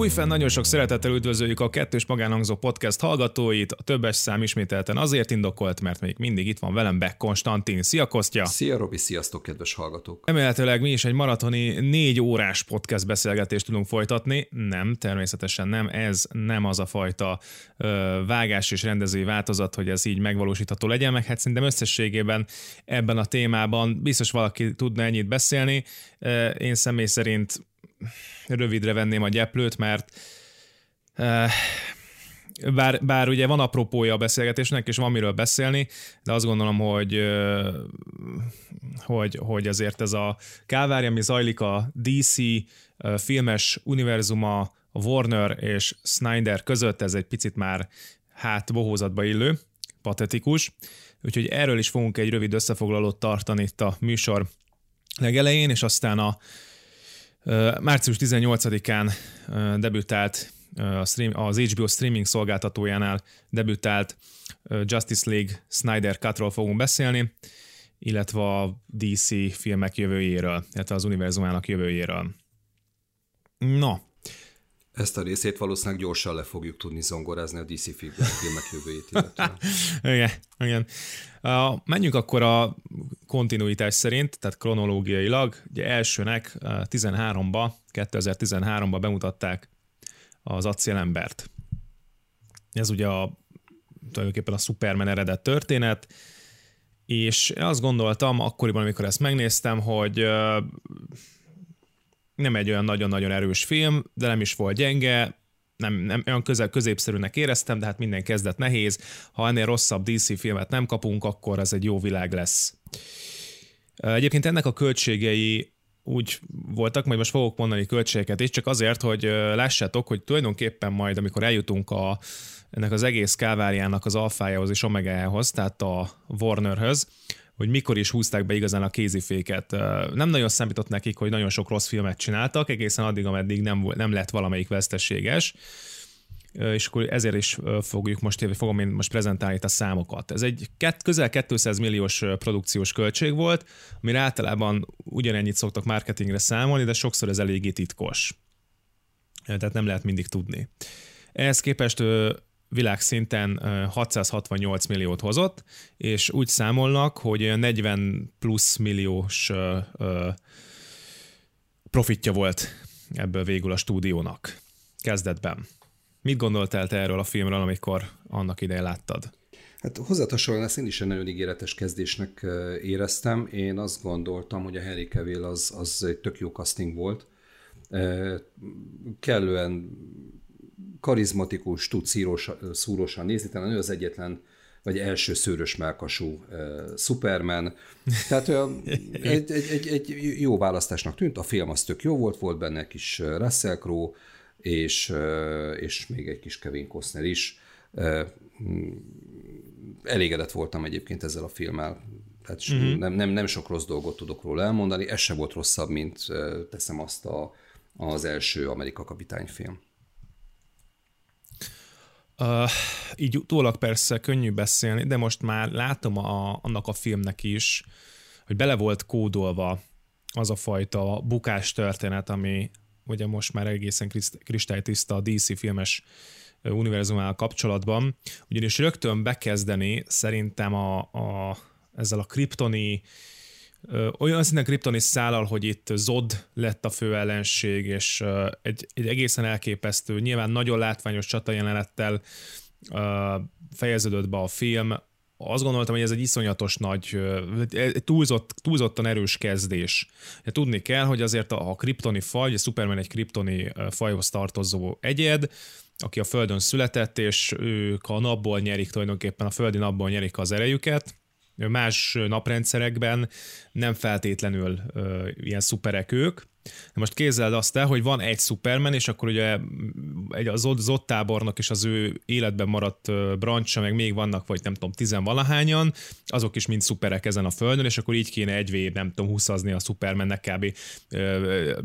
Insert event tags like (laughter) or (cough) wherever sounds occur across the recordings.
Újfenn nagyon sok szeretettel üdvözöljük a kettős magánhangzó podcast hallgatóit. A többes szám ismételten azért indokolt, mert még mindig itt van velem Beck Konstantin. Szia Kostya! Szia Robi, sziasztok kedves hallgatók! Remélhetőleg mi is egy maratoni négy órás podcast beszélgetést tudunk folytatni. Nem, természetesen nem. Ez nem az a fajta ö, vágás és rendezői változat, hogy ez így megvalósítható legyen, meg hát szerintem összességében ebben a témában biztos valaki tudna ennyit beszélni. Én személy szerint rövidre venném a gyeplőt, mert eh, bár, bár ugye van apropója a beszélgetésnek, és van miről beszélni, de azt gondolom, hogy, eh, hogy, hogy azért ez a kávári, ami zajlik a DC eh, filmes univerzuma, Warner és Snyder között, ez egy picit már hát bohózatba illő, patetikus. Úgyhogy erről is fogunk egy rövid összefoglalót tartani itt a műsor legelején, és aztán a Március 18-án debütált az HBO streaming szolgáltatójánál debütált Justice League Snyder Cutról fogunk beszélni, illetve a DC filmek jövőjéről, illetve az univerzumának jövőjéről. No, ezt a részét valószínűleg gyorsan le fogjuk tudni zongorázni a DC filmek jövőjét. (laughs) igen, igen. Menjünk akkor a kontinuitás szerint, tehát kronológiailag. Ugye elsőnek 13-ba, 2013-ba bemutatták az acélembert. Ez ugye a, tulajdonképpen a Superman eredet történet, és azt gondoltam akkoriban, amikor ezt megnéztem, hogy nem egy olyan nagyon-nagyon erős film, de nem is volt gyenge, nem, nem olyan közel középszerűnek éreztem, de hát minden kezdet nehéz. Ha ennél rosszabb DC filmet nem kapunk, akkor ez egy jó világ lesz. Egyébként ennek a költségei úgy voltak, majd most fogok mondani költségeket is, csak azért, hogy lássátok, hogy tulajdonképpen majd, amikor eljutunk a, ennek az egész káváriának az alfájához és omegájához, tehát a Warnerhöz, hogy mikor is húzták be igazán a kéziféket. Nem nagyon számított nekik, hogy nagyon sok rossz filmet csináltak, egészen addig, ameddig nem, nem lett valamelyik veszteséges és akkor ezért is fogjuk most, fogom én most prezentálni itt a számokat. Ez egy közel 200 milliós produkciós költség volt, amire általában ugyanennyit szoktak marketingre számolni, de sokszor ez eléggé titkos. Tehát nem lehet mindig tudni. Ehhez képest világszinten 668 milliót hozott, és úgy számolnak, hogy 40 plusz milliós profitja volt ebből végül a stúdiónak kezdetben. Mit gondoltál te erről a filmről, amikor annak idején láttad? Hát hozzátosan ezt én is egy nagyon ígéretes kezdésnek éreztem. Én azt gondoltam, hogy a Henry Cavill az, az egy tök jó casting volt. Kellően karizmatikus, tud szíros, szúrosan nézni, talán ő az egyetlen vagy első szőrös melkasú uh, Superman. Tehát olyan, (laughs) egy, egy, egy, egy jó választásnak tűnt, a film az tök jó volt, volt benne kis Russell Crowe, és, uh, és még egy kis Kevin Costner is. Uh, elégedett voltam egyébként ezzel a filmmel. Tehát uh-huh. nem, nem, nem sok rossz dolgot tudok róla elmondani, ez se volt rosszabb, mint teszem azt a, az első Amerika kapitány film. Uh, így utólag persze könnyű beszélni, de most már látom a, annak a filmnek is, hogy bele volt kódolva az a fajta bukás történet, ami ugye most már egészen kristálytiszta a DC filmes univerzumával kapcsolatban, ugyanis rögtön bekezdeni szerintem a, a, ezzel a kriptoni olyan szinten kriptoni szállal, hogy itt Zod lett a fő ellenség, és egy, egy egészen elképesztő, nyilván nagyon látványos csatajelenettel fejeződött be a film. Azt gondoltam, hogy ez egy iszonyatos nagy, túlzott, túlzottan erős kezdés. Tudni kell, hogy azért a, a kriptoni faj, a Superman egy kriptoni fajhoz tartozó egyed, aki a Földön született, és ők a napból nyerik tulajdonképpen, a földi napból nyerik az erejüket, más naprendszerekben nem feltétlenül ö, ilyen szuperek ők. Most kézzel azt el, hogy van egy Superman, és akkor ugye egy az ott tábornok és az ő életben maradt brancsa, meg még vannak, vagy nem tudom, tizenvalahányan, azok is mind szuperek ezen a földön, és akkor így kéne egyvé, nem tudom, húszazni a Supermannek, kb.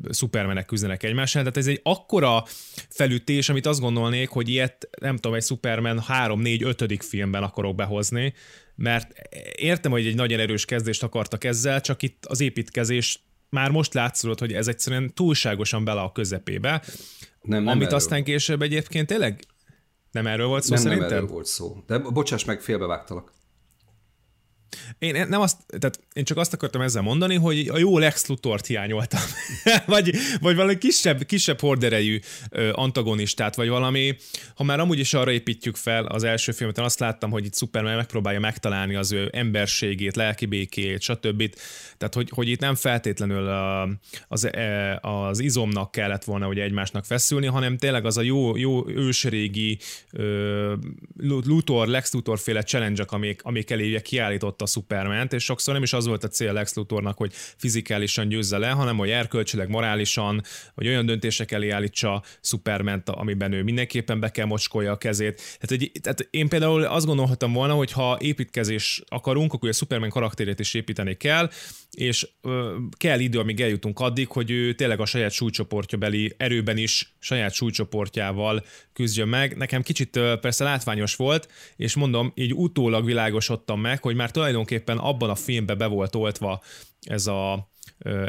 Supermanek küzdenek egymással. Tehát ez egy akkora felütés, amit azt gondolnék, hogy ilyet, nem tudom, egy Superman 3, 4, 5. filmben akarok behozni, mert értem, hogy egy nagyon erős kezdést akartak ezzel, csak itt az építkezés már most látszódott, hogy ez egyszerűen túlságosan bele a közepébe, nem, nem amit erről. aztán később egyébként tényleg nem erről volt szó nem, szerintem? Nem erről volt szó. De bocsáss meg, félbevágtalak. Én nem azt, tehát én csak azt akartam ezzel mondani, hogy a jó Lex Luthort hiányoltam. (laughs) vagy, vagy valami kisebb, kisebb horderejű antagonistát, vagy valami, ha már amúgy is arra építjük fel az első filmet, azt láttam, hogy itt Superman megpróbálja megtalálni az ő emberségét, lelki békét, stb. Tehát, hogy, hogy itt nem feltétlenül az, e, az izomnak kellett volna hogy egymásnak feszülni, hanem tényleg az a jó, jó ősrégi Luthor, Lex Luthor féle challenge amik, amik eléje kiállította a Superman-t, és sokszor nem is az volt a cél Lex Luthornak, hogy fizikálisan győzze le, hanem hogy erkölcsileg, morálisan, hogy olyan döntések elé állítsa superman amiben ő mindenképpen be kell mocskolja a kezét. Tehát, hogy, tehát én például azt gondolhattam volna, hogy ha építkezés akarunk, akkor a Superman karakterét is építeni kell, és ö, kell idő, amíg eljutunk addig, hogy ő tényleg a saját súlycsoportja beli erőben is saját súlycsoportjával küzdjön meg. Nekem kicsit ö, persze látványos volt, és mondom, így utólag világosodtam meg, hogy már tulajdonképpen abban a filmben be volt oltva ez a,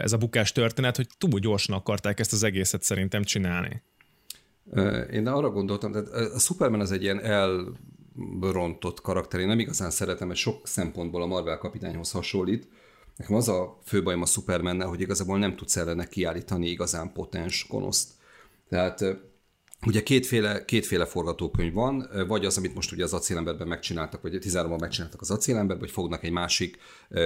ez a bukás történet, hogy túl gyorsan akarták ezt az egészet szerintem csinálni. Én arra gondoltam, tehát a Superman az egy ilyen elrontott karakter, én nem igazán szeretem, mert sok szempontból a Marvel kapitányhoz hasonlít, Nekem az a fő bajom a superman hogy igazából nem tudsz ellene kiállítani igazán potens gonoszt. Tehát Ugye kétféle, kétféle forgatókönyv van, vagy az, amit most ugye az acélemberben megcsináltak, vagy 13-ban megcsináltak az acélemberben, hogy fognak egy másik uh,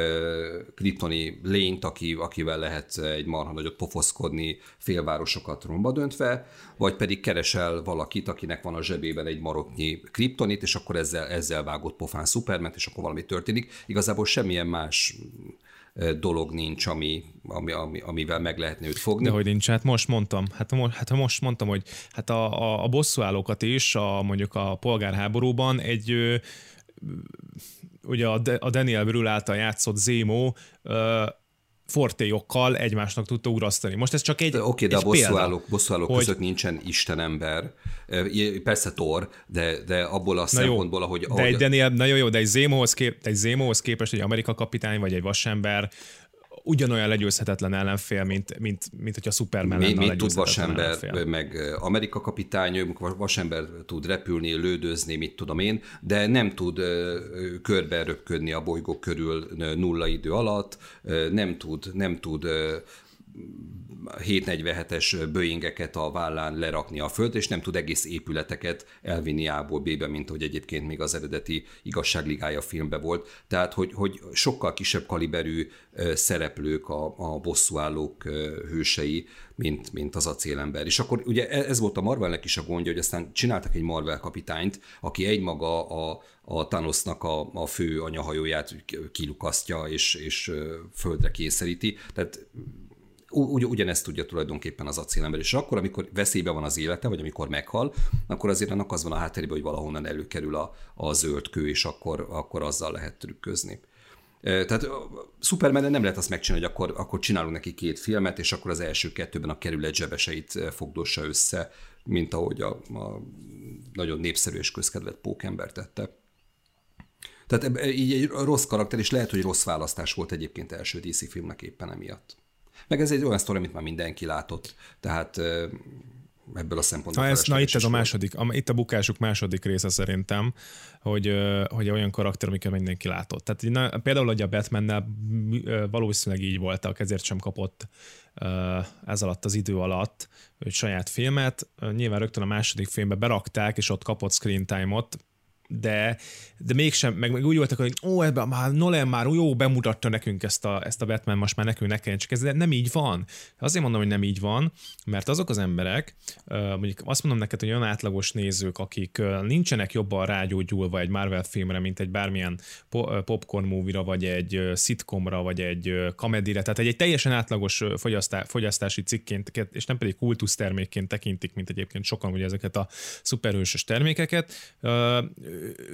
kriptoni lényt, aki, akivel lehet egy marha nagyot pofoszkodni, félvárosokat romba döntve, vagy pedig keresel valakit, akinek van a zsebében egy maroknyi kriptonit, és akkor ezzel, ezzel vágott pofán Superment, és akkor valami történik. Igazából semmilyen más dolog nincs, ami, ami, ami, amivel meg lehetne őt fogni. De hogy nincs, hát most mondtam, hát, mo- hát most mondtam, hogy hát a, a, a bosszúállókat is, a, mondjuk a polgárháborúban egy ö, ugye a, De, a Daniel Brühl által játszott Zémó fortéjokkal egymásnak tudta urasztani. Most ez csak egy Oké, okay, de egy a bosszúállók, bosszúállók hogy... között nincsen istenember. Persze Thor, de, de abból a szempontból, jó, ahogy... De ahogy... egy Daniel, na jó, de egy Zémóhoz, kép, egy Zémóhoz képest egy Amerika kapitány, vagy egy vasember, ugyanolyan legyőzhetetlen ellenfél, mint, mint, mint hogyha Superman mi, lenne Mit tud vasember, ellenfél. meg Amerika kapitány, vasember tud repülni, lődözni, mit tudom én, de nem tud körbe röpködni a bolygók körül nulla idő alatt, nem tud, nem tud 747-es Boeingeket a vállán lerakni a földre, és nem tud egész épületeket elvinni A-ból B-be, mint hogy egyébként még az eredeti igazságligája filmbe volt. Tehát, hogy, hogy sokkal kisebb kaliberű szereplők a, a bosszúállók hősei, mint, mint az acélember. És akkor ugye e, ez volt a Marvelnek is a gondja, hogy aztán csináltak egy Marvel kapitányt, aki egymaga a, a Thanosnak a, a fő anyahajóját kilukasztja és, és földre kényszeríti. Tehát ugy, ugyanezt tudja tulajdonképpen az acélember, és akkor, amikor veszélybe van az élete, vagy amikor meghal, akkor azért annak az van a hátterében, hogy valahonnan előkerül a, a zöld kő, és akkor, akkor azzal lehet trükközni. Tehát Superman nem lehet azt megcsinálni, hogy akkor, akkor csinálunk neki két filmet, és akkor az első kettőben a kerület zsebeseit fogdossa össze, mint ahogy a, a nagyon népszerű és közkedvelt pókember tette. Tehát így egy rossz karakter, és lehet, hogy rossz választás volt egyébként első DC filmnek éppen emiatt. Meg ez egy olyan sztori, amit már mindenki látott. Tehát ebből a szempontból. Na, ez, na itt ez a második, a, itt a bukásuk második része szerintem, hogy, hogy olyan karakter, amiket mindenki látott. Tehát na, például, hogy a Batmannel valószínűleg így voltak, ezért sem kapott ez alatt az idő alatt saját filmet. Nyilván rögtön a második filmbe berakták, és ott kapott screen time-ot, de, de mégsem, meg, meg úgy voltak, hogy ó, ebben már Nolan már jó bemutatta nekünk ezt a, ezt a Batman, most már nekünk ne kelljen, csak ez nem így van. Azért mondom, hogy nem így van, mert azok az emberek, mondjuk azt mondom neked, hogy olyan átlagos nézők, akik nincsenek jobban rágyógyulva egy Marvel filmre, mint egy bármilyen popcorn movie-ra, vagy egy szitkomra, vagy egy kamedire, tehát egy, egy teljesen átlagos fogyasztá, fogyasztási cikként, és nem pedig kultusztermékként tekintik, mint egyébként sokan ugye ezeket a szuperhősös termékeket,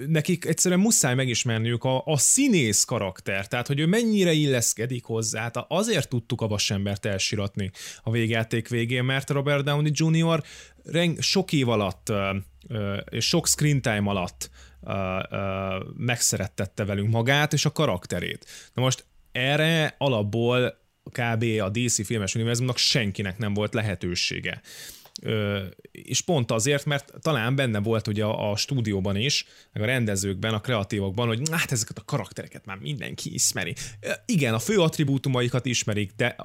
nekik egyszerűen muszáj megismerniük a, a színész karakter, tehát hogy ő mennyire illeszkedik hozzá. Tehát azért tudtuk a vasembert elsiratni a végjáték végén, mert Robert Downey Jr. Reng, sok év alatt és sok screen time alatt megszerettette velünk magát és a karakterét. Na most erre alapból kb. a DC filmes univerzumnak senkinek nem volt lehetősége. És pont azért, mert talán benne volt ugye a, a stúdióban is, meg a rendezőkben, a kreatívokban, hogy hát ezeket a karaktereket már mindenki ismeri. Igen, a fő attribútumaikat ismerik, de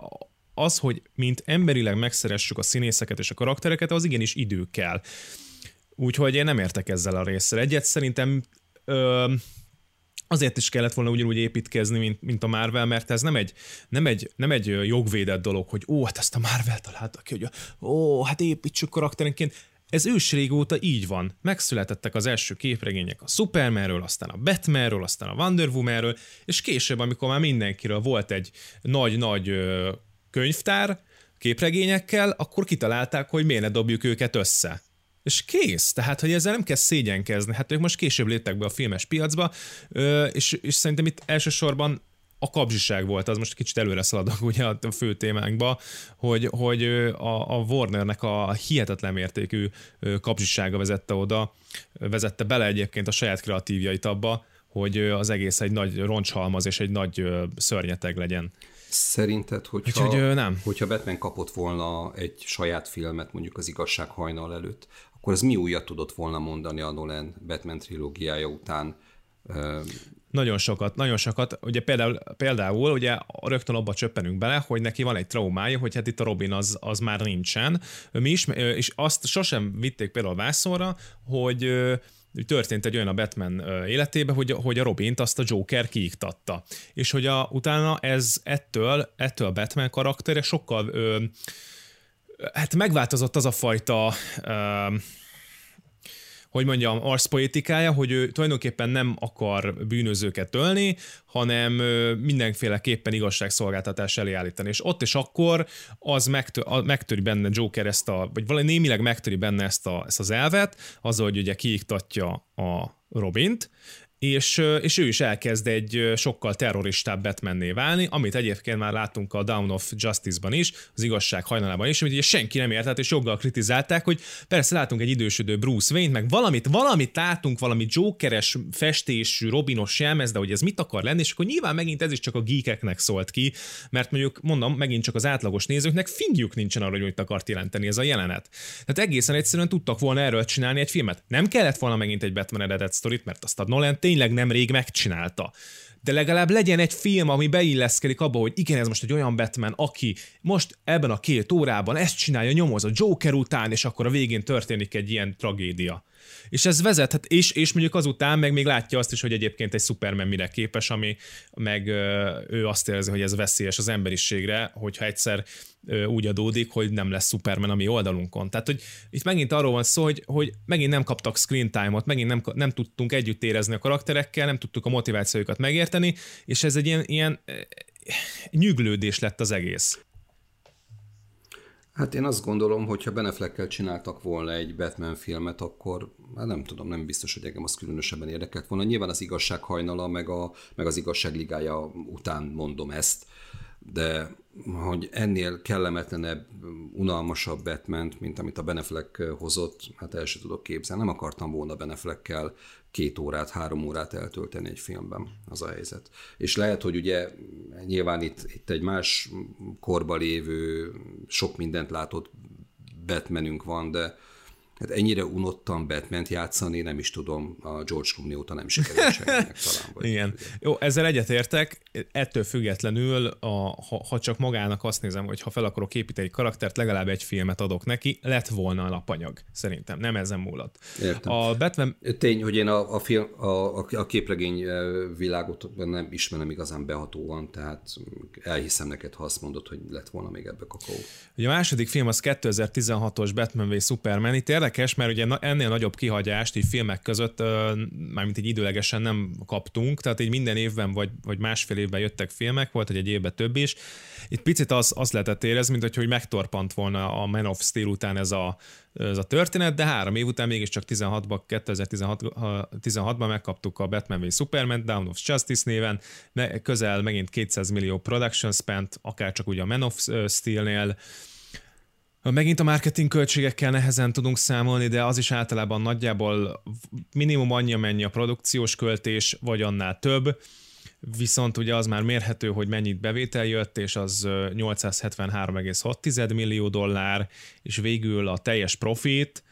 az, hogy mint emberileg megszeressük a színészeket és a karaktereket, az igenis idő kell. Úgyhogy én nem értek ezzel a résszel. Egyet szerintem ö, azért is kellett volna ugyanúgy építkezni, mint, mint a Marvel, mert ez nem egy, nem, egy, nem egy jogvédett dolog, hogy ó, hát ezt a Marvel találta ki, hogy ó, hát építsük karakterenként. Ez ős régóta így van. Megszületettek az első képregények a Supermanről, aztán a Batmanről, aztán a Wonder Womanről, és később, amikor már mindenkiről volt egy nagy-nagy könyvtár képregényekkel, akkor kitalálták, hogy miért ne dobjuk őket össze. És kész. Tehát, hogy ezzel nem kell szégyenkezni. Hát ők most később léptek be a filmes piacba, és, és szerintem itt elsősorban a kapzsiság volt, az most kicsit előre szaladok (laughs) ugye a fő témánkba, hogy, hogy a, a Warnernek a hihetetlen mértékű kapzsisága vezette oda, vezette bele egyébként a saját kreatívjait abba, hogy az egész egy nagy roncshalmaz és egy nagy szörnyeteg legyen. Szerinted, hogyha, Úgyhogy, nem. hogyha Batman kapott volna egy saját filmet mondjuk az igazság hajnal előtt, akkor ez mi újat tudott volna mondani a Nolan Batman trilógiája után? Nagyon sokat, nagyon sokat. Ugye például, például ugye rögtön abba csöppenünk bele, hogy neki van egy traumája, hogy hát itt a Robin az, az már nincsen. Mi is, és azt sosem vitték például vászorra, hogy történt egy olyan a Batman életébe, hogy, hogy a Robint azt a Joker kiiktatta. És hogy a, utána ez ettől, ettől a Batman karaktere sokkal ö, hát megváltozott az a fajta ö, hogy mondjam, arszpoétikája, hogy ő tulajdonképpen nem akar bűnözőket ölni, hanem mindenféleképpen igazságszolgáltatás elé állítani. És ott és akkor az megtör, megtöri benne Joker ezt a, vagy valami némileg megtöri benne ezt, a, ezt az elvet, azzal, hogy ugye kiiktatja a Robint, és, és ő is elkezd egy sokkal terroristább Batmanné válni, amit egyébként már láttunk a Down of Justice-ban is, az igazság hajnalában is, amit ugye senki nem értett, és joggal kritizálták, hogy persze látunk egy idősödő Bruce Wayne, meg valamit, valamit látunk, valami Jokeres festésű, Robinos jelmez, de hogy ez mit akar lenni, és akkor nyilván megint ez is csak a geekeknek szólt ki, mert mondjuk mondom, megint csak az átlagos nézőknek fingjuk nincsen arra, hogy mit akart jelenteni ez a jelenet. Tehát egészen egyszerűen tudtak volna erről csinálni egy filmet. Nem kellett volna megint egy Batman eredet sztorit, mert azt a Nolan tényleg nemrég megcsinálta. De legalább legyen egy film, ami beilleszkedik abba, hogy igen, ez most egy olyan Batman, aki most ebben a két órában ezt csinálja, nyomoz a Joker után, és akkor a végén történik egy ilyen tragédia. És ez vezethet, és, és mondjuk azután meg még látja azt is, hogy egyébként egy Superman mire képes, ami meg ő azt érzi, hogy ez veszélyes az emberiségre, hogyha egyszer úgy adódik, hogy nem lesz Superman a mi oldalunkon. Tehát, hogy itt megint arról van szó, hogy, hogy megint nem kaptak screen time-ot, megint nem, nem tudtunk együtt érezni a karakterekkel, nem tudtuk a motivációjukat megérteni, és ez egy ilyen, ilyen nyüglődés lett az egész. Hát én azt gondolom, hogy ha Beneflekkel csináltak volna egy Batman filmet, akkor hát nem tudom, nem biztos, hogy engem az különösebben érdekelt volna. Nyilván az igazság hajnala, meg, a, meg az igazság ligája után mondom ezt, de hogy ennél kellemetlenebb, unalmasabb batman mint amit a Beneflek hozott, hát el sem tudok képzelni. Nem akartam volna Beneflekkel két órát, három órát eltölteni egy filmben, az a helyzet. És lehet, hogy ugye nyilván itt, itt egy más korba lévő, sok mindent látott Batmanünk van, de Hát ennyire unottam batman játszani, nem is tudom, a George Clooney óta nem sikerült senkinek talán. Vagy Igen. Ugye. Jó, ezzel egyetértek, ettől függetlenül, a, ha, ha, csak magának azt nézem, hogy ha fel akarok építeni egy karaktert, legalább egy filmet adok neki, lett volna a lapanyag, szerintem, nem ezen múlott. Értem. A Batman... Tény, hogy én a, a, film, a, a képregény világot nem ismerem igazán behatóan, tehát elhiszem neked, ha azt mondod, hogy lett volna még ebbe kakaó. Ugye a második film az 2016-os Batman v Superman, itt érdekes, mert ugye ennél nagyobb kihagyást így filmek között, mármint egy időlegesen nem kaptunk, tehát így minden évben vagy, vagy másfél évben jöttek filmek, volt, hogy egy évben több is. Itt picit az, az lehetett érezni, mint hogy megtorpant volna a Man of Steel után ez a, ez a történet, de három év után mégiscsak 16-ban, 2016-ban megkaptuk a Batman v Superman, Down of Justice néven, közel megint 200 millió production spent, akár csak ugye a Man of Steel-nél, Megint a marketing költségekkel nehezen tudunk számolni, de az is általában nagyjából minimum annyi, mennyi a produkciós költés, vagy annál több. viszont ugye az már mérhető, hogy mennyit bevétel jött, és az 873,6 millió dollár, és végül a teljes profit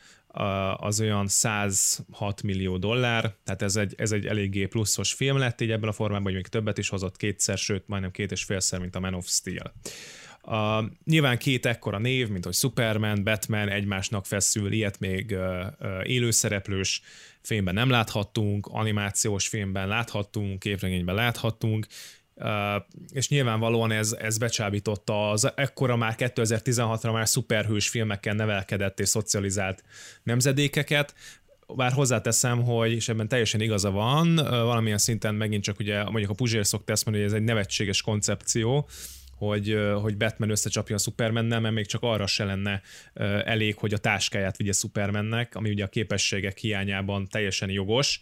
az olyan 106 millió dollár, tehát ez egy, ez egy eléggé pluszos film lett így ebben a formában, hogy még többet is hozott kétszer, sőt majdnem két és félszer, mint a Man of Steel. Uh, nyilván két ekkora név, mint hogy Superman, Batman egymásnak feszül, ilyet még uh, uh, élőszereplős filmben nem láthattunk, animációs filmben láthattunk, képregényben láthattunk, és nyilvánvalóan ez, ez becsábította az ekkora már 2016-ra már szuperhős filmekkel nevelkedett és szocializált nemzedékeket, bár hozzáteszem, hogy, és ebben teljesen igaza van, valamilyen szinten megint csak ugye, mondjuk a Puzsér szokta ezt mondani, hogy ez egy nevetséges koncepció, hogy, hogy Batman összecsapja a Supermannel, mert még csak arra se lenne elég, hogy a táskáját vigye Supermannek, ami ugye a képességek hiányában teljesen jogos,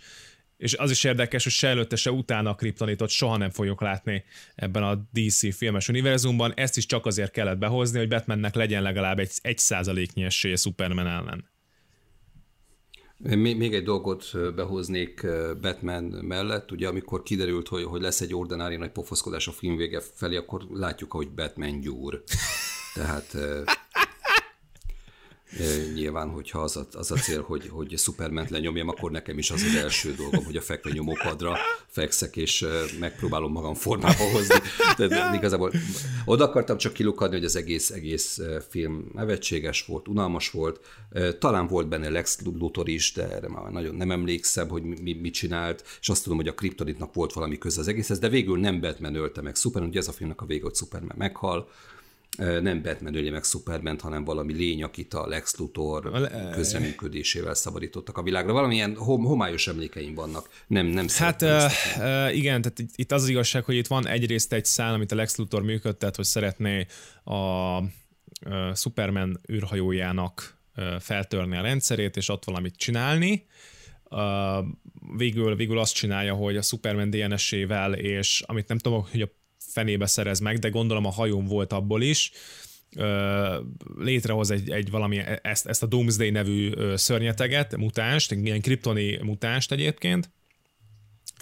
és az is érdekes, hogy se előtte, se utána a kriptonitot soha nem fogjuk látni ebben a DC filmes univerzumban. Ezt is csak azért kellett behozni, hogy Batmannek legyen legalább egy, egy százaléknyi esélye Superman ellen. Még egy dolgot behoznék Batman mellett, ugye amikor kiderült, hogy, hogy lesz egy ordinári nagy pofoszkodás a film vége felé, akkor látjuk, hogy Batman gyúr. Tehát Nyilván, hogyha az a, az a cél, hogy, hogy Superment lenyomjam, akkor nekem is az az első dolgom, hogy a fekve nyomópadra fekszek, és megpróbálom magam formába hozni. De igazából oda akartam csak kilukadni, hogy az egész, egész film nevetséges volt, unalmas volt. Talán volt benne Lex Luthor is, de erre már nagyon nem emlékszem, hogy mi, mit csinált, és azt tudom, hogy a Kryptonitnak volt valami köze az egészhez, de végül nem Batman ölte meg Superman, ugye ez a filmnek a vége, hogy Superman meghal, nem Batman ölje meg Superman, hanem valami lény, akit a Lex Luthor közreműködésével szabadítottak a világra. Valamilyen hom- homályos emlékeim vannak. Nem, nem Hát uh, igen, tehát itt az, az igazság, hogy itt van egyrészt egy szál, amit a Lex Luthor működtet, hogy szeretné a uh, Superman űrhajójának uh, feltörni a rendszerét, és ott valamit csinálni. Uh, végül, végül azt csinálja, hogy a Superman DNS-ével, és amit nem tudom, hogy a fenébe szerez meg, de gondolom a hajón volt abból is, létrehoz egy, egy valami, ezt, ezt a Doomsday nevű szörnyeteget, mutást, egy ilyen kriptoni mutást egyébként,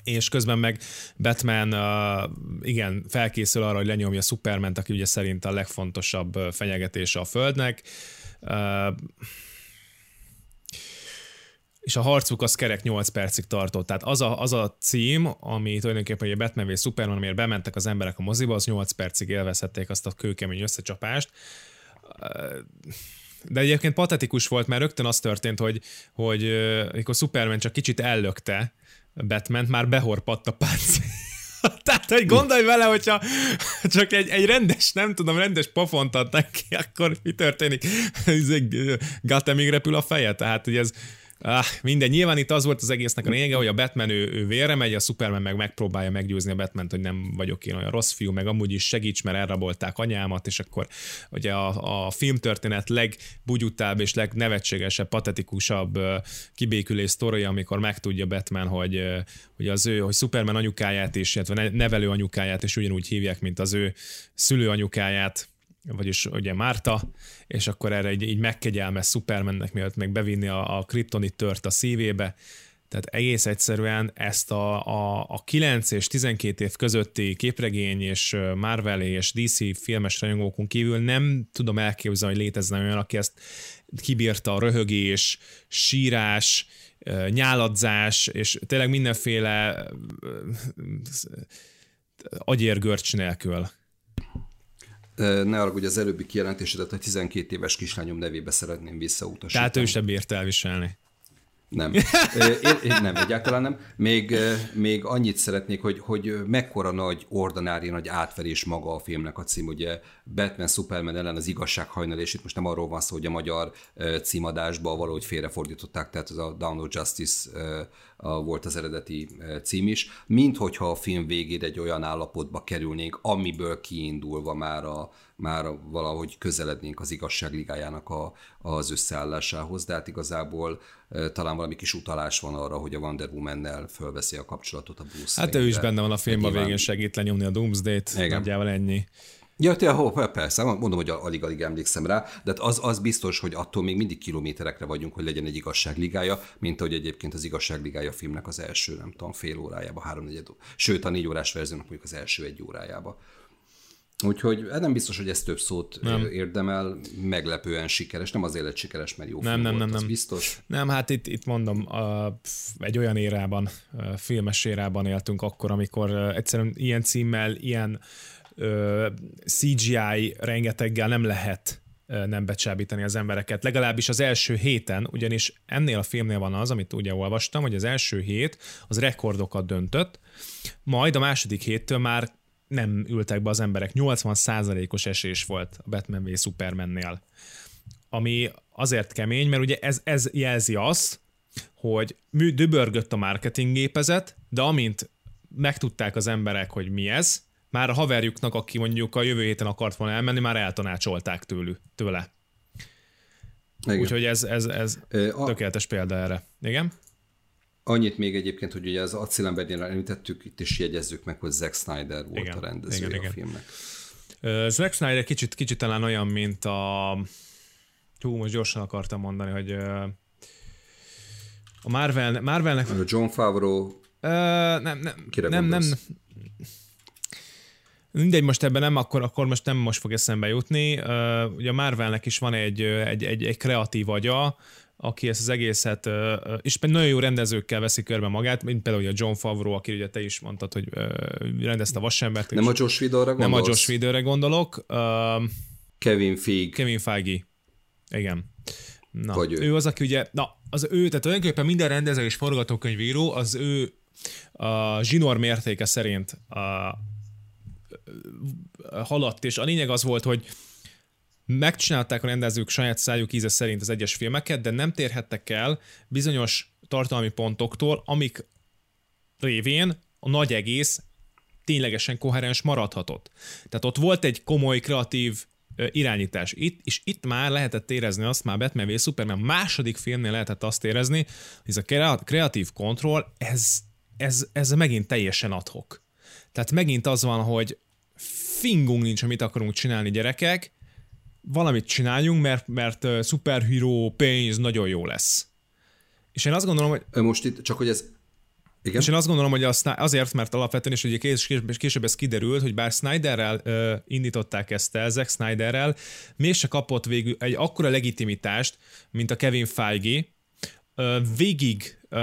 és közben meg Batman igen, felkészül arra, hogy lenyomja superman aki ugye szerint a legfontosabb fenyegetése a Földnek. És a harcuk az kerek 8 percig tartott. Tehát az a, az a cím, ami tulajdonképpen egy Batman vagy Superman, amiért bementek az emberek a moziba, az 8 percig élvezhették azt a kőkemény összecsapást. De egyébként patetikus volt, mert rögtön az történt, hogy, hogy amikor Superman csak kicsit ellökte Batman, már behorpadt a pánc. (laughs) Tehát, hogy gondolj vele, hogyha csak egy, egy rendes, nem tudom, rendes pofont ad neki, akkor mi történik? (laughs) Gattemig repül a feje, tehát, hogy ez, Ah, minden. Nyilván itt az volt az egésznek a lényege, hogy a Batman ő, ő vérre megy, a Superman meg megpróbálja meggyőzni a Batman, hogy nem vagyok én olyan rossz fiú, meg amúgy is segíts, mert elrabolták anyámat, és akkor ugye a, a filmtörténet legbugyutább és legnevetségesebb, patetikusabb kibékülés sztoria, amikor megtudja Batman, hogy, hogy az ő, hogy Superman anyukáját is, illetve nevelő anyukáját is ugyanúgy hívják, mint az ő szülő anyukáját, vagyis ugye Márta, és akkor erre így, így megkegyelmez Supermannek, mielőtt meg bevinni a, a kriptonit tört a szívébe, tehát egész egyszerűen ezt a, a, a 9 és 12 év közötti képregény és Marvel és DC filmes rajongókon kívül nem tudom elképzelni, hogy létezne olyan, aki ezt kibírta a röhögés, sírás, nyáladzás, és tényleg mindenféle agyérgörcs nélkül. Ne arra, hogy az előbbi kijelentésedet a 12 éves kislányom nevébe szeretném visszautasítani. Tehát ő sem bírt elviselni. Nem. (laughs) Én, én, nem, egyáltalán nem. Még, még annyit szeretnék, hogy, hogy mekkora nagy ordinári, nagy átverés maga a filmnek a cím, ugye Batman, Superman ellen az igazság és itt most nem arról van szó, hogy a magyar címadásba valahogy félrefordították, tehát az a Down Justice volt az eredeti cím is, mint hogyha a film végére egy olyan állapotba kerülnénk, amiből kiindulva már, a, már valahogy közelednénk az igazságligájának a, az összeállásához, de hát igazából talán valami kis utalás van arra, hogy a Wonder Woman-nel fölveszi a kapcsolatot a Bruce Hát ő is benne van a filmben, végén segít lenyomni a Doomsday-t, nagyjából ennyi. Ja, te, ho, persze, mondom, hogy alig-alig emlékszem rá, de hát az, az biztos, hogy attól még mindig kilométerekre vagyunk, hogy legyen egy igazságligája, mint ahogy egyébként az igazságligája filmnek az első, nem tudom, fél órájába, háromnegyed, sőt a négy órás verziónak mondjuk az első egy órájába. Úgyhogy hát nem biztos, hogy ez több szót nem. érdemel, meglepően sikeres, nem azért lett sikeres, mert jó nem, film nem, volt, nem, nem. biztos. Nem, hát itt, itt mondom, a, egy olyan érában, filmes érában éltünk akkor, amikor egyszerűen ilyen címmel, ilyen ö, CGI rengeteggel nem lehet nem becsábítani az embereket. Legalábbis az első héten, ugyanis ennél a filmnél van az, amit ugye olvastam, hogy az első hét az rekordokat döntött, majd a második héttől már nem ültek be az emberek. 80%-os esés volt a Batman v Supermannél. Ami azért kemény, mert ugye ez, ez jelzi azt, hogy mű dübörgött a marketinggépezet, de amint megtudták az emberek, hogy mi ez, már a haverjuknak, aki mondjuk a jövő héten akart volna elmenni, már eltanácsolták tőlük, tőle. Úgyhogy ez, ez, ez a... tökéletes példa erre. Igen? Annyit még egyébként, hogy ugye az Accilembernél említettük, itt is jegyezzük meg, hogy Zack Snyder volt igen, a rendezője igen, a igen. filmnek. Uh, Zack Snyder kicsit, kicsit talán olyan, mint a... Hú, most gyorsan akartam mondani, hogy uh, a Marvel, Marvelnek... A John Favreau... Uh, nem, nem, Kire nem, nem, Mindegy, most ebben nem, akkor, akkor most nem most fog eszembe jutni. Uh, ugye a Marvelnek is van egy, egy, egy, egy kreatív agya, aki ezt az egészet, és nagyon jó rendezőkkel veszi körbe magát, mint például a John Favreau, aki ugye te is mondtad, hogy rendezte a Vasembert. Nem a Josh Whedonra gondolsz? Nem a Josh Whedonra gondolok. Kevin Feige. Kevin Feige. Igen. Na, Vagy ő. ő az, aki ugye, na, az ő, tehát tulajdonképpen minden rendező és forgatókönyvíró az ő a zsinór mértéke szerint a, haladt, és a lényeg az volt, hogy megcsinálták a rendezők saját szájuk íze szerint az egyes filmeket, de nem térhettek el bizonyos tartalmi pontoktól, amik révén a nagy egész ténylegesen koherens maradhatott. Tehát ott volt egy komoly, kreatív irányítás itt, és itt már lehetett érezni azt, már Batman v Superman második filmnél lehetett azt érezni, hogy ez a kreatív kontroll, ez, ez, ez megint teljesen adhok. Tehát megint az van, hogy fingunk nincs, amit akarunk csinálni gyerekek, valamit csináljunk, mert, mert uh, szuperhíró pénz nagyon jó lesz. És én azt gondolom, hogy... Most itt, csak hogy ez... Igen? És én azt gondolom, hogy az, azért, mert alapvetően is ugye később, később ez kiderült, hogy bár Snyderrel uh, indították ezt el, Zack Snyderrel, mégse kapott végül egy akkora legitimitást, mint a Kevin Feige, uh, végig uh,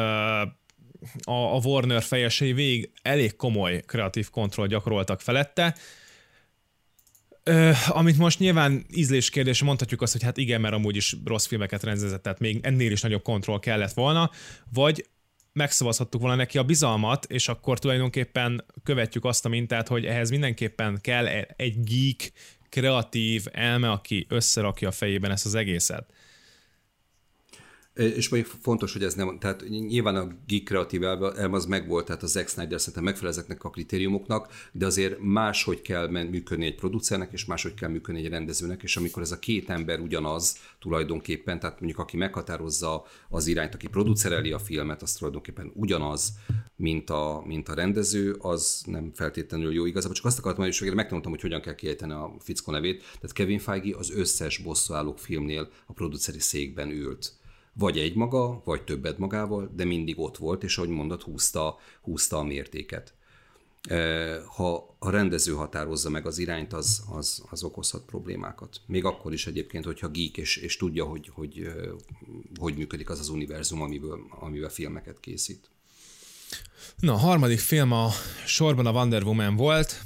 a, a Warner fejesei végig elég komoly kreatív kontroll gyakoroltak felette, Ö, amit most nyilván ízléskérdés, mondhatjuk azt, hogy hát igen, mert amúgy is rossz filmeket rendezett, tehát még ennél is nagyobb kontroll kellett volna, vagy megszavazhattuk volna neki a bizalmat, és akkor tulajdonképpen követjük azt a mintát, hogy ehhez mindenképpen kell egy geek, kreatív elme, aki összerakja a fejében ezt az egészet. És még fontos, hogy ez nem, tehát nyilván a geek kreatív elme az megvolt, tehát a Zack Snyder szerintem megfelel ezeknek a kritériumoknak, de azért máshogy kell működni egy producernek, és máshogy kell működni egy rendezőnek, és amikor ez a két ember ugyanaz tulajdonképpen, tehát mondjuk aki meghatározza az irányt, aki producereli a filmet, az tulajdonképpen ugyanaz, mint a, mint a rendező, az nem feltétlenül jó igazából. Csak azt akartam, hogy megtanultam, hogy hogyan kell kiejteni a fickó nevét. Tehát Kevin Feige az összes bosszúállók filmnél a produceri székben ült vagy egy maga, vagy többet magával, de mindig ott volt, és ahogy mondod, húzta, húzta a mértéket. Ha a rendező határozza meg az irányt, az, az, az okozhat problémákat. Még akkor is egyébként, hogyha geek, és, és tudja, hogy, hogy hogy működik az az univerzum, amiből, amivel filmeket készít. Na, a harmadik film a sorban a Wonder Woman volt,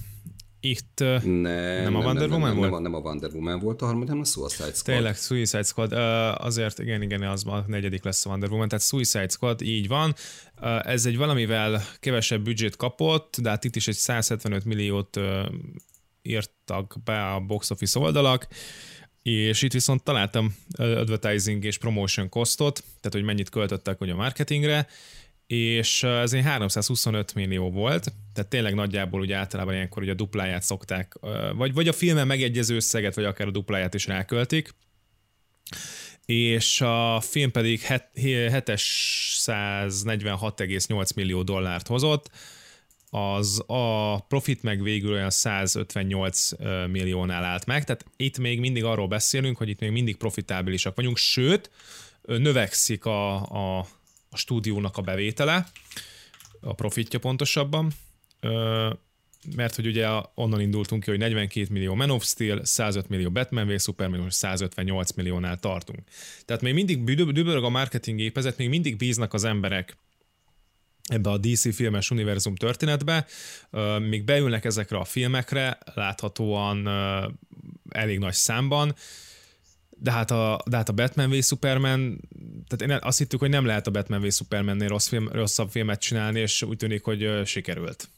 itt nem, nem a Wonder nem, Woman nem, volt? Nem, nem a Wonder Woman volt a harmadik, hanem a Suicide Squad. Tényleg, Suicide Squad. Azért, igen, igen, az a negyedik lesz a Wonder Woman, tehát Suicide Squad, így van. Ez egy valamivel kevesebb büdzsét kapott, de hát itt is egy 175 milliót írtak be a box office oldalak, és itt viszont találtam advertising és promotion costot, tehát hogy mennyit költöttek hogy a marketingre, és ez egy 325 millió volt, tehát tényleg nagyjából ugye általában ilyenkor ugye a dupláját szokták, vagy, vagy a filmen megegyező összeget, vagy akár a dupláját is ráköltik, és a film pedig 746,8 millió dollárt hozott, az a profit meg végül olyan 158 milliónál állt meg, tehát itt még mindig arról beszélünk, hogy itt még mindig profitábilisak vagyunk, sőt, növekszik a, a, a stúdiónak a bevétele, a profitja pontosabban, mert hogy ugye onnan indultunk ki, hogy 42 millió Man of Steel, 105 millió Batman v Superman, most 158 milliónál tartunk. Tehát még mindig dübörög a marketing gépezet, még mindig bíznak az emberek ebbe a DC filmes univerzum történetbe, még beülnek ezekre a filmekre, láthatóan elég nagy számban, de hát a, de hát a Batman v Superman, tehát én azt hittük, hogy nem lehet a Batman v Supermannél rossz film, rosszabb filmet csinálni, és úgy tűnik, hogy sikerült.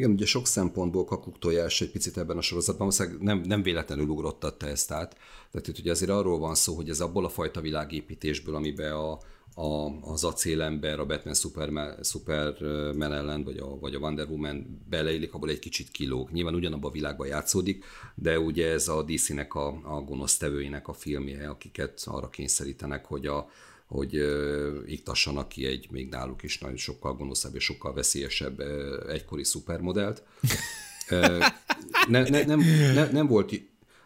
Igen, ugye sok szempontból kakuktojás egy picit ebben a sorozatban, nem, nem véletlenül ugrottatta ezt át. Tehát itt ugye azért arról van szó, hogy ez abból a fajta világépítésből, amiben a, a, az acélember, a Batman Superman, Superman ellen, vagy a, vagy a Wonder Woman beleillik, abból egy kicsit kilóg. Nyilván ugyanabban a világban játszódik, de ugye ez a DC-nek a, a gonosztevőinek a filmje, akiket arra kényszerítenek, hogy a, hogy iktassanak ki egy még náluk is nagyon sokkal gonoszabb és sokkal veszélyesebb egykori szupermodellt. Ne, ne, nem, ne, nem, volt,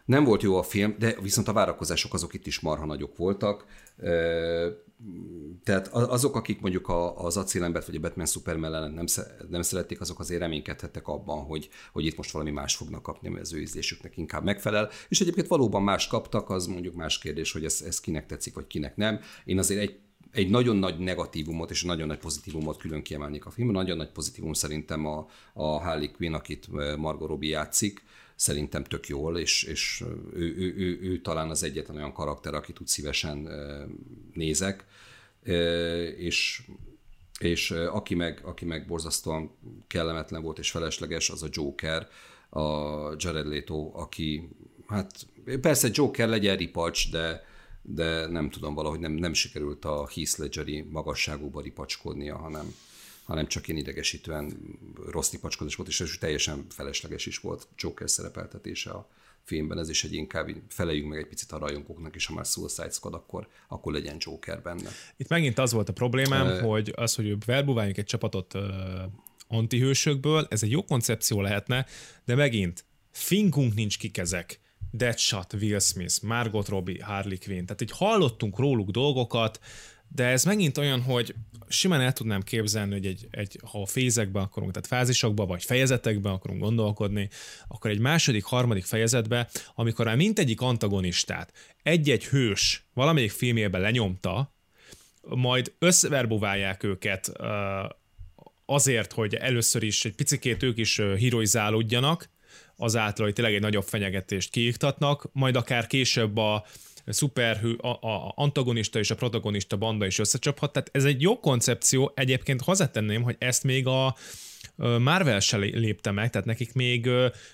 nem volt jó a film, de viszont a várakozások azok itt is marha nagyok voltak. Tehát azok, akik mondjuk az acélembert vagy a Batman Superman ellen nem, nem szerették, azok azért reménykedhettek abban, hogy, hogy itt most valami más fognak kapni, mert az ő ízlésüknek inkább megfelel. És egyébként valóban más kaptak, az mondjuk más kérdés, hogy ez, ez kinek tetszik, vagy kinek nem. Én azért egy egy nagyon nagy negatívumot és nagyon nagy pozitívumot külön kiemelnék a filmben. Nagyon nagy pozitívum szerintem a, a Harley Quinn, akit Margot Robbie játszik, szerintem tök jól, és, és ő, ő, ő, ő talán az egyetlen olyan karakter, akit úgy szívesen nézek, és és aki meg, aki meg borzasztóan kellemetlen volt és felesleges, az a Joker, a Jared Leto, aki, hát persze Joker legyen ripacs, de, de nem tudom, valahogy nem, nem sikerült a Heath Ledgeri magasságúba ripacskodnia, hanem, hanem csak én idegesítően rossz ripacskodás volt, és, és teljesen felesleges is volt Joker szerepeltetése a filmben, ez is egy inkább feleljünk meg egy picit a rajongóknak, és ha már Suicide Squad, akkor, akkor legyen Joker benne. Itt megint az volt a problémám, uh, hogy az, hogy verbuváljuk egy csapatot uh, antihősökből, ez egy jó koncepció lehetne, de megint finkunk nincs kikezek. Deadshot, Will Smith, Margot Robbie, Harley Quinn. Tehát így hallottunk róluk dolgokat, de ez megint olyan, hogy simán el tudnám képzelni, hogy egy, egy, ha a fézekben akarunk, tehát fázisokban vagy fejezetekben akarunk gondolkodni, akkor egy második, harmadik fejezetben, amikor már mindegyik antagonistát egy-egy hős valamelyik filmjében lenyomta, majd összeverbuválják őket azért, hogy először is egy picikét ők is heroizálódjanak, azáltal, hogy tényleg egy nagyobb fenyegetést kiiktatnak, majd akár később a, szuperhő, a, a antagonista és a protagonista banda is összecsaphat. Tehát ez egy jó koncepció. Egyébként hozzátenném, hogy ezt még a Marvel se lépte meg, tehát nekik még,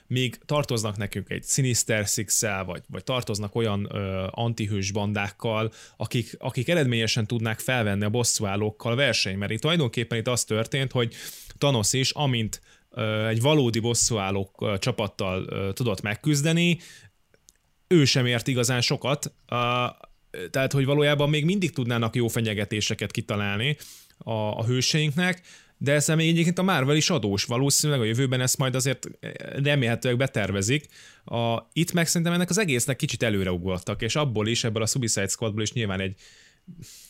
még tartoznak nekünk egy Sinister six vagy, vagy tartoznak olyan ö, antihős bandákkal, akik, akik eredményesen tudnák felvenni a bosszúállókkal verseny, mert itt tulajdonképpen itt az történt, hogy Thanos is, amint egy valódi bosszúállók csapattal tudott megküzdeni, ő sem ért igazán sokat, tehát hogy valójában még mindig tudnának jó fenyegetéseket kitalálni a, a hőseinknek, de ezzel még egyébként a Marvel is adós. Valószínűleg a jövőben ezt majd azért remélhetőleg betervezik. A, itt meg szerintem ennek az egésznek kicsit előreugoltak, és abból is, ebből a Suicide Squadból is nyilván egy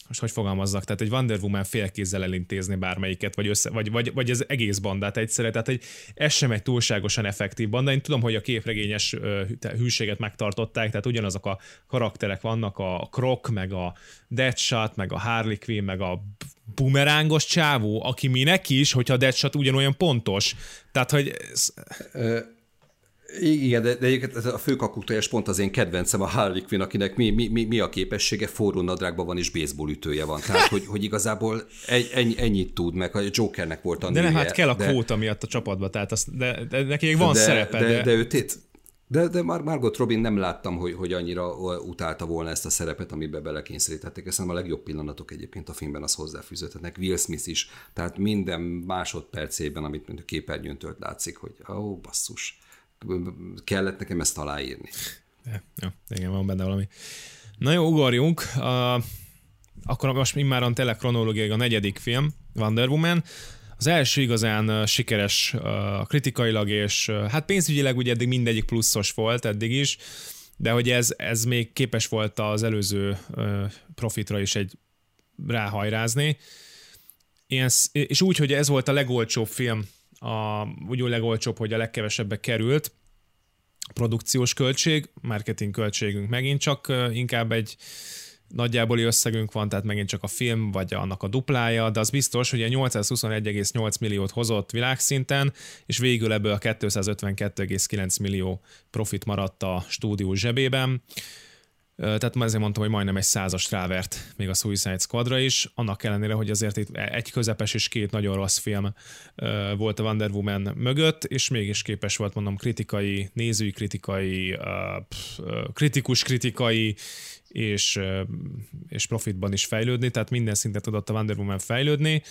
most hogy fogalmazzak, tehát egy Wonder Woman félkézzel elintézni bármelyiket, vagy, össze, vagy, vagy, vagy az egész bandát egyszerre, tehát egy, ez sem egy túlságosan effektív banda. Én tudom, hogy a képregényes hűséget megtartották, tehát ugyanazok a karakterek vannak, a Krok, meg a Deadshot, meg a Harley Quinn, meg a bumerángos csávó, aki minek is, hogyha a Deadshot ugyanolyan pontos. Tehát, hogy... Ez... Igen, de, de egyébként a főkakuktojás pont az én kedvencem a Harley Quinn, akinek mi, mi, mi, mi a képessége, forró nadrágban van és baseball ütője van. Tehát, hogy, hogy igazából egy, ennyi, ennyit tud, meg a Jokernek volt a De nem, hát kell a de, kvóta miatt a csapatba, tehát az, de, de neki van de, szerepe. De, de, de ő tét, de, de Mar- Margot Robin nem láttam, hogy, hogy annyira utálta volna ezt a szerepet, amiben belekényszerítették. Ez a legjobb pillanatok egyébként a filmben az hozzáfűződhetnek. Will Smith is, tehát minden másodpercében, amit a képernyőn tölt látszik, hogy ó, oh, basszus kellett nekem ezt aláírni. Ja, igen, van benne valami. Na jó, ugorjunk. Uh, akkor most immáron tényleg kronológiai a negyedik film, Wonder Woman. Az első igazán sikeres kritikailag, és hát pénzügyileg ugye eddig mindegyik pluszos volt eddig is, de hogy ez, ez még képes volt az előző profitra is egy ráhajrázni. Ilyen, és úgy, hogy ez volt a legolcsóbb film, a, úgy a legolcsóbb, hogy a legkevesebbe került, produkciós költség, marketing költségünk megint csak inkább egy nagyjából összegünk van, tehát megint csak a film, vagy annak a duplája, de az biztos, hogy a 821,8 milliót hozott világszinten, és végül ebből a 252,9 millió profit maradt a stúdió zsebében. Tehát ezért mondtam, hogy majdnem egy százas rávert még a Suicide Squadra is, annak ellenére, hogy azért itt egy közepes és két nagyon rossz film volt a Wonder Woman mögött, és mégis képes volt mondom kritikai, nézői kritikai, kritikus kritikai és, és profitban is fejlődni, tehát minden szinten tudott a Wonder Woman fejlődni.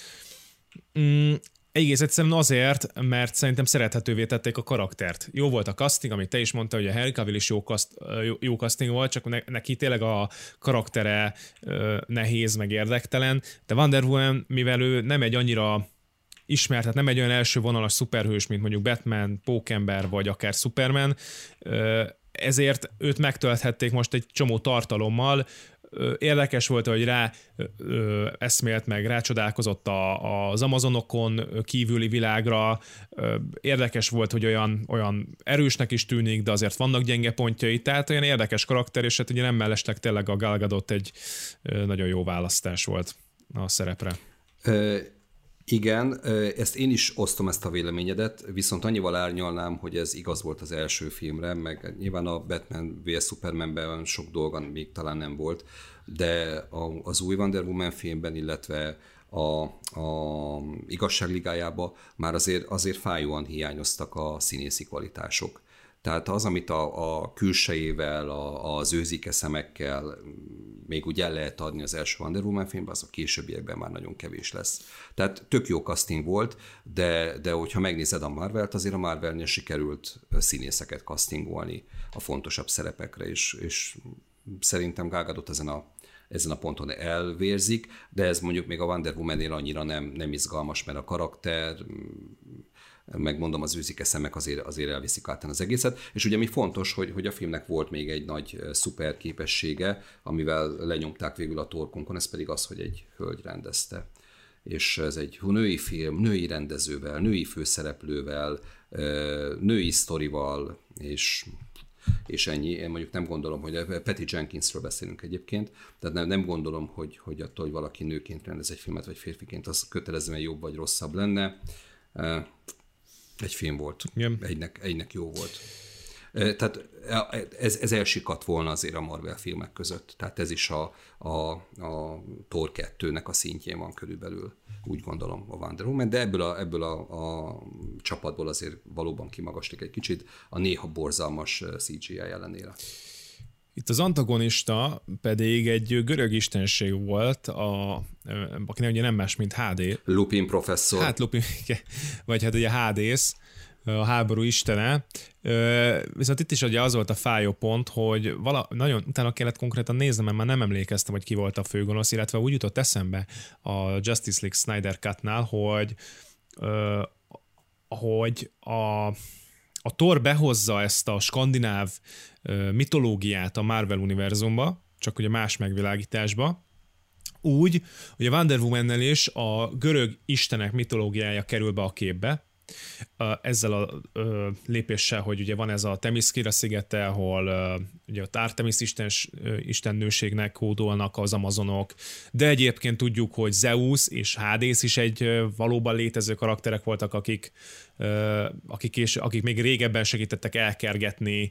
Egész egyszerűen azért, mert szerintem szerethetővé tették a karaktert. Jó volt a casting, amit te is mondta, hogy a Harry Cavill is jó, kast, jó, jó casting volt, csak neki tényleg a karaktere nehéz, meg érdektelen, de Wonder Woman, mivel ő nem egy annyira ismert, tehát nem egy olyan első vonalas szuperhős, mint mondjuk Batman, Pókember, vagy akár Superman, ezért őt megtölthették most egy csomó tartalommal, érdekes volt, hogy rá eszmélt meg, rácsodálkozott a, az Amazonokon kívüli világra, érdekes volt, hogy olyan, olyan erősnek is tűnik, de azért vannak gyenge pontjai, tehát olyan érdekes karakter, és hát ugye nem mellesleg tényleg a Galgadot egy nagyon jó választás volt a szerepre. Igen, ezt én is osztom ezt a véleményedet, viszont annyival árnyalnám, hogy ez igaz volt az első filmre, meg nyilván a Batman vs. Supermanben sok dolga még talán nem volt, de az új Wonder Woman filmben, illetve a, a igazságligájába már azért, azért fájóan hiányoztak a színészi kvalitások. Tehát az, amit a, a külsejével, a, az őzike szemekkel még úgy el lehet adni az első Wonder Woman filmben, az a későbbiekben már nagyon kevés lesz. Tehát tök jó casting volt, de, de hogyha megnézed a Marvelt, azért a Marvelnél sikerült színészeket castingolni a fontosabb szerepekre, és, és szerintem Gágadot ezen a ezen a ponton elvérzik, de ez mondjuk még a Wonder Woman-nél annyira nem, nem izgalmas, mert a karakter megmondom, az őzike szemek azért, azért elviszik át az egészet. És ugye mi fontos, hogy, hogy a filmnek volt még egy nagy szuper képessége, amivel lenyomták végül a torkunkon, ez pedig az, hogy egy hölgy rendezte. És ez egy női film, női rendezővel, női főszereplővel, női sztorival, és és ennyi. Én mondjuk nem gondolom, hogy Patty Jenkinsről beszélünk egyébként, tehát nem, nem gondolom, hogy, hogy attól, hogy valaki nőként rendez egy filmet, vagy férfiként, az kötelezően jobb vagy rosszabb lenne egy film volt. Igen. Egynek, egynek jó volt. Tehát ez, ez elsikadt volna azért a Marvel filmek között. Tehát ez is a, a, a Thor 2-nek a szintjén van körülbelül, úgy gondolom a Wonder Woman, de ebből a, ebből a, a csapatból azért valóban kimagaslik egy kicsit a néha borzalmas CGI ellenére. Itt az antagonista pedig egy görög istenség volt, a, aki ugye nem más, mint HD. Lupin professzor. Hát Lupin, (laughs) vagy hát ugye Hádész, a háború istene. Viszont itt is ugye az volt a fájó pont, hogy vala, nagyon utána kellett konkrétan néznem, mert már nem emlékeztem, hogy ki volt a főgonosz, illetve úgy jutott eszembe a Justice League Snyder Cut-nál, hogy, hogy a, a Thor behozza ezt a skandináv mitológiát a Marvel univerzumba, csak ugye más megvilágításba, úgy, hogy a Wonder woman is a görög istenek mitológiája kerül be a képbe, ezzel a lépéssel, hogy ugye van ez a Temiszkira szigete, ahol ugye a Artemis istens, istennőségnek kódolnak az amazonok, de egyébként tudjuk, hogy Zeus és Hades is egy valóban létező karakterek voltak, akik, akik, és, akik még régebben segítettek elkergetni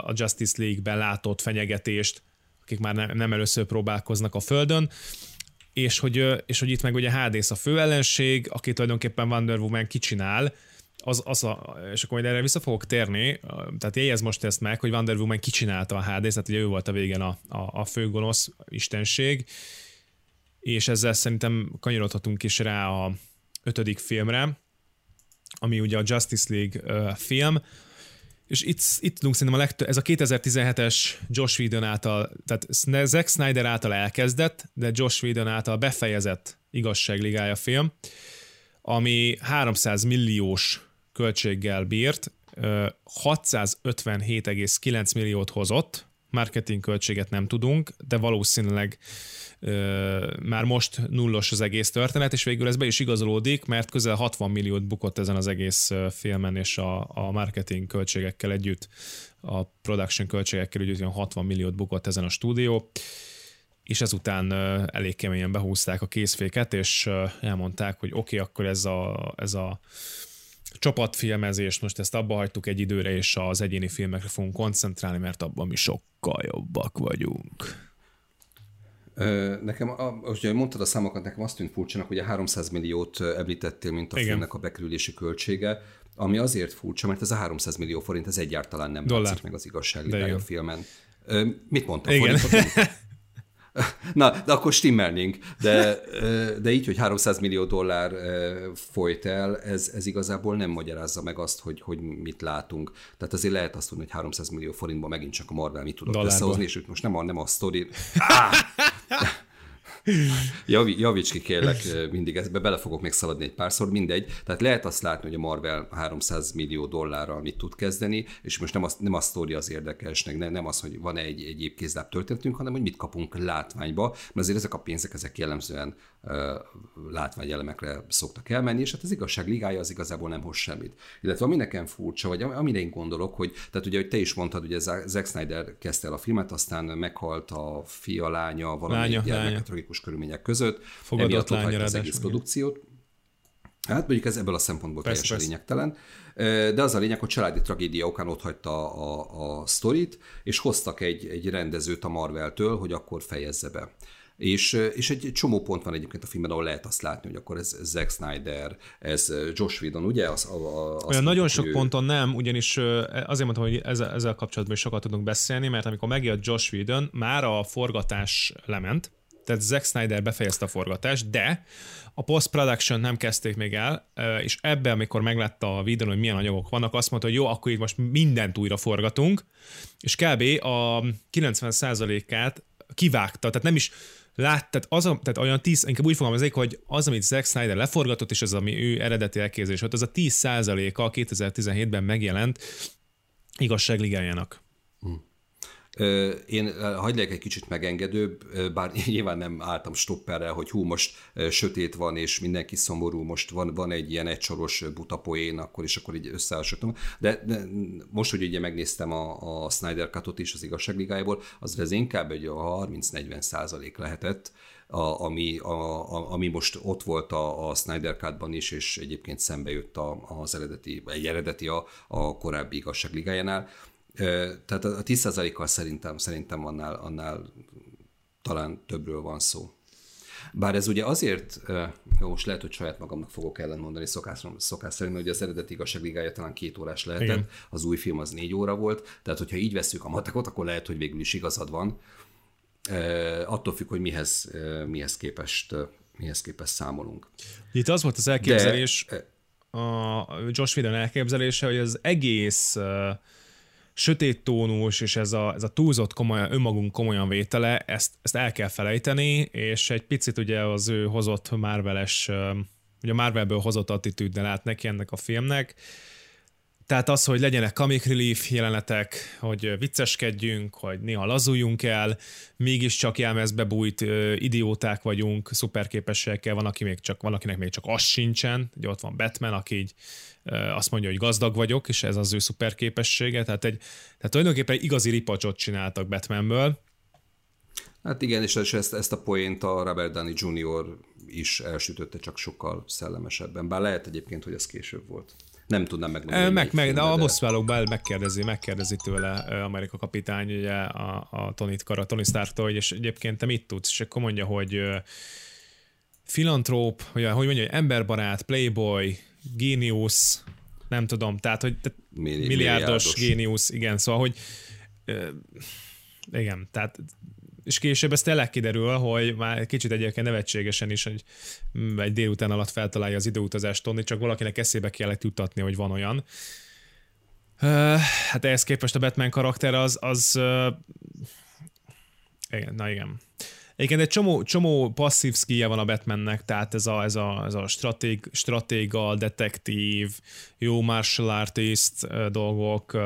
a Justice League-ben látott fenyegetést, akik már nem először próbálkoznak a Földön és hogy, és hogy itt meg ugye Hades a főellenség, aki tulajdonképpen Wonder Woman kicsinál, az, az a, és akkor majd erre vissza fogok térni, tehát jegyez most ezt meg, hogy Wonder Woman kicsinálta a Hades, tehát ugye ő volt a végén a, a, a főgonosz istenség, és ezzel szerintem kanyarodhatunk is rá a ötödik filmre, ami ugye a Justice League film, és itt, itt tudunk szerintem a legtöbb, ez a 2017-es Josh Whedon által, tehát Zack Snyder által elkezdett, de Josh Whedon által befejezett igazságligája film, ami 300 milliós költséggel bírt, 657,9 milliót hozott, marketing költséget nem tudunk, de valószínűleg már most nullos az egész történet, és végül ez be is igazolódik, mert közel 60 milliót bukott ezen az egész filmen, és a, a marketing költségekkel együtt, a production költségekkel együtt olyan 60 milliót bukott ezen a stúdió, és ezután elég keményen behúzták a készféket, és elmondták, hogy oké, okay, akkor ez a, ez a csapatfilmezés, most ezt abba hagytuk egy időre, és az egyéni filmekre fogunk koncentrálni, mert abban mi sokkal jobbak vagyunk. Nekem, ahogy mondtad a számokat, nekem azt tűnt furcsának, hogy a 300 milliót említettél, mint a Igen. filmnek a bekerülési költsége, ami azért furcsa, mert ez a 300 millió forint, ez egyáltalán nem Dollár. látszik meg az igazság a filmen. Mit mondtam? Igen. (laughs) Na, de akkor stimmelnénk. De, de így, hogy 300 millió dollár folyt el, ez, ez igazából nem magyarázza meg azt, hogy, hogy mit látunk. Tehát azért lehet azt mondani, hogy 300 millió forintban megint csak a Marvel mit tudott összehozni, és most nem a, nem a sztori. (laughs) Ah! (laughs) Javi, javíts ki kérlek, mindig ezbe bele fogok még szaladni egy párszor, mindegy. Tehát lehet azt látni, hogy a Marvel 300 millió dollárral mit tud kezdeni, és most nem, az, nem a sztori az érdekesnek, nem, nem az, hogy van egy egyéb kézláb történetünk, hanem hogy mit kapunk látványba, mert azért ezek a pénzek, ezek jellemzően látványelemekre szoktak elmenni, és hát az igazság ligája az igazából nem hoz semmit. Illetve ami nekem furcsa, vagy amire én gondolok, hogy, tehát ugye, hogy te is mondtad, hogy Zack Snyder kezdte el a filmet, aztán meghalt a fia, lánya, valami gyermek tragikus körülmények között, Fogadott lánya az egész produkciót. Hát mondjuk ez ebből a szempontból persze, teljesen persze. lényegtelen. De az a lényeg, hogy családi tragédia okán ott hagyta a, a, a sztorit, és hoztak egy, egy rendezőt a Marvel-től, hogy akkor fejezze be. És, és egy csomó pont van egyébként a filmben, ahol lehet azt látni, hogy akkor ez Zack Snyder, ez Josh Whedon, ugye? Az, az Olyan nagyon sok ő... ponton nem, ugyanis azért mondtam, hogy ezzel, ezzel kapcsolatban is sokat tudunk beszélni, mert amikor megjött Josh Whedon, már a forgatás lement, tehát Zack Snyder befejezte a forgatást, de a post-production nem kezdték még el, és ebben, amikor meglátta a videón, hogy milyen anyagok vannak, azt mondta, hogy jó, akkor így most mindent újra forgatunk, és kb. a 90%-át kivágta, tehát nem is lát, tehát, az a, tehát olyan 10, inkább úgy fogalmaznék, hogy az, amit Zack Snyder leforgatott, és az, ami ő eredeti elképzelés volt, az a 10%-a 2017-ben megjelent igazságligájának. Én hagyd egy kicsit megengedőbb, bár (laughs) nyilván nem álltam stopperrel, hogy hú, most sötét van, és mindenki szomorú, most van, van egy ilyen egysoros butapoén, akkor is akkor így összehasonlítom. De, de most, hogy ugye megnéztem a, a Snyder Cut-ot is az igazságligájából, az ez inkább egy 30-40 százalék lehetett, a, ami, a, a, ami most ott volt a, a Snyder Cut-ban is, és egyébként szembe jött a, az eredeti, egy eredeti a, a korábbi igazságligájánál. Tehát a 10%-kal szerintem, szerintem annál, annál talán többről van szó. Bár ez ugye azért, jó, most lehet, hogy saját magamnak fogok ellentmondani szokás, szokás szerint, hogy az eredeti igazságligája talán két órás lehetett, Igen. az új film az négy óra volt, tehát hogyha így veszük a matekot, akkor lehet, hogy végül is igazad van. attól függ, hogy mihez, mihez, képest, mihez képest számolunk. Itt az volt az elképzelés, De, a Josh Whedon elképzelése, hogy az egész sötét tónus, és ez a, ez a túlzott komolyan, önmagunk komolyan vétele, ezt, ezt el kell felejteni, és egy picit ugye az ő hozott Marveles, ugye a Marvelből hozott attitűddel át neki ennek a filmnek, tehát az, hogy legyenek comic relief jelenetek, hogy vicceskedjünk, hogy néha lazuljunk el, mégiscsak jelmezbe bújt idióták vagyunk, szuperképességekkel, van, aki még csak, van, akinek még csak az sincsen, ugye ott van Batman, aki így azt mondja, hogy gazdag vagyok, és ez az ő szuperképessége, tehát, egy, tehát tulajdonképpen igazi ripacsot csináltak Batmanből, Hát igen, és ezt, ezt a poént a Robert Downey Jr. is elsütötte, csak sokkal szellemesebben. Bár lehet egyébként, hogy ez később volt. Nem tudnám megmondani. Meg, meg, de a bosszválókban megkérdezi, megkérdezi tőle Amerika kapitány, ugye a, a Tony, Kara, Tony Stark-tól, és egyébként te mit tudsz? És akkor mondja, hogy filantróp, hogy, hogy mondja, hogy emberbarát, playboy, géniusz, nem tudom, tehát, hogy tehát Milli, milliárdos, géniusz, igen, szóval, hogy igen, tehát és később ez tényleg kiderül, hogy már kicsit egyébként nevetségesen is, hogy egy délután alatt feltalálja az időutazást Tony, csak valakinek eszébe kellett jutatni, hogy van olyan. hát ehhez képest a Batman karakter az, az igen, na igen. Egyébként egy csomó, csomó passzív skillje van a Batmannek, tehát ez a, ez a, ez a stratég, stratéga, detektív, jó martial artist dolgok,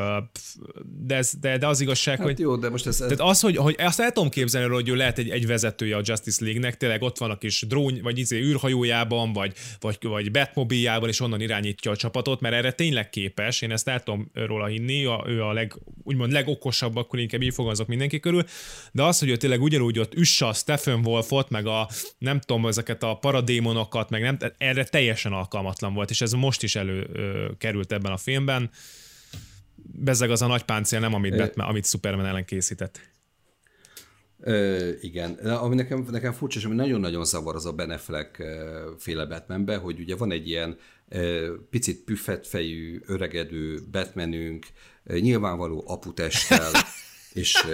de, ez, de, de az igazság, hát hogy... jó, de most ez... Tehát az, hogy, hogy azt el tudom képzelni, hogy ő lehet egy, egy vezetője a Justice League-nek, tényleg ott van a kis drón, vagy izé űrhajójában, vagy, vagy, vagy Batmobiljában, és onnan irányítja a csapatot, mert erre tényleg képes, én ezt el tudom róla hinni, a, ő a leg, úgymond legokosabb, akkor inkább így fogalmazok mindenki körül, de az, hogy ő tényleg ugyanúgy ott üssa a Stephen Wolfot, meg a nem tudom, ezeket a paradémonokat, meg nem, erre teljesen alkalmatlan volt, és ez most is elő ö, került ebben a filmben. Bezzeg az a nagy páncél nem, amit, Batman, amit Superman ellen készített. Ö, igen, ami nekem, nekem furcsa, és ami nagyon-nagyon zavar az a Beneflek féle Batmanbe, hogy ugye van egy ilyen picit püffetfejű, öregedő Batmanünk, nyilvánvaló aputesttel, (laughs) és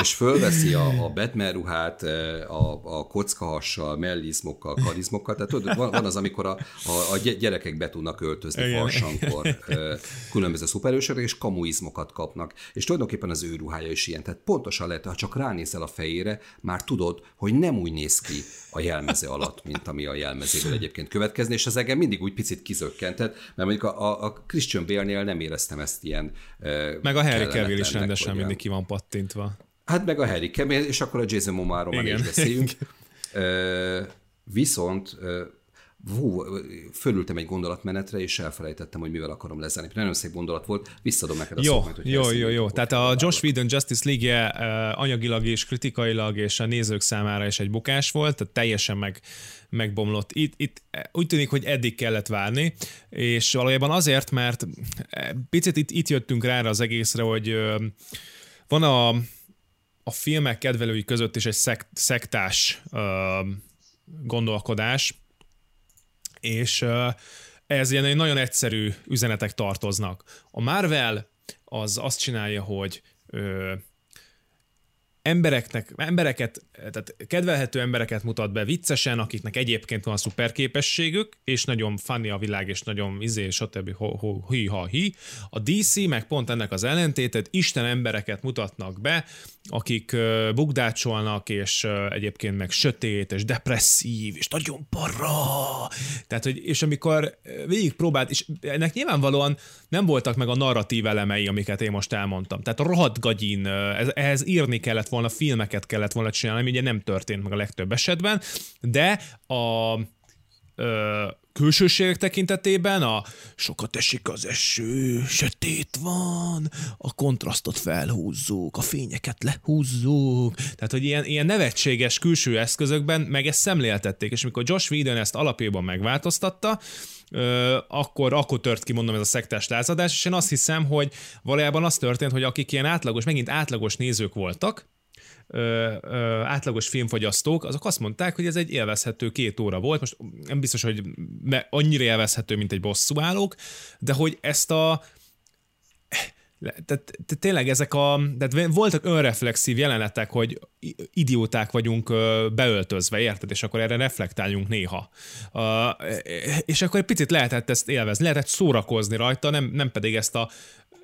és fölveszi a, a Batman ruhát a, a kockahassal, mellizmokkal, karizmokkal, tehát tudod, van, van az, amikor a, a, a gyerekek be tudnak öltözni farsankor különböző szuperősök, és kamuizmokat kapnak. És tulajdonképpen az ő ruhája is ilyen. Tehát pontosan lehet, ha csak ránézel a fejére, már tudod, hogy nem úgy néz ki a jelmeze alatt, mint ami a jelmezéből egyébként következni, és ez engem mindig úgy picit kizökkentett, mert mondjuk a, a, a Christian Bale-nél nem éreztem ezt ilyen Meg a Harry Cavill is rendesen mindig ki van pattintva. Hát meg a Harry Cavill, és akkor a Jason Momoa-ról már is beszéljünk. (laughs) viszont hú, fölültem egy gondolatmenetre, és elfelejtettem, hogy mivel akarom lezárni. Nagyon szép gondolat volt, visszadom neked a jó, szót, hogy Jó, jó, jó. Tehát a Josh Whedon Justice League uh, anyagilag és kritikailag és a nézők számára is egy bukás volt, tehát teljesen meg, megbomlott. Itt, itt úgy tűnik, hogy eddig kellett várni, és valójában azért, mert picit itt, itt jöttünk rá az egészre, hogy van a a filmek kedvelői között is egy szek, szektás uh, gondolkodás, és uh, ez ilyen nagyon egyszerű üzenetek tartoznak. A Marvel az azt csinálja, hogy uh, embereknek, embereket, tehát kedvelhető embereket mutat be viccesen, akiknek egyébként van szuper képességük, és nagyon funny a világ, és nagyon izé, stb. Hi, ha, hi. A DC meg pont ennek az ellentétet, Isten embereket mutatnak be, akik bukdácsolnak, és egyébként meg sötét, és depresszív, és nagyon parra. Tehát, hogy, és amikor végig próbált, és ennek nyilvánvalóan nem voltak meg a narratív elemei, amiket én most elmondtam. Tehát a rohadt gagyin, ez, ehhez írni kellett volna, filmeket kellett volna csinálni, ami ugye nem történt meg a legtöbb esetben, de a külsőségek tekintetében a sokat esik az eső, sötét van, a kontrasztot felhúzzuk, a fényeket lehúzzuk, tehát hogy ilyen, ilyen nevetséges külső eszközökben meg ezt szemléltették, és amikor Josh Whedon ezt alapjában megváltoztatta, akkor, akkor tört ki, mondom, ez a szektás lázadás, és én azt hiszem, hogy valójában az történt, hogy akik ilyen átlagos, megint átlagos nézők voltak, átlagos filmfogyasztók, azok azt mondták, hogy ez egy élvezhető két óra volt. Most nem biztos, hogy annyira élvezhető, mint egy bosszúállók, de hogy ezt a tehát, tehát tényleg ezek a, tehát voltak önreflexív jelenetek, hogy idióták vagyunk beöltözve, érted? És akkor erre reflektáljunk néha. És akkor egy picit lehetett ezt élvezni, lehetett szórakozni rajta, nem, nem pedig ezt a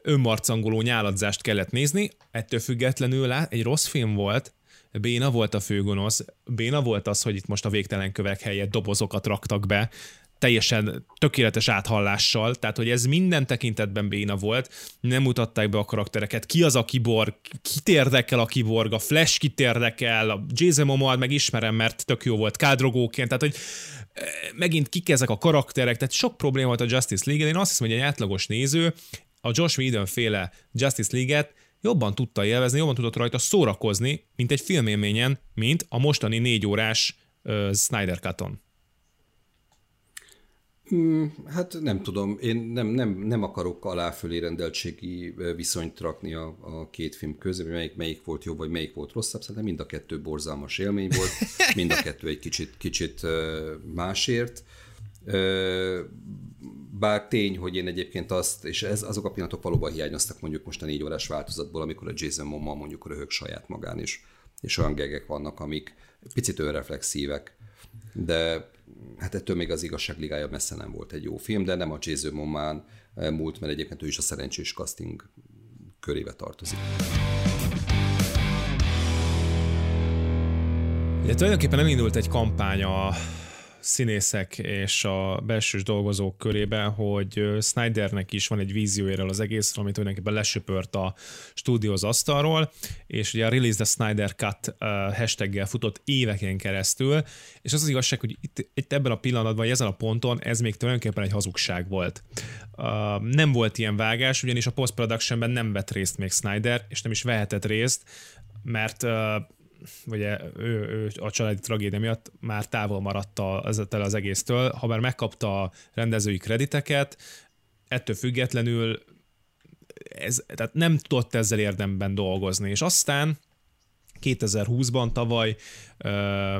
önmarcangoló nyáladzást kellett nézni, ettől függetlenül egy rossz film volt, Béna volt a főgonosz, Béna volt az, hogy itt most a végtelen kövek helyett dobozokat raktak be, teljesen tökéletes áthallással, tehát hogy ez minden tekintetben béna volt, nem mutatták be a karaktereket, ki az a kiborg, kit érdekel a kiborg, a Flash kit érdekel, a Jason Momoa meg ismerem, mert tök jó volt kádrogóként, tehát hogy eh, megint kik ezek a karakterek, tehát sok probléma volt a Justice League-en, én azt hiszem, hogy egy átlagos néző a Josh Whedon féle Justice League-et jobban tudta élvezni, jobban tudott rajta szórakozni, mint egy filmélményen, mint a mostani négy órás uh, Snyder Cut-on. Hmm, hát nem tudom, én nem, nem, nem akarok aláfölé rendeltségi viszonyt rakni a, a két film közé, melyik, melyik volt jobb, vagy melyik volt rosszabb, szerintem mind a kettő borzalmas élmény volt, (laughs) mind a kettő egy kicsit, kicsit másért. Bár tény, hogy én egyébként azt, és ez, azok a pillanatok valóban hiányoztak mondjuk most a négy órás változatból, amikor a Jason Momoa mondjuk röhög saját magán is, és olyan gegek vannak, amik picit önreflexívek, de hát ettől még az igazságligája messze nem volt egy jó film, de nem a Jason Momoa múlt, mert egyébként ő is a szerencsés casting körébe tartozik. Ugye tulajdonképpen nem indult egy kampány a színészek és a belsős dolgozók körében, hogy Snydernek is van egy víziójáról az egészről, amit tulajdonképpen lesöpört a stúdió az asztalról, és ugye a Release the Snyder Cut hashtaggel futott éveken keresztül, és az az igazság, hogy itt, itt ebben a pillanatban, vagy ezen a ponton ez még tulajdonképpen egy hazugság volt. Nem volt ilyen vágás, ugyanis a post-productionben nem vett részt még Snyder, és nem is vehetett részt, mert vagy ő, ő a családi tragédia miatt már távol maradt ezzel az egésztől, ha már megkapta a rendezői krediteket, ettől függetlenül ez, tehát nem tudott ezzel érdemben dolgozni, és aztán 2020-ban tavaly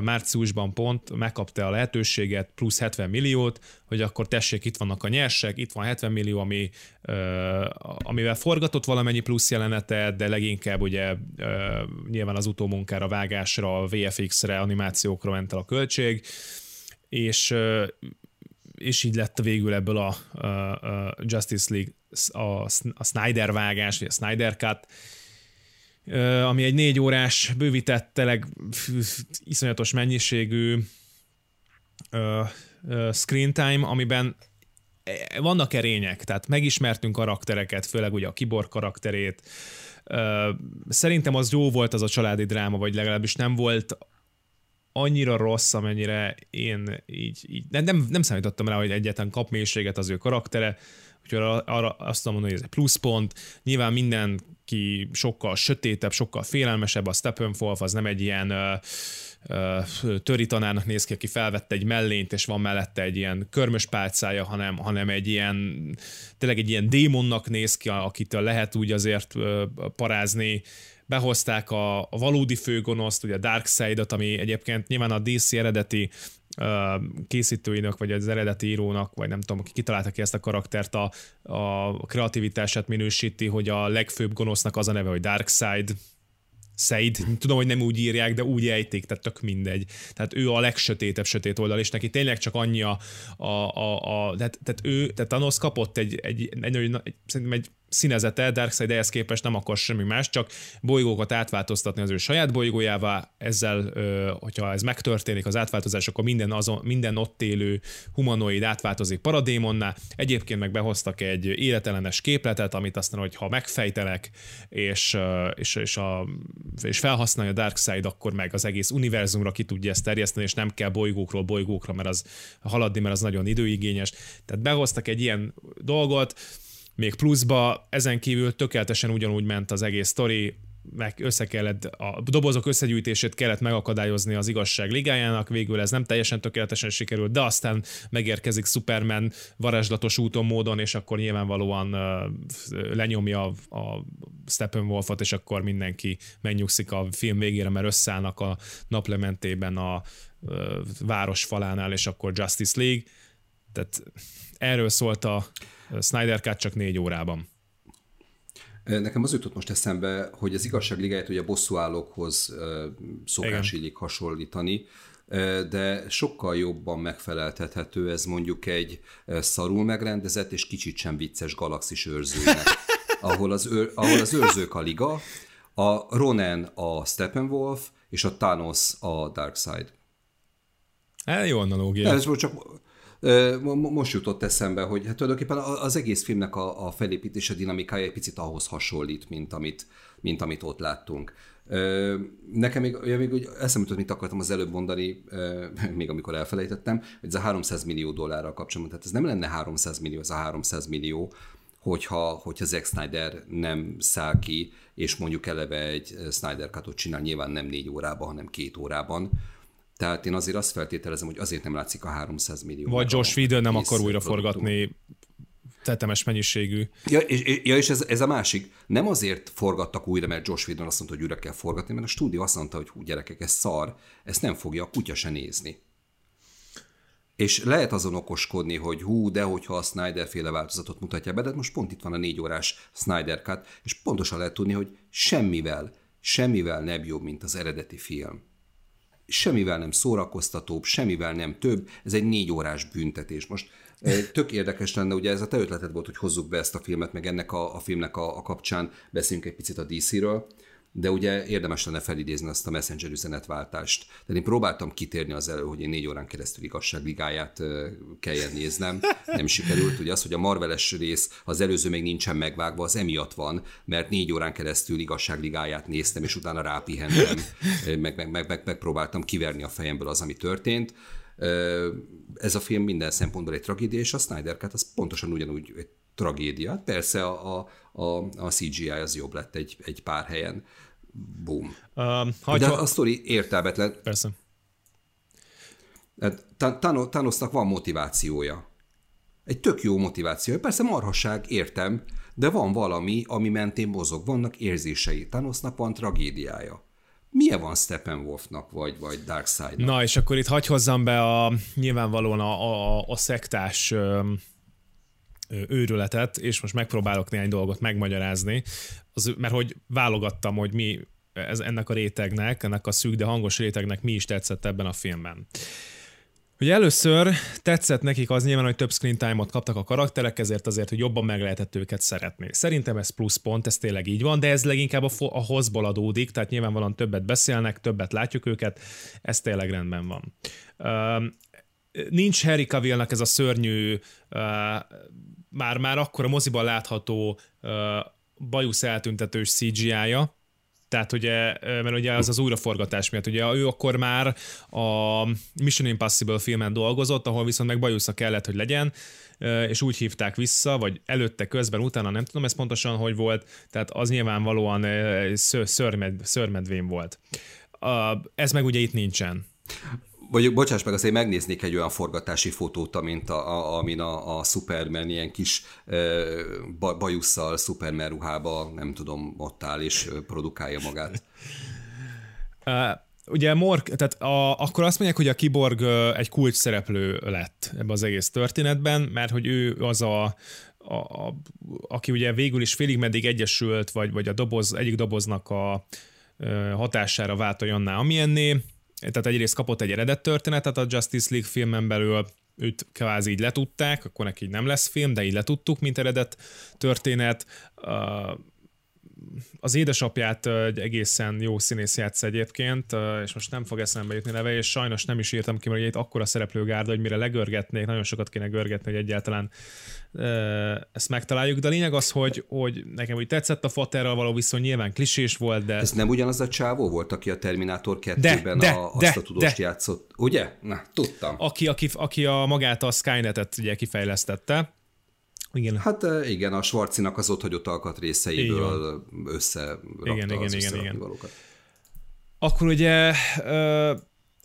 márciusban pont megkapta a lehetőséget, plusz 70 milliót, hogy akkor tessék, itt vannak a nyersek, itt van 70 millió, ami, amivel forgatott valamennyi plusz jelenetet, de leginkább ugye nyilván az utómunkára, vágásra, VFX-re, animációkra ment el a költség, és és így lett végül ebből a, Justice League a, a Snyder vágás, vagy a Snyder Cut, ami egy négy órás bővített, tényleg iszonyatos mennyiségű screen time, amiben e, vannak erények, tehát megismertünk karaktereket, főleg ugye a kibor karakterét. Szerintem az jó volt az a családi dráma, vagy legalábbis nem volt annyira rossz, amennyire én így, így nem, nem, számítottam rá, hogy egyetlen kap mélységet az ő karaktere, úgyhogy arra azt mondom, hogy ez egy pluszpont. Nyilván mindenki sokkal sötétebb, sokkal félelmesebb, a Steppenwolf az nem egy ilyen töri tanárnak néz ki, aki felvette egy mellényt, és van mellette egy ilyen körmös pálcája, hanem, hanem egy ilyen, tényleg egy ilyen démonnak néz ki, akitől lehet úgy azért parázni, behozták a, a valódi főgonoszt, ugye a Darkseid-ot, ami egyébként nyilván a DC eredeti készítőinek, vagy az eredeti írónak, vagy nem tudom, aki kitalálta ki ezt a karaktert, a, a kreativitását minősíti, hogy a legfőbb gonosznak az a neve, hogy Darkseid, Said, tudom, hogy nem úgy írják, de úgy ejték, tehát tök mindegy. Tehát ő a legsötétebb sötét oldal, és neki tényleg csak annyi a, a, a, a tehát, tehát, ő, tehát Thanos kapott egy, egy, egy, egy, egy, szerintem egy színezete, Darkseid ehhez képest nem akar semmi más, csak bolygókat átváltoztatni az ő saját bolygójává, ezzel, hogyha ez megtörténik, az átváltozás, akkor minden, azon, minden ott élő humanoid átváltozik paradémonná. Egyébként meg behoztak egy életellenes képletet, amit aztán, hogyha megfejtenek, és, és, és, a, és felhasználja Darkseid, akkor meg az egész univerzumra ki tudja ezt terjeszteni, és nem kell bolygókról bolygókra, mert az haladni, mert az nagyon időigényes. Tehát behoztak egy ilyen dolgot, még pluszba, ezen kívül tökéletesen ugyanúgy ment az egész sztori, meg össze kellett, a dobozok összegyűjtését kellett megakadályozni az igazság ligájának, végül ez nem teljesen tökéletesen sikerült, de aztán megérkezik Superman varázslatos úton, módon, és akkor nyilvánvalóan uh, lenyomja a, a Steppenwolfot, és akkor mindenki megnyugszik a film végére, mert összeállnak a naplementében a uh, város falánál, és akkor Justice League. Tehát erről szólt a Snyder Cut csak négy órában. Nekem az jutott most eszembe, hogy az igazságligáját ugye a bosszúállókhoz szokás illik hasonlítani, de sokkal jobban megfeleltethető ez mondjuk egy szarul megrendezett és kicsit sem vicces galaxis őrzőnek, (laughs) ahol az, őr, ahol az őrzők a liga, a Ronan a Steppenwolf, és a Thanos a Darkseid. Hát jó analógia. Ez most csak most jutott eszembe, hogy hát tulajdonképpen az egész filmnek a, a felépítése dinamikája egy picit ahhoz hasonlít, mint amit, mint amit ott láttunk. Nekem még, ja, még úgy eszembe jutott, mit akartam az előbb mondani, (laughs) még amikor elfelejtettem, hogy ez a 300 millió dollárral kapcsolatban, tehát ez nem lenne 300 millió, ez a 300 millió, hogyha, hogyha Zack Snyder nem száll ki, és mondjuk eleve egy Snyder Cut-ot csinál, nyilván nem négy órában, hanem két órában, tehát én azért azt feltételezem, hogy azért nem látszik a 300 millió. Vagy Josh Whedon nem akar újra produktum. forgatni tetemes mennyiségű. Ja, és, ja, és ez, ez a másik. Nem azért forgattak újra, mert Josh Whedon azt mondta, hogy újra kell forgatni, mert a stúdió azt mondta, hogy hú, gyerekek, ez szar, ezt nem fogja a kutya se nézni. És lehet azon okoskodni, hogy hú, de hogyha a Snyder féle változatot mutatja be, de most pont itt van a négy órás Snyder Cut, és pontosan lehet tudni, hogy semmivel, semmivel nem jobb, mint az eredeti film semmivel nem szórakoztatóbb, semmivel nem több, ez egy négy órás büntetés. Most eh, tök érdekes lenne, ugye ez a te ötleted volt, hogy hozzuk be ezt a filmet, meg ennek a, a filmnek a, a kapcsán beszéljünk egy picit a DC-ről. De ugye érdemes lenne felidézni azt a Messenger üzenetváltást. Tehát én próbáltam kitérni az elő, hogy én négy órán keresztül igazságligáját kelljen néznem. Nem sikerült. Ugye az, hogy a Marveles rész, az előző még nincsen megvágva, az emiatt van, mert négy órán keresztül igazságligáját néztem, és utána rápihentem, meg, meg, meg, meg, megpróbáltam kiverni a fejemből az, ami történt. Ez a film minden szempontból egy tragédia, és a Snyder Cut az pontosan ugyanúgy egy tragédia. Persze a, a, a, CGI az jobb lett egy, egy pár helyen. Boom. Uh, De a sztori értelmetlen. Persze. Hát, Thanosnak van motivációja. Egy tök jó motiváció. Persze marhasság, értem, de van valami, ami mentén mozog. Vannak érzései. Thanosnak van tragédiája. Milyen van Steppenwolfnak, vagy, vagy Darkseid-nak? Na, és akkor itt hagy hozzam be a, nyilvánvalóan a, a, a szektás őrületet, és most megpróbálok néhány dolgot megmagyarázni, az, mert hogy válogattam, hogy mi ez, ennek a rétegnek, ennek a szűk, de hangos rétegnek mi is tetszett ebben a filmben. Ugye először tetszett nekik az nyilván, hogy több screen time-ot kaptak a karakterek, ezért azért, hogy jobban meg lehetett őket szeretni. Szerintem ez plusz pont, ez tényleg így van, de ez leginkább a, fo- a hozból adódik, tehát nyilvánvalóan többet beszélnek, többet látjuk őket, ez tényleg rendben van. Uh, nincs Harry Cavillnak ez a szörnyű, uh, már, már akkor a moziban látható uh, bajusz eltüntetős CGI-ja, tehát ugye, mert ugye az az újraforgatás miatt, ugye ő akkor már a Mission Impossible filmen dolgozott, ahol viszont meg bajusza kellett, hogy legyen, és úgy hívták vissza, vagy előtte, közben, utána nem tudom ez pontosan, hogy volt, tehát az nyilvánvalóan szörmed, szörmedvén volt. Ez meg ugye itt nincsen vagy bocsáss meg, azért megnéznék egy olyan forgatási fotót, mint a, a, amin a, a Superman ilyen kis e, bajusszal, Superman ruhába, nem tudom, ott áll és produkálja magát. Ugye Mork, tehát a, akkor azt mondják, hogy a kiborg egy kulcs szereplő lett ebbe az egész történetben, mert hogy ő az a, a, a aki ugye végül is félig meddig egyesült, vagy, vagy a doboz, egyik doboznak a hatására vált olyanná, amilyenné, tehát egyrészt kapott egy eredet történetet a Justice League filmen belül, őt kvázi így letudták, akkor neki így nem lesz film, de így letudtuk, mint eredet történet. Az édesapját egy egészen jó színész játsz egyébként, és most nem fog eszembe jutni neve, és sajnos nem is írtam ki, mert egy akkora szereplőgárda, hogy mire legörgetnék, nagyon sokat kéne görgetni, hogy egyáltalán ezt megtaláljuk, de a lényeg az, hogy, hogy nekem úgy tetszett a Faterral való viszony, nyilván klisés volt, de... Ez nem ugyanaz a csávó volt, aki a Terminátor 2-ben de, a, de, azt a tudóst de. játszott, ugye? Na, tudtam. Aki, aki, aki a magát a Skynet-et ugye kifejlesztette, igen. Hát igen, a Schwarzinak az ott hagyott alkatrészeiből össze igen, igen, igen, igen. Akkor ugye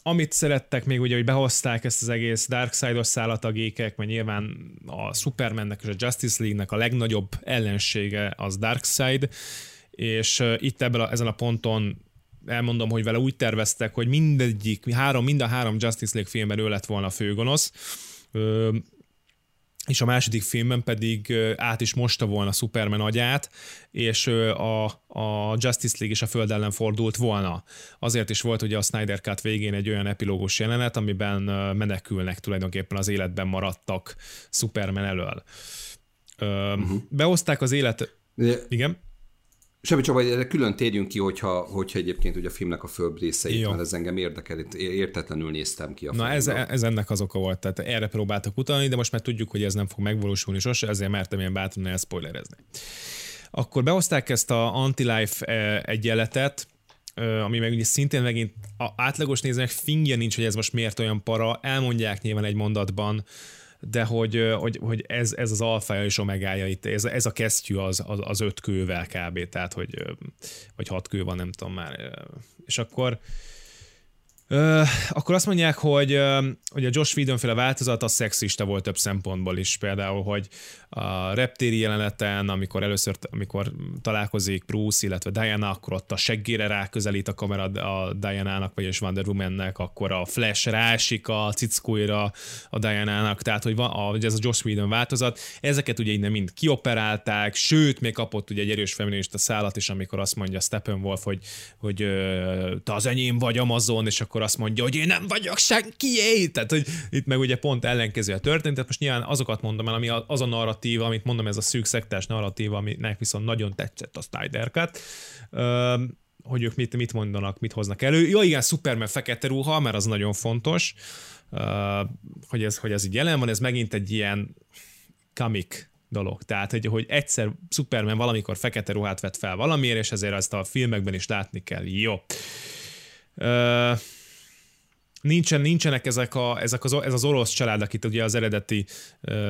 amit szerettek még ugye, hogy behozták ezt az egész Darkseid-os szállat a gékek, mert nyilván a Supermannek és a Justice League-nek a legnagyobb ellensége az Darkseid, és itt ebben a, ezen a ponton elmondom, hogy vele úgy terveztek, hogy mindegyik, három, mind a három Justice League filmben ő lett volna a főgonosz, és a második filmben pedig át is mosta volna Superman agyát, és a, a Justice League is a föld ellen fordult volna. Azért is volt ugye a Snyder Cut végén egy olyan epilógus jelenet, amiben menekülnek tulajdonképpen az életben maradtak Superman elől. Uh-huh. Behozták az élet... Igen? Semmi csak, hogy külön térjünk ki, hogyha, hogyha egyébként ugye a filmnek a fölbb részeit, Jó. mert ez engem érdekel, értetlenül néztem ki a Na ez, ez ennek az oka volt, tehát erre próbáltak utalni, de most már tudjuk, hogy ez nem fog megvalósulni sose, ezért mertem ilyen bátran elspoilerezni. Akkor behozták ezt a anti-life eh, egyenletet, eh, ami meg ugye szintén megint a átlagos nézőnek fingja nincs, hogy ez most miért olyan para, elmondják nyilván egy mondatban, de hogy, hogy, hogy ez, ez az alfája és omegája itt, ez, ez a kesztyű az, az, az öt kővel kb. Tehát, hogy vagy hat kő van, nem tudom már. És akkor Akkor azt mondják, hogy, hogy a Josh Whedon féle változat a szexista volt több szempontból is. Például, hogy a reptéri jeleneten, amikor először, amikor találkozik Bruce, illetve Diana, akkor ott a seggére ráközelít a kamera a Diana-nak, vagyis Wonder Woman-nek, akkor a Flash rásik a cickóira a Diana-nak, tehát hogy, van, a, ez a Josh Whedon változat. Ezeket ugye innen mind kioperálták, sőt, még kapott ugye egy erős feminista szállat is, amikor azt mondja Steppenwolf, hogy, hogy te az enyém vagy Amazon, és akkor akkor azt mondja, hogy én nem vagyok senkié, tehát hogy itt meg ugye pont ellenkező a történt, tehát most nyilván azokat mondom el, ami az a narratíva, amit mondom, ez a szűk szektás narratíva, aminek viszont nagyon tetszett a Snyder Cut. hogy ők mit, mit mondanak, mit hoznak elő. Ja igen, Superman fekete ruha, mert az nagyon fontos, hogy, ez, hogy ez így jelen van, ez megint egy ilyen comic dolog. Tehát, hogy, hogy egyszer Superman valamikor fekete ruhát vett fel valamiért, és ezért ezt a filmekben is látni kell. Jó. Uh, nincsen, nincsenek ezek, a, ezek az, ez az orosz család, akit ugye az eredeti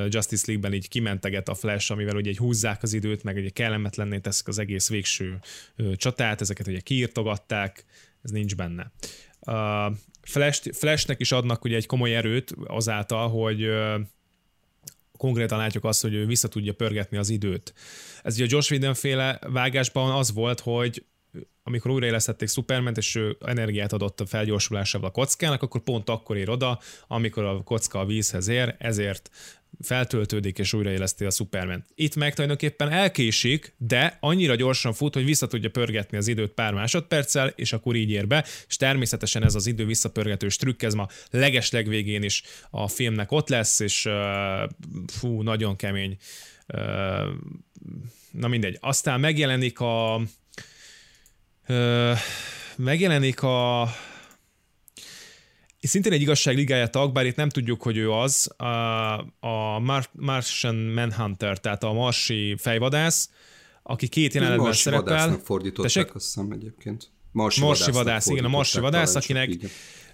Justice League-ben így kimenteget a Flash, amivel ugye egy húzzák az időt, meg ugye kellemetlenné teszik az egész végső csatát, ezeket ugye kiírtogatták, ez nincs benne. Uh, Flash, Flashnek is adnak ugye egy komoly erőt azáltal, hogy konkrétan látjuk azt, hogy ő vissza tudja pörgetni az időt. Ez ugye a Josh Whedon féle vágásban az volt, hogy amikor újraélesztették Superman, és ő energiát adott a felgyorsulásával a kockának, akkor pont akkor ér oda, amikor a kocka a vízhez ér, ezért feltöltődik és újraéleszti a Superman. Itt meg tulajdonképpen elkésik, de annyira gyorsan fut, hogy vissza tudja pörgetni az időt pár másodperccel, és akkor így ér be, és természetesen ez az idő visszapörgetős trükk, ez ma legesleg végén is a filmnek ott lesz, és uh, fú, nagyon kemény. Uh, na mindegy. Aztán megjelenik a megjelenik a szintén egy igazságligája tag, bár itt nem tudjuk, hogy ő az, a, a Mar- Martian Manhunter, tehát a marsi fejvadász, aki két jelenetben szerepel. Marsi fordították, azt hiszem egyébként. Marsi, marsi vadász, igen, a marsi vadász, akinek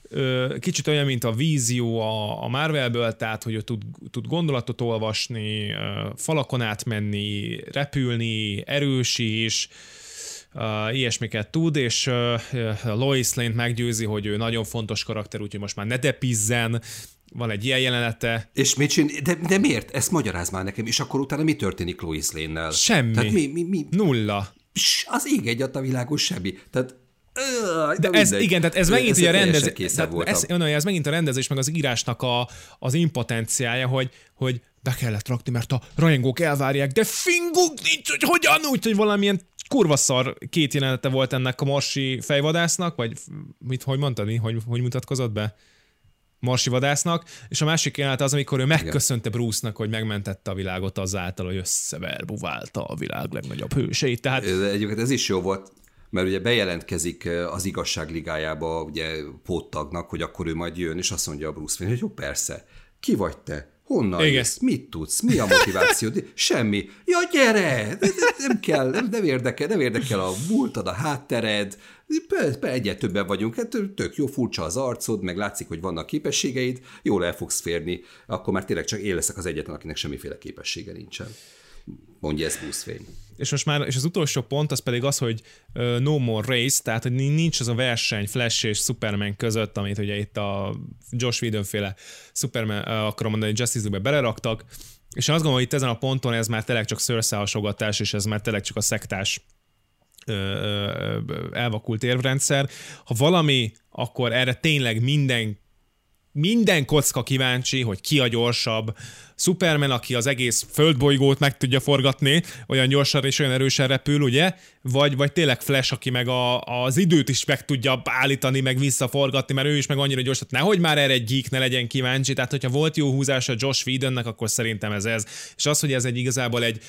ö, kicsit olyan, mint a vízió a, a Marvelből, tehát, hogy ő tud, tud gondolatot olvasni, falakon átmenni, repülni, erős is, uh, ilyesmiket tud, és uh, Lois Lane meggyőzi, hogy ő nagyon fontos karakter, úgyhogy most már ne depizzen, van egy ilyen jelenete. És mit csin... de, de miért? Ezt magyaráz már nekem, és akkor utána mi történik Lois Lane-nel? Semmi. Tehát mi, mi, mi? Nulla. Pss, az ég egy a világos semmi. Tehát de, de ez, igen, tehát ez megint a rendezés, ez, ez megint a rendezés, meg az írásnak a, az impotenciája, hogy, hogy be kellett rakni, mert a rajongók elvárják, de fingunk nincs, hogy hogyan, úgy, hogy valamilyen kurva szar két jelenete volt ennek a marsi fejvadásznak, vagy mit, hogy mondtad? Hogy, hogy mutatkozott be? Marsi vadásznak, és a másik jelenet az, amikor ő megköszönte Bruce-nak, hogy megmentette a világot azáltal, hogy összeverbuválta a világ legnagyobb hőseit. Tehát... Egyébként ez is jó volt, mert ugye bejelentkezik az igazság ligájába ugye póttagnak, hogy akkor ő majd jön, és azt mondja a Bruce hogy jó, persze, ki vagy te? Honnan Igen. jössz? Mit tudsz? Mi a motiváció? Semmi. Ja, gyere! Nem kell, nem, nem érdekel, nem érdekel a múltad, a háttered. Egyet többen vagyunk, hát tök jó, furcsa az arcod, meg látszik, hogy vannak képességeid, jól el fogsz férni, akkor már tényleg csak én leszek az egyetlen, akinek semmiféle képessége nincsen mondja ez buszfény. És most már, és az utolsó pont az pedig az, hogy uh, no more race, tehát hogy nincs az a verseny Flash és Superman között, amit ugye itt a Josh Whedon féle Superman, uh, akarom mondani, Justice League-be beleraktak, és én azt gondolom, hogy itt ezen a ponton ez már tényleg csak szőrszálhasogatás, és ez már tényleg csak a szektás elvakult érvrendszer. Ha valami, akkor erre tényleg minden minden kocka kíváncsi, hogy ki a gyorsabb. Superman, aki az egész földbolygót meg tudja forgatni, olyan gyorsan és olyan erősen repül, ugye? Vagy, vagy tényleg Flash, aki meg a, az időt is meg tudja állítani, meg visszaforgatni, mert ő is meg annyira gyors, tehát nehogy már erre egy geek ne legyen kíváncsi, tehát hogyha volt jó húzása Josh Whedonnek, akkor szerintem ez ez. És az, hogy ez egy igazából egy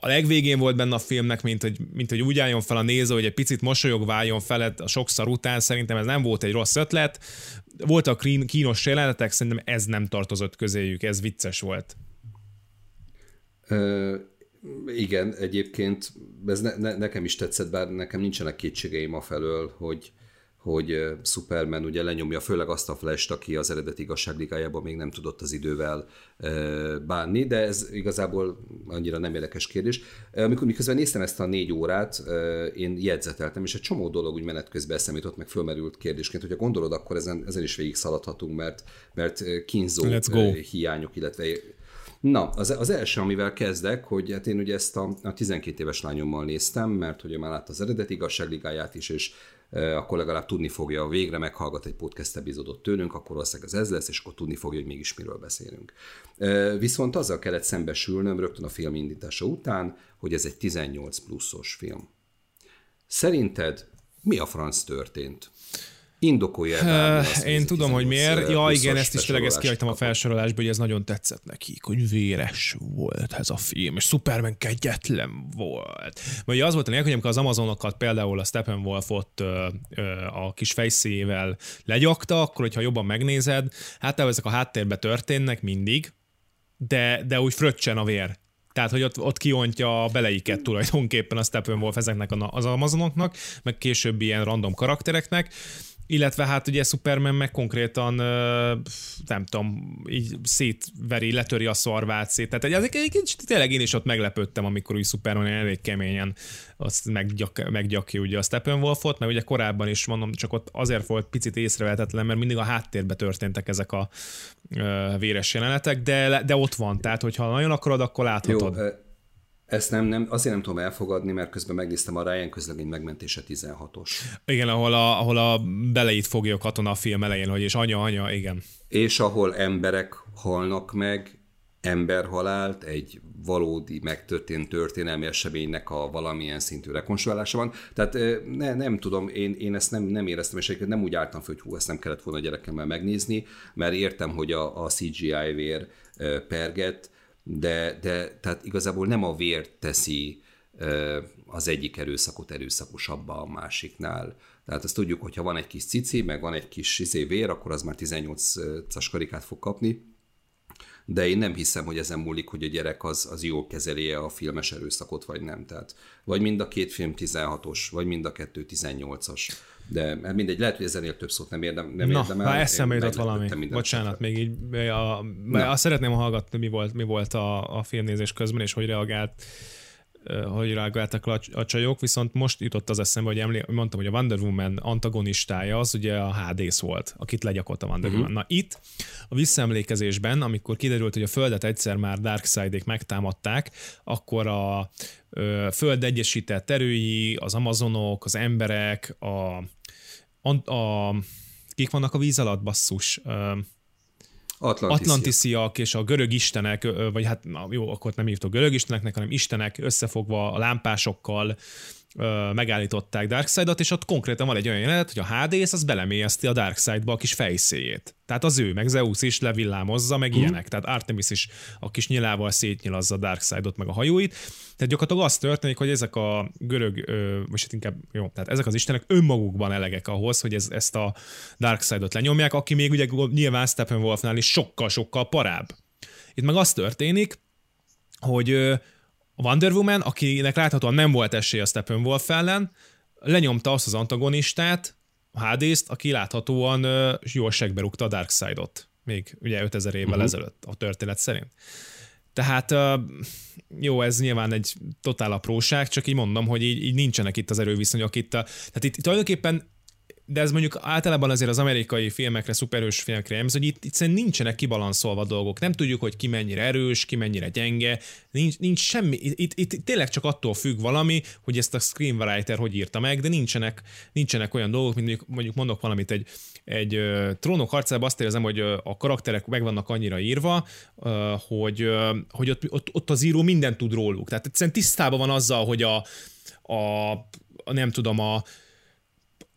a legvégén volt benne a filmnek, mint hogy, mint hogy úgy álljon fel a néző, hogy egy picit mosolyogva álljon fel a sokszor után, szerintem ez nem volt egy rossz ötlet. Voltak kínos jelenetek, szerintem ez nem tartozott közéjük, ez vicces volt. Ö, igen, egyébként ez ne, ne, nekem is tetszett, bár nekem nincsenek kétségeim a felől, hogy, hogy Superman ugye lenyomja főleg azt a flash aki az eredeti igazságligájában még nem tudott az idővel bánni, de ez igazából annyira nem érdekes kérdés. Amikor miközben néztem ezt a négy órát, én jegyzeteltem, és egy csomó dolog úgy menet közben eszem jutott, meg fölmerült kérdésként, hogyha gondolod, akkor ezen, ezen is végig szaladhatunk, mert, mert kínzó hiányok, illetve Na, az, az első, amivel kezdek, hogy hát én ugye ezt a, a 12 éves lányommal néztem, mert hogy már látta az eredeti igazságligáját is, és akkor legalább tudni fogja, végre meghallgat egy podcast epizódot tőlünk, akkor valószínűleg ez ez lesz, és akkor tudni fogja, hogy mégis miről beszélünk. Viszont azzal kellett szembesülnöm rögtön a film indítása után, hogy ez egy 18 pluszos film. Szerinted mi a franc történt? Indokolja uh, Én tudom, hogy miért. Ja, igen, ezt is tényleg ezt kihagytam a felsorolásba, hogy ez nagyon tetszett nekik, hogy véres volt ez a film, és Superman kegyetlen volt. Vagy az volt a hogy amikor az Amazonokat például a Steppenwolfot a kis fejszével legyakta, akkor, hogyha jobban megnézed, hát ezek a háttérbe történnek mindig, de, de úgy fröccsen a vér. Tehát, hogy ott, ott kiontja a beleiket tulajdonképpen a Steppenwolf ezeknek az Amazonoknak, meg később ilyen random karaktereknek, illetve hát ugye Superman meg konkrétan, nem tudom, így szétveri, letöri a szarvát szét. Tehát egy, egy, egy, tényleg én is ott meglepődtem, amikor úgy Superman elég keményen azt meggyak, meggyakja ugye a Steppenwolfot, mert ugye korábban is mondom, csak ott azért volt picit észrevehetetlen, mert mindig a háttérbe történtek ezek a véres jelenetek, de, de ott van, tehát hogyha nagyon akarod, akkor láthatod. Jó, ezt nem, nem, azért nem tudom elfogadni, mert közben megnéztem a Ryan közlemény megmentése 16-os. Igen, ahol a, ahol a beleit fogja a katona a film elején, hogy és anya, anya, igen. És ahol emberek halnak meg, emberhalált, egy valódi megtörtént történelmi eseménynek a valamilyen szintű rekonstruálása van. Tehát ne, nem tudom, én, én ezt nem, nem éreztem, és egyébként nem úgy álltam fel, hogy hú, ezt nem kellett volna a gyerekemmel megnézni, mert értem, hogy a, a CGI vér perget, de, de tehát igazából nem a vér teszi az egyik erőszakot erőszakosabbá a másiknál. Tehát azt tudjuk, hogy ha van egy kis cici, meg van egy kis izé vér, akkor az már 18-as karikát fog kapni, de én nem hiszem, hogy ezen múlik, hogy a gyerek az, az jól kezeli a filmes erőszakot, vagy nem. Tehát vagy mind a két film 16-os, vagy mind a kettő 18-as. De mindegy, lehet, hogy ezenél több szót nem érdem, nem Na, érdemel. Na, eszembe jutott valami. Bocsánat, még így, a, azt szeretném hallgatni, mi volt, mi volt a, a filmnézés közben, és hogy reagált hogy reagáltak a, a csajok, viszont most jutott az eszembe, hogy emlé- mondtam, hogy a Wonder Woman antagonistája az ugye a Hades volt, akit legyakolt a Wonder uh-huh. Woman. Na itt a visszaemlékezésben, amikor kiderült, hogy a Földet egyszer már Darkseidék megtámadták, akkor a ö, Föld egyesített erői, az Amazonok, az emberek, a, a, a kik vannak a víz alatt, basszus? Ö, Atlantisziak. És a görög istenek, vagy hát na, jó, akkor nem hívtok görög isteneknek, hanem istenek összefogva a lámpásokkal megállították Darkseid-ot, és ott konkrétan van egy olyan jelenet, hogy a Hades az belemélyezti a Darkseid-ba a kis fejszéjét. Tehát az ő, meg Zeus is levillámozza, meg uh-huh. ilyenek. Tehát Artemis is a kis nyilával szétnyilazza Darkseid-ot, meg a hajóit. Tehát gyakorlatilag az történik, hogy ezek a görög, most hát inkább, jó, tehát ezek az istenek önmagukban elegek ahhoz, hogy ez, ezt a Darkseid-ot lenyomják, aki még ugye nyilván Steppenwolfnál is sokkal-sokkal parább. Itt meg az történik, hogy a Wonder Woman, akinek láthatóan nem volt esély a Steppenwolf ellen, lenyomta azt az antagonistát, a hades aki láthatóan uh, jól segbe rúgta a Darkseid-ot. Még ugye 5000 évvel uh-huh. ezelőtt a történet szerint. Tehát jó, ez nyilván egy totál apróság, csak így mondom, hogy így, így nincsenek itt az erőviszonyok. Itt a, tehát itt tulajdonképpen de ez mondjuk általában azért az amerikai filmekre, szuperős filmekre jellemző, hogy itt, itt nincsenek kibalanszolva dolgok. Nem tudjuk, hogy ki mennyire erős, ki mennyire gyenge, nincs, nincs semmi. Itt, itt, itt tényleg csak attól függ valami, hogy ezt a screenwriter hogy írta meg, de nincsenek, nincsenek olyan dolgok, mint mondjuk, mondjuk mondok valamit, egy, egy uh, trónok harcában azt érzem, hogy uh, a karakterek meg vannak annyira írva, uh, hogy, uh, hogy ott, ott, ott az író mindent tud róluk. Tehát egyszerűen tisztában van azzal, hogy a, a, a nem tudom, a,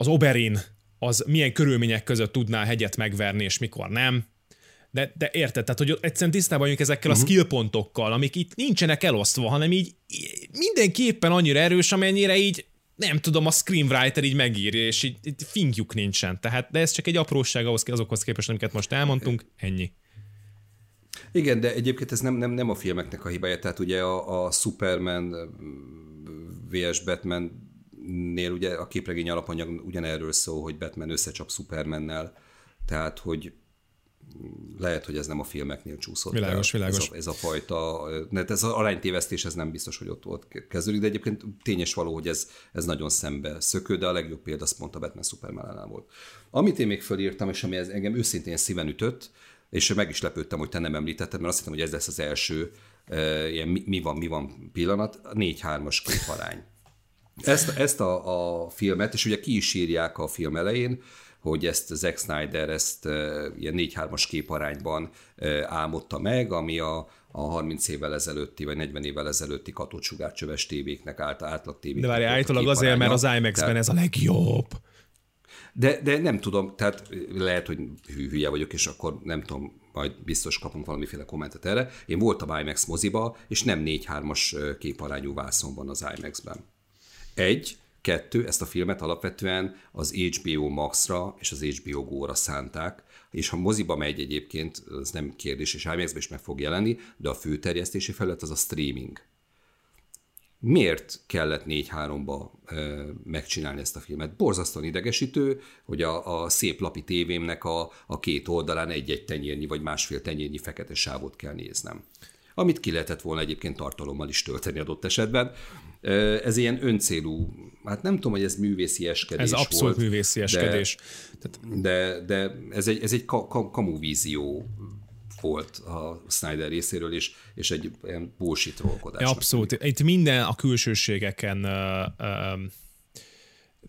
az Oberin az milyen körülmények között tudná a hegyet megverni, és mikor nem. De, de érted, tehát hogy egyszerűen tisztában vagyunk ezekkel uh-huh. a mhm. skill pontokkal, amik itt nincsenek elosztva, hanem így mindenképpen annyira erős, amennyire így nem tudom, a screenwriter így megírja, és így, így fingjuk nincsen. Tehát, de ez csak egy apróság ahhoz, azokhoz képest, amiket most elmondtunk, ennyi. Igen, de egyébként ez nem, nem, nem a filmeknek a hibája, tehát ugye a, a Superman vs. Batman nél ugye a képregény alapanyag ugyanerről szól, hogy Batman összecsap Supermannel, tehát hogy lehet, hogy ez nem a filmeknél csúszott világos, el. Világos. Ez, a, ez a fajta, mert ez az aránytévesztés, ez nem biztos, hogy ott volt kezdődik, de egyébként tényes való, hogy ez, ez nagyon szembe szökő, de a legjobb példa az pont a Batman Superman volt. Amit én még fölírtam, és ami ez engem őszintén szíven ütött, és meg is lepődtem, hogy te nem említetted, mert azt hittem, hogy ez lesz az első uh, ilyen mi, mi van, mi van pillanat, 4-3-as képarány. Ezt, ezt a, a filmet, és ugye ki is írják a film elején, hogy ezt Zack Snyder ezt e, ilyen 4-3-as képarányban e, álmodta meg, ami a, a 30 évvel ezelőtti, vagy 40 évvel ezelőtti katócsugárcsöves tévéknek, állt, átlag tévéknek. De várj, állítólag azért, mert az IMAX-ben ez a legjobb. De, de nem tudom, tehát lehet, hogy hülye vagyok, és akkor nem tudom, majd biztos kapunk valamiféle kommentet erre. Én voltam IMAX moziba, és nem 4-3-as képarányú vászon van az IMAX-ben. Egy, kettő, ezt a filmet alapvetően az HBO Max-ra és az HBO Go-ra szánták, és ha moziba megy egyébként, az nem kérdés, és IMAX-ben is meg fog jelenni, de a fő terjesztési felület az a streaming. Miért kellett 4-3-ba ö, megcsinálni ezt a filmet? Borzasztóan idegesítő, hogy a, a szép lapi tévémnek a, a két oldalán egy-egy tenyérnyi vagy másfél tenyérnyi fekete sávot kell néznem amit ki lehetett volna egyébként tartalommal is tölteni adott esetben. Ez ilyen öncélú, hát nem tudom, hogy ez művészi eskedés Ez abszolút volt, művészi eskedés. De, de, de ez egy, ez egy ka, ka, kamuvízió volt a Snyder részéről is, és egy ilyen bullshit rolkodás. Abszolút. Itt minden a külsőségeken uh, uh,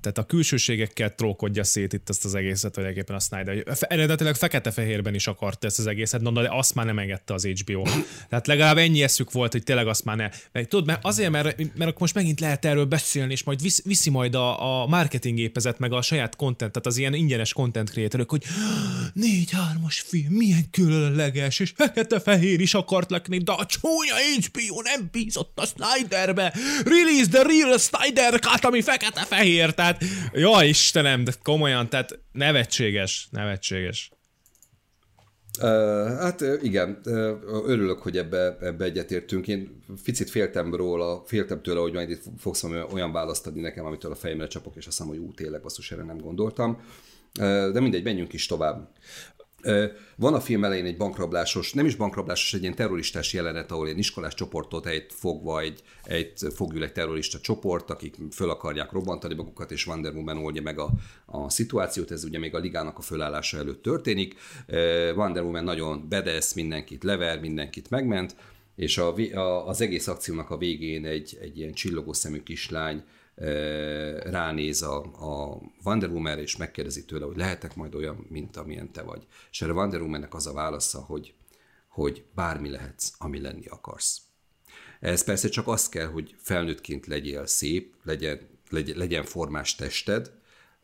tehát a külsőségekkel trókodja szét itt ezt az egészet, vagy egyébként a Snyder. Eredetileg fekete-fehérben is akart ezt az egészet, no, de azt már nem engedte az HBO. Tehát legalább ennyi eszük volt, hogy tényleg azt már ne. Meg, tudod, mert azért, mert, mert most megint lehet erről beszélni, és majd visz, viszi majd a, a marketing gépezet, meg a saját content, tehát az ilyen ingyenes content creatorok, hogy négy hármas film, milyen különleges, és fekete-fehér is akart lekni, de a csúnya HBO nem bízott a Snyderbe. Release the real Snyder cut, ami fekete-fehér, tehát jó Istenem, de komolyan, tehát nevetséges, nevetséges. Uh, hát igen, örülök, hogy ebbe, ebbe egyetértünk. Én ficit féltem róla, féltem tőle, hogy majd itt fogsz olyan választ adni nekem, amitől a fejemre csapok, és azt mondom, hogy ú, tényleg basszus, erre nem gondoltam. De mindegy, menjünk is tovább. Van a film elején egy bankrablásos, nem is bankrablásos, egy ilyen terroristás jelenet, ahol egy iskolás csoportot egy fogva, egy, egy fogül egy terrorista csoport, akik föl akarják robbantani magukat, és Wonder Woman oldja meg a, a szituációt, ez ugye még a ligának a fölállása előtt történik. Wonder Woman nagyon bedesz, mindenkit lever, mindenkit megment, és a, a, az egész akciónak a végén egy, egy ilyen csillogó szemű kislány ránéz a, a Wonder woman és megkérdezi tőle, hogy lehetek majd olyan, mint amilyen te vagy. És erre Wonder Woman-nek az a válasza, hogy, hogy bármi lehetsz, ami lenni akarsz. Ez persze csak az kell, hogy felnőttként legyél szép, legyen, legyen, legyen formás tested,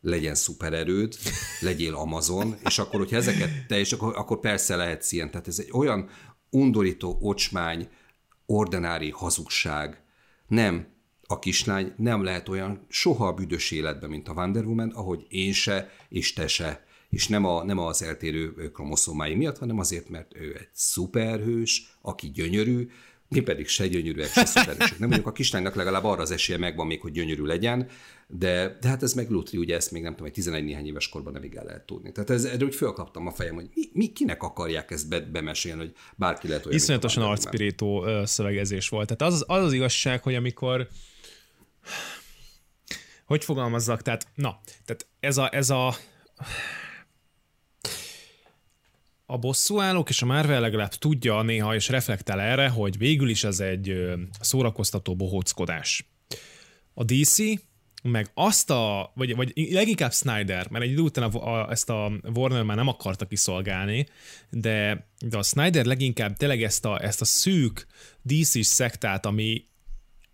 legyen szupererőd, legyél Amazon, és akkor, hogyha ezeket te, és akkor, akkor persze lehetsz ilyen. Tehát ez egy olyan undorító ocsmány, ordinári hazugság. Nem, a kislány nem lehet olyan soha a büdös életben, mint a Wonder Woman, ahogy én se, és te se. És nem, a, nem az eltérő kromoszómái miatt, hanem azért, mert ő egy szuperhős, aki gyönyörű, mi pedig se gyönyörűek, se szuperhősök. Nem mondjuk a kislánynak legalább arra az esélye megvan még, hogy gyönyörű legyen, de, de hát ez meg Lutri, ugye ezt még nem tudom, egy 11 néhány éves korban nem el lehet tudni. Tehát ez, erről úgy fölkaptam a fejem, hogy mi, mi kinek akarják ezt be, bemesélni, hogy bárki lehet olyan. Iszonyatosan arcpirító szövegezés volt. Tehát az, az az igazság, hogy amikor hogy fogalmazzak, tehát, na, tehát ez a, ez a a bosszúállók és a Marvel legalább tudja néha és reflektál erre, hogy végül is ez egy szórakoztató bohóckodás. A DC meg azt a, vagy, vagy leginkább Snyder, mert egy idő után a, a, ezt a Warner már nem akarta kiszolgálni, de, de a Snyder leginkább tényleg ezt a, ezt a szűk DC-s szektát, ami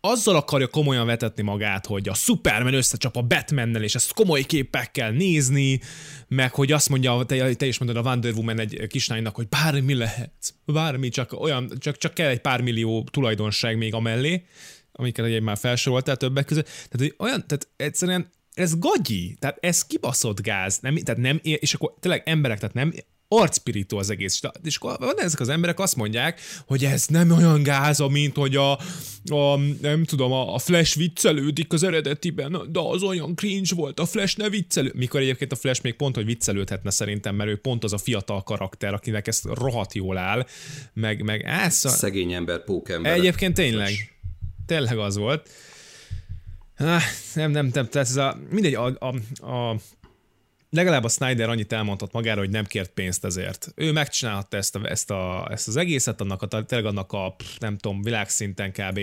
azzal akarja komolyan vetetni magát, hogy a Superman összecsap a Batmannel, és ezt komoly képekkel nézni, meg hogy azt mondja, te, te is mondod a Wonder Woman egy kislánynak, hogy bármi lehet, bármi, csak, olyan, csak, csak kell egy pár millió tulajdonság még amellé, amiket egy már felsoroltál többek között. Tehát hogy olyan, tehát egyszerűen ez gagyi, tehát ez kibaszott gáz, nem, tehát nem, és akkor tényleg emberek, tehát nem arcpirító az egész. És akkor ezek az emberek azt mondják, hogy ez nem olyan gáza, mint hogy a, a nem tudom, a Flash viccelődik az eredetiben, de az olyan cringe volt, a Flash ne viccelő. Mikor egyébként a Flash még pont, hogy viccelődhetne szerintem, mert ő pont az a fiatal karakter, akinek ez rohadt jól áll, meg, meg ász. Szegény ember, pókember. Egyébként tényleg. Tényleg az volt. Nem, nem, nem, tehát ez a, mindegy, a, a, a legalább a Snyder annyit elmondhat magára, hogy nem kért pénzt ezért. Ő megcsinálhatta ezt, a, ezt, a, ezt az egészet, annak a, tényleg annak a, nem tudom, világszinten kb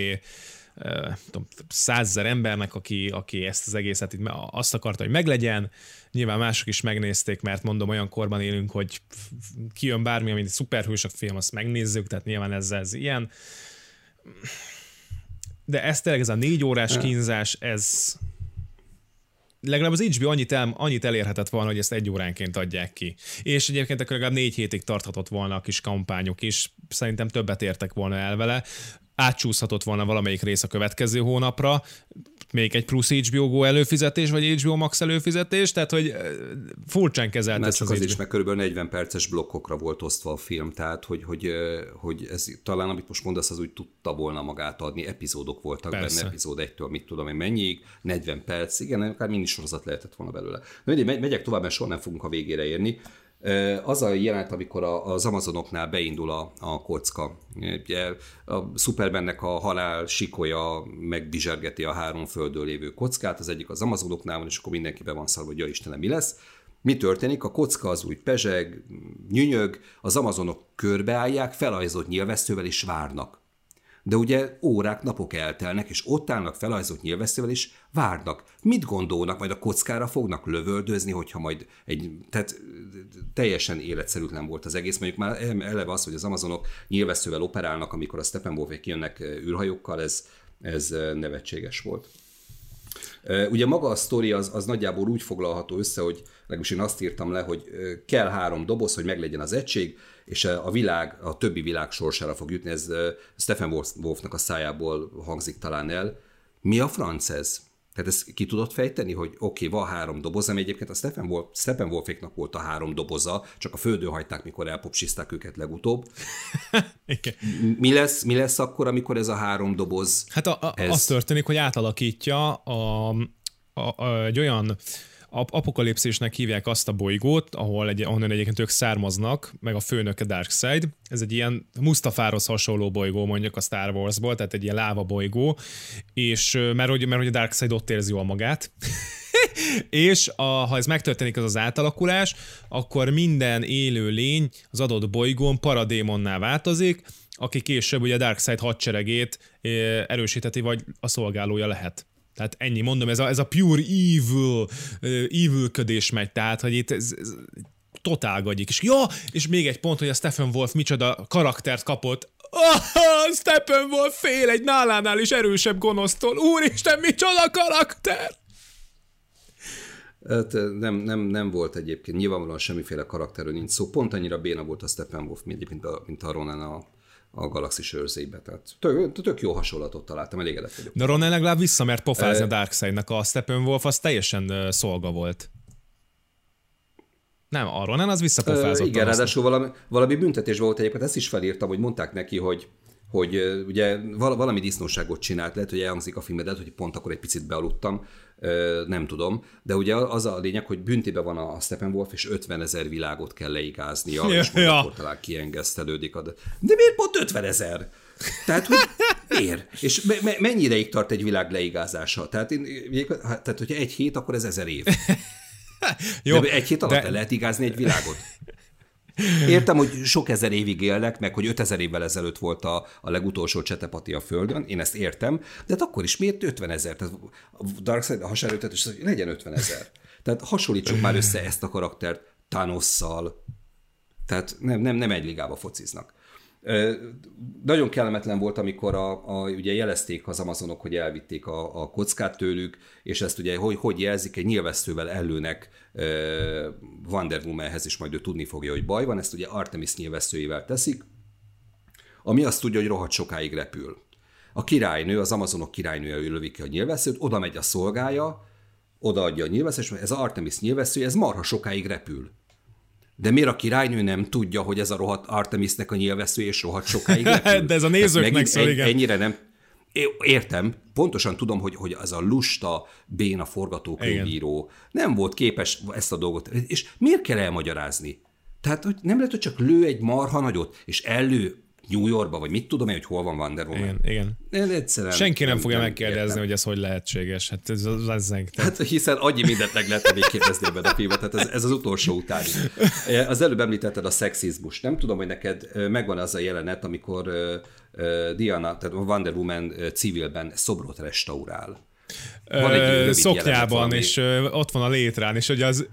százezer embernek, aki, aki ezt az egészet itt azt akarta, hogy meglegyen. Nyilván mások is megnézték, mert mondom, olyan korban élünk, hogy kijön bármi, amit szuperhősök film, azt megnézzük, tehát nyilván ez, ez ilyen. De ez tényleg ez a négy órás kínzás, ez, legalább az HBO annyit, el, annyit elérhetett volna, hogy ezt egy óránként adják ki. És egyébként akkor legalább négy hétig tarthatott volna a kis kampányok is, szerintem többet értek volna el vele. Átcsúszhatott volna valamelyik rész a következő hónapra, még egy plusz HBO Go előfizetés, vagy HBO Max előfizetés, tehát hogy furcsán kezelt Mert csak az, az is, meg körülbelül 40 perces blokkokra volt osztva a film, tehát hogy, hogy, hogy ez talán, amit most mondasz, az úgy tudta volna magát adni, epizódok voltak Persze. benne, epizód egytől, mit tudom én mennyiig, 40 perc, igen, akár minisorozat lehetett volna belőle. Na, megyek tovább, mert soha nem fogunk a végére érni. Az a jelent, amikor az Amazonoknál beindul a, a kocka. Ugye a Supermannek a halál sikolya megbizsergeti a három földön lévő kockát, az egyik az Amazonoknál van, és akkor mindenki be van szarva, hogy ja Istenem, mi lesz. Mi történik? A kocka az úgy pezseg, nyünyög, az Amazonok körbeállják, felajzott nyilvesszővel és várnak de ugye órák, napok eltelnek, és ott állnak felajzott nyilvesszővel, és várnak. Mit gondolnak? Majd a kockára fognak lövöldözni, hogyha majd egy, tehát teljesen életszerűtlen volt az egész. Mondjuk már eleve az, hogy az Amazonok nyilvesszővel operálnak, amikor a Steppenwolfék jönnek űrhajókkal, ez, ez nevetséges volt. Ugye maga a sztori az, az nagyjából úgy foglalható össze, hogy legalábbis én azt írtam le, hogy kell három doboz, hogy meglegyen az egység, és a világ, a többi világ sorsára fog jutni, ez Stephen Wolfnak a szájából hangzik talán el. Mi a franc ez? Tehát ezt ki tudod fejteni, hogy oké, okay, van három doboz, ami egyébként a Stephen, Wolf, Stephen Wolféknak volt a három doboza, csak a földön hagyták, mikor elpopsizták őket legutóbb. (laughs) mi, lesz, mi lesz akkor, amikor ez a három doboz? Hát a, a, ez... az történik, hogy átalakítja a, a, a, egy olyan apokalipszisnek hívják azt a bolygót, ahol egy, ahonnan egyébként ők származnak, meg a főnöke Darkseid. Ez egy ilyen Mustafáros hasonló bolygó, mondjuk a Star Warsból, tehát egy ilyen láva bolygó, és mert, hogy, mert hogy a Darkseid ott érzi jól magát. (laughs) és a, ha ez megtörténik, az az átalakulás, akkor minden élő lény az adott bolygón paradémonná változik, aki később ugye a Darkseid hadseregét erősíteti, vagy a szolgálója lehet. Tehát ennyi, mondom, ez a, ez a pure evil, evilködés megy, tehát, hogy itt ez, ez totál gagyik. És ja, és még egy pont, hogy a Stephen Wolf micsoda karaktert kapott. Ah, Stephen Wolf fél egy nálánál is erősebb gonosztól. Úristen, micsoda karakter! Hát nem, nem, nem volt egyébként, nyilvánvalóan semmiféle karakterről nincs szó. Pont annyira béna volt a Stephen Wolf, mint a, mint a Ronan a, a galaxis őrzébe. Tehát tök, tök jó hasonlatot találtam, elégedett vagyok. De Ronan legalább visszamert pofázni e... a Darkseid-nak, a Steppenwolf az teljesen szolga volt. Nem, a Ronan az visszapofázott. E, igen, ráadásul valami, valami büntetés volt egyébként, ezt is felírtam, hogy mondták neki, hogy hogy ugye valami disznóságot csinált, lehet, hogy elhangzik a filmedet, hogy pont akkor egy picit bealudtam, nem tudom, de ugye az a lényeg, hogy büntébe van a Steppenwolf, és 50 ezer világot kell leigáznia, ja, és ja. akkor talán kiengesztelődik. A... De miért pont 50 ezer? Tehát, hogy miért? És me- me- mennyi ideig tart egy világ leigázása? Tehát, én, tehát hogyha egy hét, akkor ez ezer év. (laughs) Jó, de egy hét alatt de... lehet igázni egy világot. Értem, hogy sok ezer évig élnek, meg hogy 5000 évvel ezelőtt volt a, a legutolsó csetepati a Földön, én ezt értem, de hát akkor is miért 50 ezer? Tehát Darkseid a hasonlított, és legyen 50 ezer. Tehát hasonlítsuk már össze ezt a karaktert Thanosszal. Tehát nem, nem, nem egy ligába fociznak. Nagyon kellemetlen volt, amikor a, a, ugye jelezték az amazonok, hogy elvitték a, a kockát tőlük, és ezt ugye hogy, hogy jelzik, egy nyilvesszővel ellőnek uh, Wonder Womanhez, és majd ő tudni fogja, hogy baj van, ezt ugye Artemis nyilvesszőjével teszik, ami azt tudja, hogy rohadt sokáig repül. A királynő, az amazonok királynője ő lövi ki a nyilvesszőt, oda megy a szolgája, odaadja a nyilvesszőt, és ez Artemis nyilvesszője, ez marha sokáig repül. De miért a királynő nem tudja, hogy ez a rohadt Artemisnek a nyilvessző, és rohadt sokáig (laughs) repül? De ez a nézőknek szól, igen. Ennyire nem... Értem, pontosan tudom, hogy, hogy az a lusta, béna forgatókönyvíró nem volt képes ezt a dolgot. És miért kell elmagyarázni? Tehát, hogy nem lehet, hogy csak lő egy marha nagyot, és ellő New Yorkba, vagy mit tudom én, hogy hol van Wonder Woman. Igen, igen. Egyszerűen, Senki nem, nem fogja megkérdezni, értem. hogy ez hogy lehetséges. Hát ez az, az Hát hiszen annyi mindent meg lehet még kérdezni ebben a filmet, tehát ez, ez az utolsó utáni. Az előbb említetted a szexizmus. Nem tudom, hogy neked megvan az a jelenet, amikor Diana, tehát Wonder Woman civilben szobrot restaurál. Van egy szoknyában, és ott van a létrán, és hogy az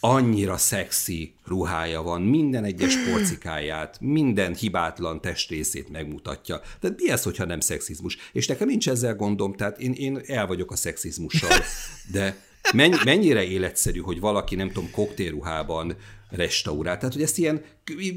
annyira szexi ruhája van, minden egyes porcikáját, minden hibátlan testrészét megmutatja. Tehát mi ez, hogyha nem szexizmus? És nekem nincs ezzel gondom, tehát én, én el vagyok a szexizmussal, de mennyire életszerű, hogy valaki, nem tudom, koktélruhában restaurál. Tehát, hogy ezt ilyen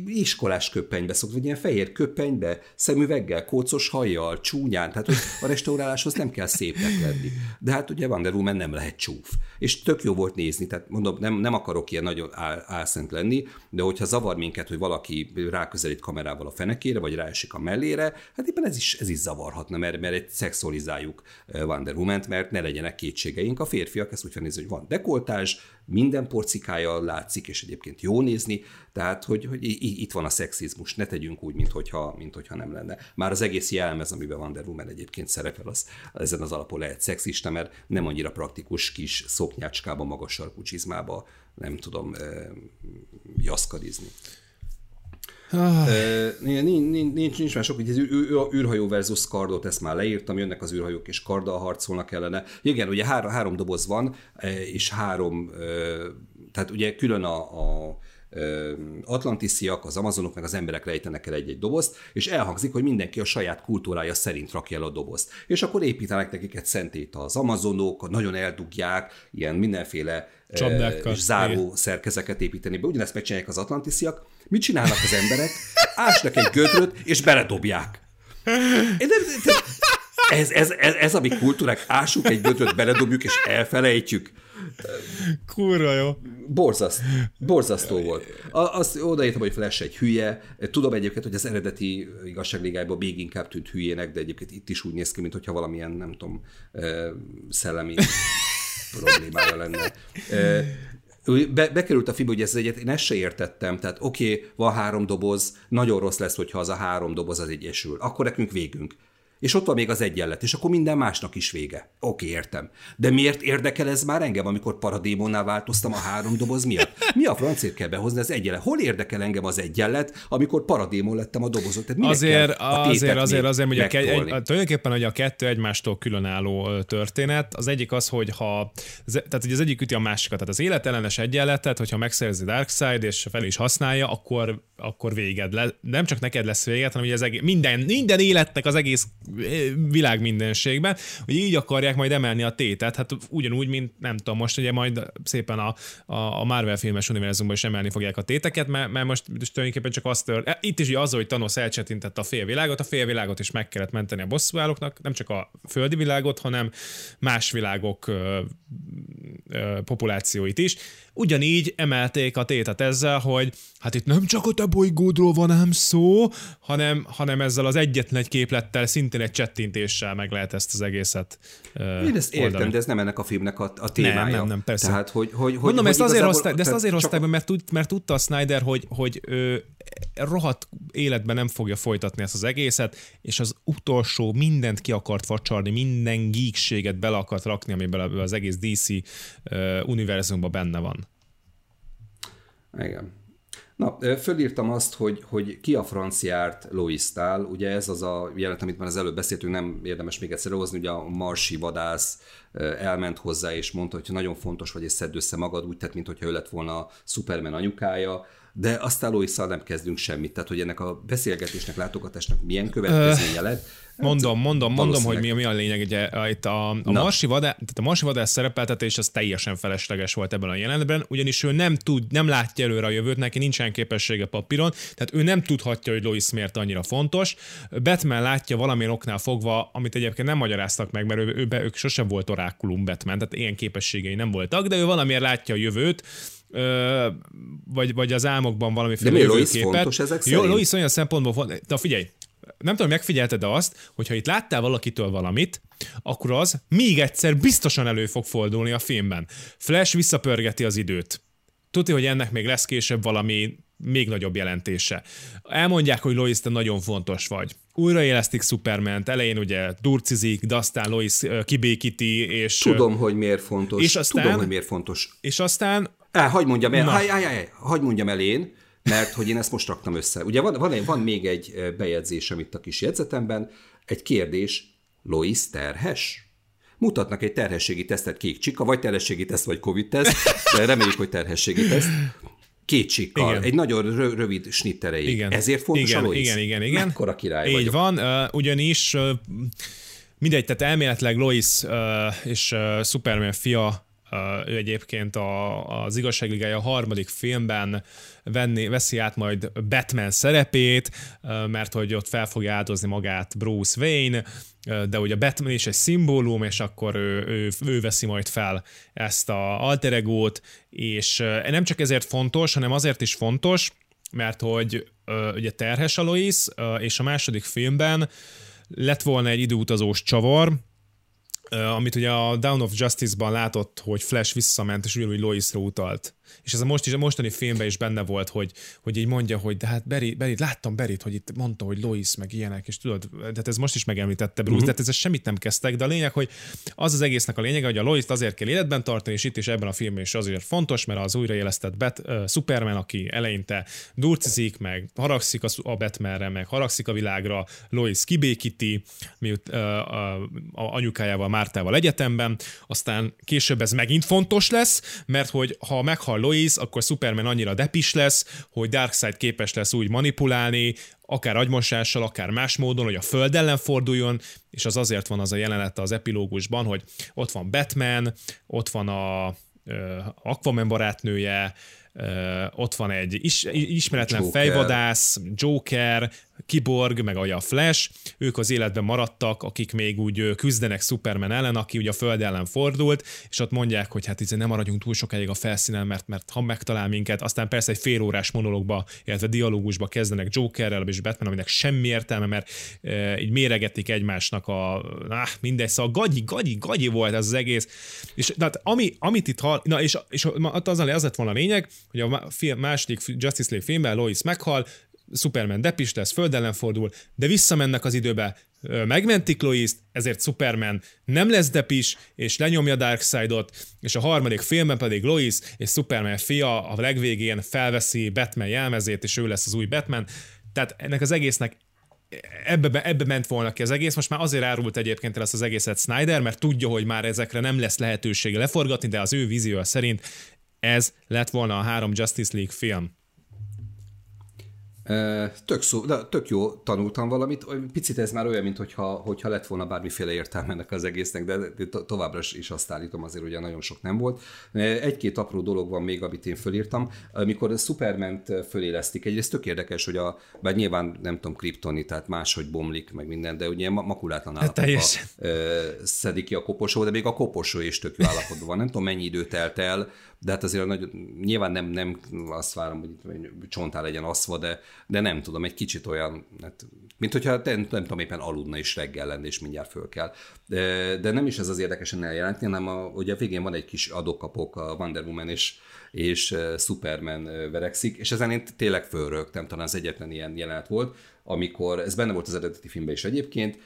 iskolás köpenybe szokott, vagy ilyen fehér köpenybe, szemüveggel, kócos hajjal, csúnyán, tehát hogy a restauráláshoz nem kell szépnek lenni. De hát ugye Wonder Woman nem lehet csúf. És tök jó volt nézni, tehát mondom, nem, nem akarok ilyen nagyon áll, álszent lenni, de hogyha zavar minket, hogy valaki ráközelít kamerával a fenekére, vagy ráesik a mellére, hát éppen ez is, ez is zavarhatna, mert, mert egy szexualizáljuk Wonder Woman-t, mert ne legyenek kétségeink. A férfiak ezt úgy nézni, hogy van dekoltás, minden porcikája látszik, és egyébként jó nézni, tehát, hogy, hogy itt van a szexizmus, ne tegyünk úgy, mint hogyha, mint hogyha nem lenne. Már az egész jelmez, amiben Wonder Woman egyébként szerepel, az, ezen az alapon lehet szexista, mert nem annyira praktikus kis szoknyácskába, magas sarkú csizmába, nem tudom, jaszkadizni. Ah. nincs, nincs, nincs már sok, hogy az űrhajó versus kardot, ezt már leírtam, jönnek az űrhajók és karddal harcolnak ellene. Igen, ugye három, három doboz van, és három, tehát ugye külön a, a atlantisziak, az amazonok, meg az emberek rejtenek el egy-egy dobozt, és elhangzik, hogy mindenki a saját kultúrája szerint rakja el a dobozt. És akkor építenek nekik egy szentét az amazonok, nagyon eldugják, ilyen mindenféle Csapdákkal. és záró szerkezeket építeni be. Ugyanezt megcsinálják az atlantisziak. Mit csinálnak az emberek? Ásnak egy gödröt, és beledobják. Én nem, ez, ez, ez, ez, a mi kultúrák, ásuk egy gödröt, beledobjuk, és elfelejtjük. Kurva jó. Borzaszt, borzasztó volt. Azt odaírtam, hogy Flash egy hülye. Tudom egyébként, hogy az eredeti igazságligájban még inkább tűnt hülyének, de egyébként itt is úgy néz ki, mintha valamilyen, nem tudom, szellemi (laughs) problémája lenne. Be, bekerült a fiba, hogy ez egyet, én ezt se értettem, tehát oké, okay, van három doboz, nagyon rossz lesz, hogyha az a három doboz az egyesül. Akkor nekünk végünk és ott van még az egyenlet, és akkor minden másnak is vége. Oké, értem. De miért érdekel ez már engem, amikor paradémonnál változtam a három doboz miatt? Mi a francért kell behozni az egyenlet? Hol érdekel engem az egyenlet, amikor paradémon lettem a dobozot? Tehát azért, a azért, azért, azért, hogy a ke- egy, tulajdonképpen, hogy a kettő egymástól különálló történet, az egyik az, hogy ha, tehát hogy az egyik üti a másikat, tehát az életellenes egyenletet, hogyha megszerzi Darkseid és fel is használja, akkor, akkor véged. Le, nem csak neked lesz véged, hanem hogy az egész, minden, minden életnek az egész világ mindenségben, hogy így akarják majd emelni a tétet, hát ugyanúgy, mint nem tudom, most ugye majd szépen a, a Marvel filmes univerzumban is emelni fogják a téteket, mert, mert most, tulajdonképpen csak azt tör, itt is az, hogy Thanos elcsetintette a félvilágot, a félvilágot is meg kellett menteni a bosszúállóknak, nem csak a földi világot, hanem más világok ö, ö, populációit is. Ugyanígy emelték a tétet ezzel, hogy hát itt nem csak a te bolygódról van ám szó, hanem, hanem ezzel az egyetlen egy képlettel, szintén egy csettintéssel meg lehet ezt az egészet uh, Én ezt értem, de ez nem ennek a filmnek a, a témája. Nem, nem, nem, persze. Tehát, hogy, hogy, Mondom, hogy ezt azért hozták, de ezt azért hozták be, mert, tud, mert tudta a Snyder, hogy, hogy ő rohadt életben nem fogja folytatni ezt az egészet, és az utolsó mindent ki akart facsarni, minden geekséget bele akart rakni, amiben az egész DC uh, univerzumban benne van. Igen. Na, fölírtam azt, hogy, hogy ki a franciárt Lois-tál, ugye ez az a jelenet, amit már az előbb beszéltünk, nem érdemes még egyszer hozni, ugye a marsi vadász elment hozzá, és mondta, hogy nagyon fontos vagy, és szedd össze magad, úgy tett, mintha ő lett volna a Superman anyukája, de aztán lois nem kezdünk semmit, tehát hogy ennek a beszélgetésnek, látogatásnak milyen következménye lett, Mondom, mondom, mondom, hogy mi, mi a lényeg. Ugye, itt a, a, marsi vadá, tehát a marsi vadász szerepeltetés az teljesen felesleges volt ebben a jelenetben, ugyanis ő nem tud, nem látja előre a jövőt, neki nincsen képessége papíron, tehát ő nem tudhatja, hogy Lois miért annyira fontos. Batman látja valamilyen oknál fogva, amit egyébként nem magyaráztak meg, mert ő, ő, ők sosem volt orákulum Batman, tehát ilyen képességei nem voltak, de ő valamiért látja a jövőt, Ö, vagy, vagy az álmokban valamiféle De mi Lois fontos ezek Jó, Lois olyan szempontból fontos, de figyelj, nem tudom, megfigyelted azt, hogyha itt láttál valakitől valamit, akkor az még egyszer biztosan elő fog fordulni a filmben. Flash visszapörgeti az időt. Tudja, hogy ennek még lesz később valami még nagyobb jelentése. Elmondják, hogy Lois, te nagyon fontos vagy. Újraélesztik Superman-t, elején ugye durcizik, de aztán Lois kibékíti, és... Tudom, hogy miért fontos. És aztán, Tudom, hogy miért fontos. És aztán... Á, hagyd mondjam el, hagyd, hagyd, hagyd mondjam el én, mert hogy én ezt most raktam össze. Ugye van, van, van még egy bejegyzésem itt a kis jegyzetemben, egy kérdés, Lois terhes? Mutatnak egy terhességi tesztet kék csika, vagy terhességi teszt, vagy covid teszt, de reméljük, hogy terhességi teszt. Két csikkal, igen. egy nagyon rö- rövid snitterei. Igen. Ezért fontos igen, a Lois? Igen, igen, igen. Mekkora király Így vagyok. van, uh, ugyanis uh, mindegy, tehát elméletileg Lois uh, és uh, Superman fia ő egyébként a, az igazságligája harmadik filmben venni, veszi át majd Batman szerepét, mert hogy ott fel fogja áldozni magát Bruce Wayne, de ugye Batman is egy szimbólum, és akkor ő, ő, ő veszi majd fel ezt a alter egót, és nem csak ezért fontos, hanem azért is fontos, mert hogy ugye terhes a Lois, és a második filmben lett volna egy időutazós csavar, amit ugye a Down of Justice-ban látott, hogy Flash visszament, és ugyanúgy Loisra utalt és ez a, most is, a mostani filmben is benne volt, hogy, hogy így mondja, hogy de hát Berit, Berit, láttam Berit, hogy itt mondta, hogy Lois meg ilyenek, és tudod, tehát ez most is megemlítette Bruce, uh-huh. tehát ezzel semmit nem kezdtek, de a lényeg, hogy az az egésznek a lényege, hogy a Lois azért kell életben tartani, és itt is ebben a filmben is azért fontos, mert az újraélesztett Bat, uh, Superman, aki eleinte durcizik, meg haragszik a, a Batmanre, meg haragszik a világra, Lois kibékíti, miut uh, a, a anyukájával, Mártával egyetemben, aztán később ez megint fontos lesz, mert hogy ha meghal Lois, akkor Superman annyira depis lesz, hogy Darkseid képes lesz úgy manipulálni, akár agymosással, akár más módon, hogy a föld ellen forduljon, és az azért van az a jelenet az epilógusban, hogy ott van Batman, ott van a Aquaman barátnője, ott van egy is, ismeretlen Joker. fejvadász, Joker, Kiborg, meg a Flash, ők az életben maradtak, akik még úgy küzdenek Superman ellen, aki ugye a föld ellen fordult, és ott mondják, hogy hát így nem maradjunk túl sokáig a felszínen, mert, mert ha megtalál minket, aztán persze egy fél órás monológba, illetve dialógusba kezdenek Jokerrel és Batman, aminek semmi értelme, mert e, így méregetik egymásnak a, na, mindegy, szóval gagyi, gagyi, gagyi volt ez az egész, és na, hát, ami, amit itt hall, na, és, és az, az lett volna a lényeg, hogy a film, második Justice League filmben Lois meghal, Superman depis lesz, föld ellen fordul, de visszamennek az időbe, megmentik Lois-t, ezért Superman nem lesz depis, és lenyomja Darkseidot, és a harmadik filmben pedig Lois és Superman fia a legvégén felveszi Batman jelmezét, és ő lesz az új Batman. Tehát ennek az egésznek ebbe, ebbe ment volna ki az egész, most már azért árult egyébként el ezt az egészet Snyder, mert tudja, hogy már ezekre nem lesz lehetősége leforgatni, de az ő vízió szerint ez lett volna a három Justice League film. Tök, szó, de tök jó tanultam valamit. Picit ez már olyan, mint hogyha, lett volna bármiféle értelme ennek az egésznek, de továbbra is azt állítom, azért ugye nagyon sok nem volt. Egy-két apró dolog van még, amit én fölírtam. Amikor a Superment fölélesztik, egyrészt tök érdekes, hogy a, bár nyilván nem tudom, kriptoni, tehát máshogy bomlik, meg minden, de ugye makulátlan hát állapotban szedik ki a koposó, de még a koposó is tök jó állapotban van. Nem tudom, mennyi idő telt el, de hát azért nagy, nyilván nem, nem azt várom, hogy csontá legyen aszva, de, de nem tudom, egy kicsit olyan, hát, mint hogyha nem, nem tudom, éppen aludna is reggel lenni, és mindjárt föl kell. De, de nem is ez az érdekesen eljelentni, hanem a, ugye a végén van egy kis adókapok, a Wonder Woman és, és Superman verekszik, és ezen én tényleg fölrögtem, talán az egyetlen ilyen jelenet volt, amikor, ez benne volt az eredeti filmben is egyébként,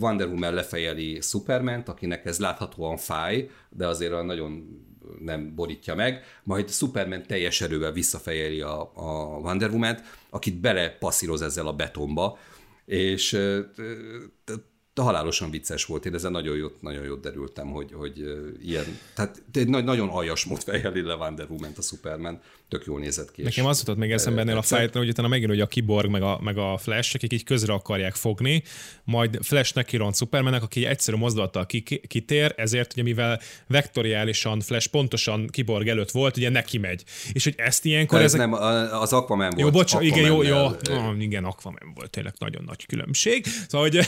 Wonder Woman lefejeli Superman, akinek ez láthatóan fáj, de azért a nagyon nem borítja meg, majd Superman teljes erővel visszafejeli a, a Wonder Woman-t, akit belepasszíroz ezzel a betonba, és de halálosan vicces volt. Én ezen nagyon jót, nagyon jót derültem, hogy, hogy ilyen, tehát egy nagyon aljas mód fejeli le Wonder woman a Superman tök jól nézett ki. Nekem az jutott még eszembe ennél a fájtnál, hogy utána megint hogy a Kiborg meg a, meg a Flash, akik így közre akarják fogni, majd Flash neki ront Supermannek, aki egyszerű mozdulattal kitér, ezért ugye mivel vektoriálisan Flash pontosan Kiborg előtt volt, ugye neki megy. És hogy ezt ilyenkor... Ez ezek... nem, az Aquaman volt. Jó, bocs, Aquaman igen, jó, jó, oh, igen, Aquaman volt, tényleg nagyon nagy különbség. Szóval, hogy,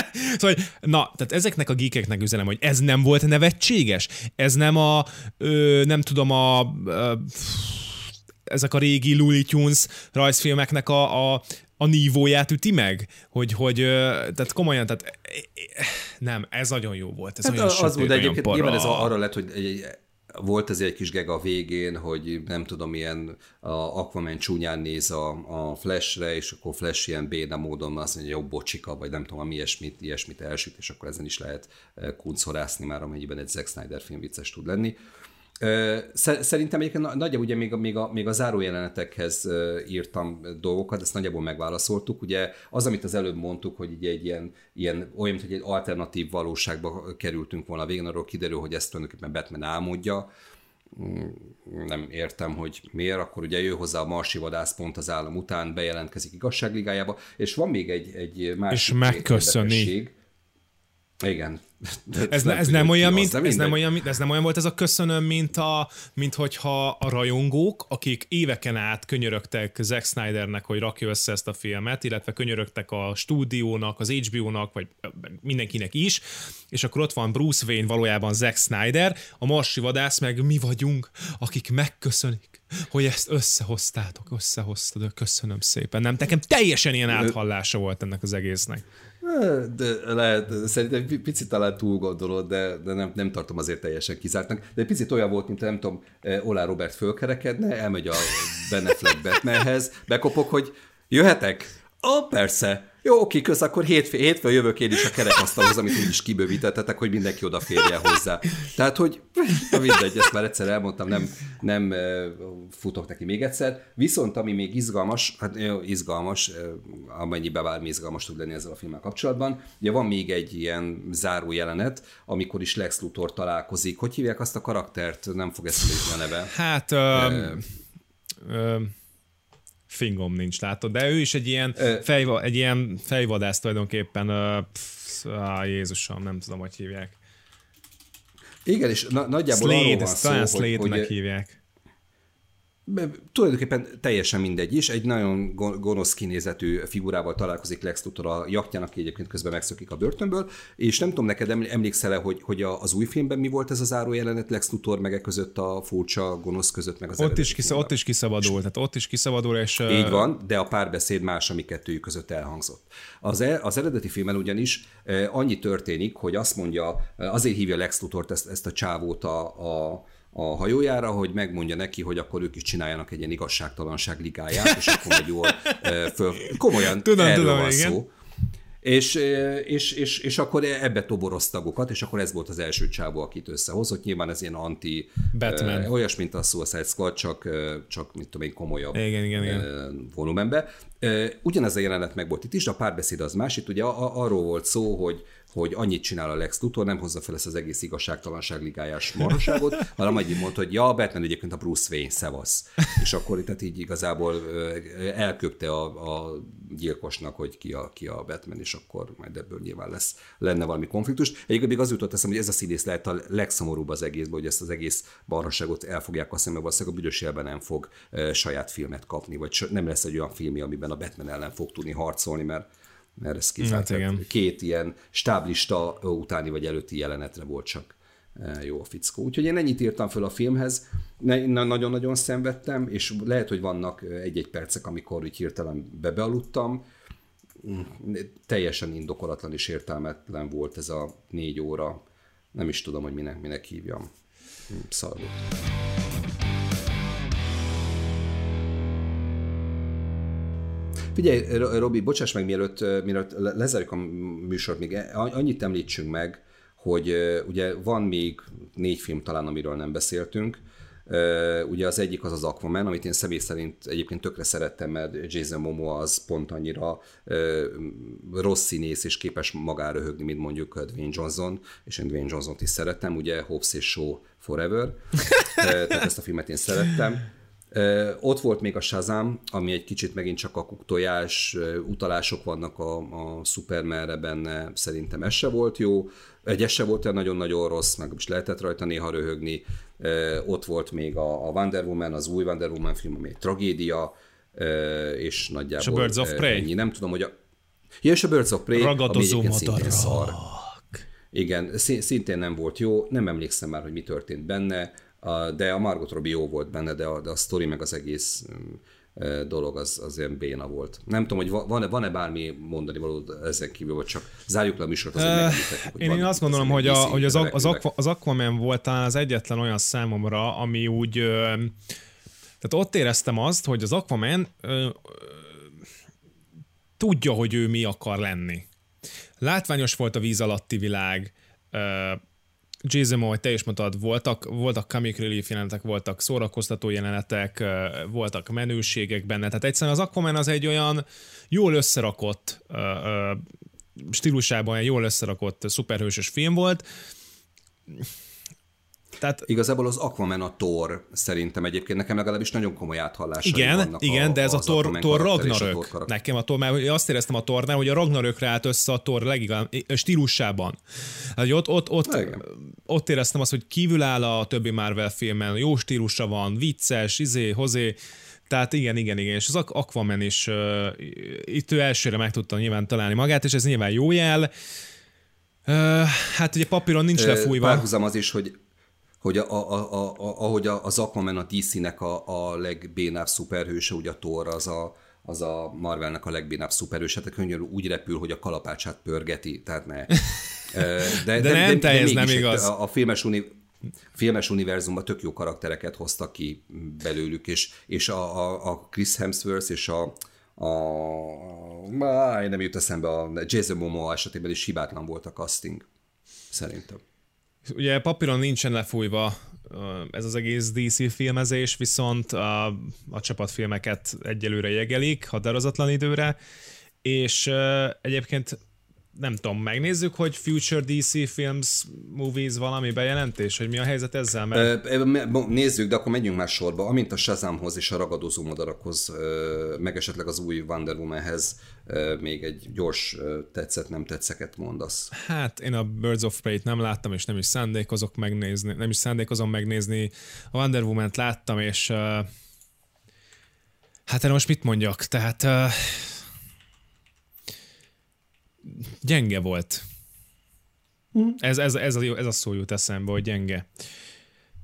(laughs) szóval, na, tehát ezeknek a geekeknek üzenem, hogy ez nem volt nevetséges, ez nem a, ö, nem tudom, a, ö, ezek a régi Looney Tunes rajzfilmeknek a, a, a nívóját üti meg? Hogy, hogy tehát komolyan, tehát nem, ez nagyon jó volt. Ez hát olyan az volt, egyébként para. nyilván ez arra lett, hogy egy, volt ez egy kis geg a végén, hogy nem tudom, ilyen a Aquaman csúnyán néz a, a Flashre, és akkor Flash ilyen béna módon azt mondja, jó, bocsika, vagy nem tudom, ilyesmit, ilyesmit elsüt, és akkor ezen is lehet kuncorászni már, amennyiben egy Zack Snyder film vicces tud lenni. Szerintem egyébként nagyjából ugye még a, még a, még a zárójelenetekhez írtam dolgokat, ezt nagyjából megválaszoltuk. Ugye az, amit az előbb mondtuk, hogy ugye egy ilyen, ilyen olyan, mint hogy egy alternatív valóságba kerültünk volna végén, arról kiderül, hogy ezt tulajdonképpen Batman álmodja, mm, nem értem, hogy miért, akkor ugye jön hozzá a marsi vadász pont az állam után, bejelentkezik igazságligájába, és van még egy, egy másik És megköszöni. Igen. Ez, ne, ez, nem olyan, mint, ez, nem olyan, mint, ez nem olyan volt ez a köszönöm, mint, a, mint hogyha a rajongók, akik éveken át könyörögtek Zack Snydernek, hogy rakja össze ezt a filmet, illetve könyörögtek a stúdiónak, az HBO-nak, vagy mindenkinek is, és akkor ott van Bruce Wayne, valójában Zack Snyder, a marsi vadász meg mi vagyunk, akik megköszönik, hogy ezt összehoztátok, összehoztad, köszönöm szépen. Nem, nekem teljesen ilyen áthallása volt ennek az egésznek. De lehet, szerintem picit talán túl gondolod, de, de nem, nem tartom azért teljesen kizártnak. De egy picit olyan volt, mint nem tudom, eh, Olá Robert fölkerekedne, elmegy a Ben Affleck Batmanhez, bekopok, hogy jöhetek? Ó, persze. Jó, oké, köz, akkor hétfő, hétfő jövök én is a kerekasztalhoz, amit úgyis kibővítettetek, hogy mindenki odaférjen hozzá. Tehát, hogy mindegy, ezt már egyszer elmondtam, nem, nem futok neki még egyszer. Viszont ami még izgalmas, hát izgalmas, amennyiben bármi izgalmas tud lenni ezzel a filmmel kapcsolatban, ugye van még egy ilyen záró jelenet, amikor is Lex Luthor találkozik. Hogy hívják azt a karaktert? Nem fog eszembe a neve. Hát... Uh, uh fingom nincs, látod? De ő is egy ilyen, fejva, egy ilyen fejvadász tulajdonképpen, pff, á, Jézusom, nem tudom, hogy hívják. Igen, és na- nagyjából Slade, arról van szó, hogy, hogy, hívják tulajdonképpen teljesen mindegy is, egy nagyon gonosz kinézetű figurával találkozik Lex Luthor a jaktjának, aki egyébként közben megszökik a börtönből, és nem tudom, neked emlékszel-e, hogy, hogy az új filmben mi volt ez a záró jelenet Lex Luthor meg között a furcsa gonosz között, meg az ott is, kisza, ott is kiszabadul, tehát ott is kiszabadul, és... Így van, de a párbeszéd más, ami kettőjük között elhangzott. Az, e, az eredeti filmen ugyanis annyi történik, hogy azt mondja, azért hívja Lex Luthort ezt, ezt a csávót a, a a hajójára, hogy megmondja neki, hogy akkor ők is csináljanak egy ilyen igazságtalanság ligáját, és akkor majd jól föl... Komolyan tudom, erről tudom, van igen. szó. És, és, és, és akkor ebbe toboroz tagokat, és akkor ez volt az első csávó, akit összehozott. Nyilván ez ilyen anti, Batman. Uh, olyas, mint a Suicide Squad, csak, csak mit tudom én, komolyabb igen, igen, igen. volumenbe. Uh, ugyanez a jelenet meg volt itt is, de a párbeszéd az más. Itt ugye arról volt szó, hogy hogy annyit csinál a Lex Luthor, nem hozza fel ezt az egész igazságtalanság ligájás marhaságot, (laughs) hanem annyit mondta, hogy ja, Batman egyébként a Bruce Wayne, szevasz. És akkor tehát így igazából elköpte a, a gyilkosnak, hogy ki a, ki a Batman, és akkor majd ebből nyilván lesz, lenne valami konfliktus. Egyébként még az jutott eszem, hogy ez a színész lehet a legszomorúbb az egészben, hogy ezt az egész marhaságot elfogják, hiszem, mert valószínűleg a büdös élben nem fog saját filmet kapni, vagy nem lesz egy olyan film, amiben a Batman ellen fog tudni harcolni, mert mert ez. Hát igen. Két ilyen stáblista utáni vagy előtti jelenetre volt csak e, jó a fickó. Úgyhogy én ennyit írtam föl a filmhez, nagyon-nagyon szenvedtem, és lehet, hogy vannak egy-egy percek, amikor úgy hirtelen bebealudtam, teljesen indokolatlan és értelmetlen volt ez a négy óra. Nem is tudom, hogy minek, minek hívjam. Szar Figyelj, Robi, bocsáss meg, mielőtt, mielőtt lezárjuk a műsort, még annyit említsünk meg, hogy ugye van még négy film talán, amiről nem beszéltünk. Ugye az egyik az az Aquaman, amit én személy szerint egyébként tökre szerettem, mert Jason Momoa az pont annyira rossz színész és képes magára röhögni, mint mondjuk Dwayne Johnson, és én Dwayne Johnson-t is szerettem, ugye Hobbs és Show Forever, tehát ezt a filmet én szerettem. Ott volt még a Shazam, ami egy kicsit megint csak a kuktojás, utalások vannak a, a Supermanre benne, szerintem ez se volt jó. Egy ez se volt nagyon-nagyon rossz, meg is lehetett rajta néha röhögni. Ott volt még a, a Wonder Woman, az új Wonder Woman film, ami egy tragédia, és nagyjából és a Birds of Prey. Ennyi. Nem tudom, hogy a... Ja, és a Birds of Prey, Ragadozó ami szintén szar. Igen, szintén nem volt jó, nem emlékszem már, hogy mi történt benne de a Margot Robbie jó volt benne, de a, de a sztori meg az egész mm, dolog az, az ilyen béna volt. Nem tudom, hogy van-e, van-e bármi mondani való ezen kívül, vagy csak zárjuk le a műsort. uh, én, én azt gondolom, hogy, a, hogy az, az, Aqua, az Aquaman volt az egyetlen olyan számomra, ami úgy tehát ott éreztem azt, hogy az Aquaman ö, tudja, hogy ő mi akar lenni. Látványos volt a víz alatti világ, ö, Jason Momoa, te is mondtad, voltak, voltak comic relief jelenetek, voltak szórakoztató jelenetek, voltak menőségek benne, tehát egyszerűen az Aquaman az egy olyan jól összerakott stílusában egy jól összerakott szuperhősös film volt. Tehát, Igazából az Aquaman a Thor szerintem egyébként nekem legalábbis nagyon komoly áthallásai igen, vannak Igen, a, de ez a Thor, Thor Ragnarök. A Thor nekem a Thor, mert azt éreztem a Thornál, hogy a Ragnarökre állt össze a Thor legigább, stílusában. Hát, ott, ott, ott, ott éreztem azt, hogy kívül áll a többi Marvel filmen, jó stílusa van, vicces, izé, hozé, tehát igen, igen, igen, és az Aquaman is uh, itt ő elsőre meg tudta nyilván találni magát, és ez nyilván jó jel. Uh, hát ugye papíron nincs lefújva. Párhuzam az is, hogy hogy a, a, a, a, ahogy az Aquaman a DC-nek a, a legbénább szuperhőse, ugye a Thor az a, az a Marvelnek a legbénább szuperhőse, tehát könyörű úgy repül, hogy a kalapácsát pörgeti, tehát ne. (laughs) De, de, de, nem, de, de, de nem igaz. A, a filmes, uni, filmes univerzumban tök jó karaktereket hoztak ki belőlük, és, és a, a, a Chris Hemsworth és a, a, a nem jut eszembe, a Jason Momoa esetében is hibátlan volt a casting, szerintem. Ugye papíron nincsen lefújva ez az egész DC filmezés, viszont a, a csapatfilmeket egyelőre jegelik határozatlan időre, és egyébként nem tudom, megnézzük, hogy Future DC Films Movies valami bejelentés, hogy mi a helyzet ezzel? Mert... Nézzük, de akkor menjünk már sorba. Amint a Shazamhoz és a ragadozó madarakhoz, meg esetleg az új Wonder Womanhez még egy gyors tetszett, nem tetszeket mondasz. Hát én a Birds of Prey-t nem láttam, és nem is szándékozok megnézni, nem is szándékozom megnézni. A Wonder Woman-t láttam, és hát erre most mit mondjak? Tehát gyenge volt. Mm. Ez, ez, ez, a, ez a szó jut eszembe, hogy gyenge.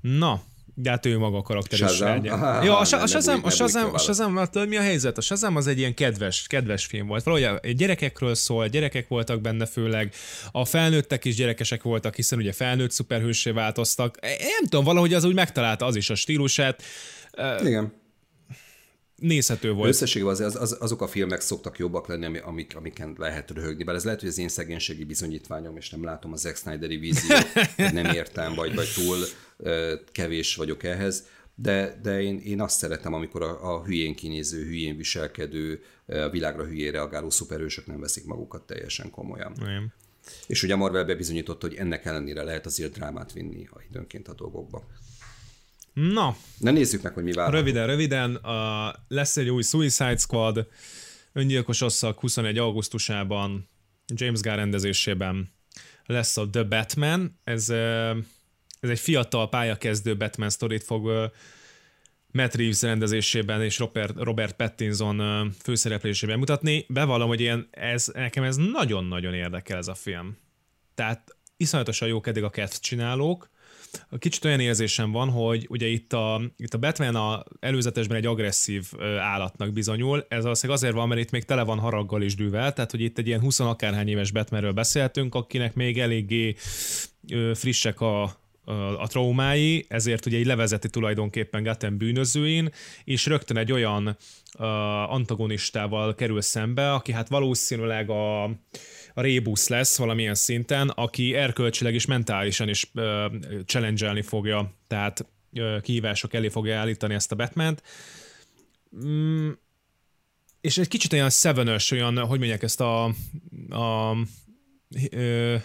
Na, de hát ő maga a karakter is. Ah, Jó, a, a, Shazam, a, Shazam, a Shazam, mi a helyzet? A Shazam az egy ilyen kedves, kedves film volt. Valahogy gyerekekről szól, gyerekek voltak benne főleg, a felnőttek is gyerekesek voltak, hiszen ugye felnőtt szuperhősé változtak. Nem tudom, valahogy az úgy megtalálta az is a stílusát. Igen nézhető volt. Összességében az, az, azok a filmek szoktak jobbak lenni, amik, amiken lehet röhögni, bár ez lehet, hogy az én szegénységi bizonyítványom, és nem látom a Zack Snyderi víziót, nem értem, vagy, vagy túl kevés vagyok ehhez, de, de én, én azt szeretem, amikor a, a hülyén kinéző, hülyén viselkedő, a világra hülyén reagáló szuperhősök nem veszik magukat teljesen komolyan. Nem. És ugye Marvel bebizonyította, hogy ennek ellenére lehet azért drámát vinni a időnként a dolgokba. Na. Na nézzük meg, hogy mi vár. Röviden, röviden. A, lesz egy új Suicide Squad, öngyilkos osszak 21. augusztusában, James Gunn rendezésében lesz a The Batman. Ez, ez egy fiatal pályakezdő Batman sztorit fog Matt Reeves rendezésében és Robert, Robert Pattinson főszereplésében mutatni. Bevallom, hogy ilyen, ez, nekem ez nagyon-nagyon érdekel ez a film. Tehát iszonyatosan jók eddig a csinálók, Kicsit olyan érzésem van, hogy ugye itt a, itt a Batman a előzetesben egy agresszív állatnak bizonyul, ez valószínűleg azért van, mert itt még tele van haraggal is dűvel, tehát hogy itt egy ilyen 20 akárhány éves Batmanről beszéltünk, akinek még eléggé frissek a, a traumái, ezért ugye így levezeti tulajdonképpen Gotham bűnözőin, és rögtön egy olyan uh, antagonistával kerül szembe, aki hát valószínűleg a rébusz lesz valamilyen szinten, aki erkölcsileg és mentálisan is uh, challenge fogja, tehát uh, kihívások elé fogja állítani ezt a Batman-t. Mm, és egy kicsit olyan seven olyan, hogy mondják ezt a, a ö,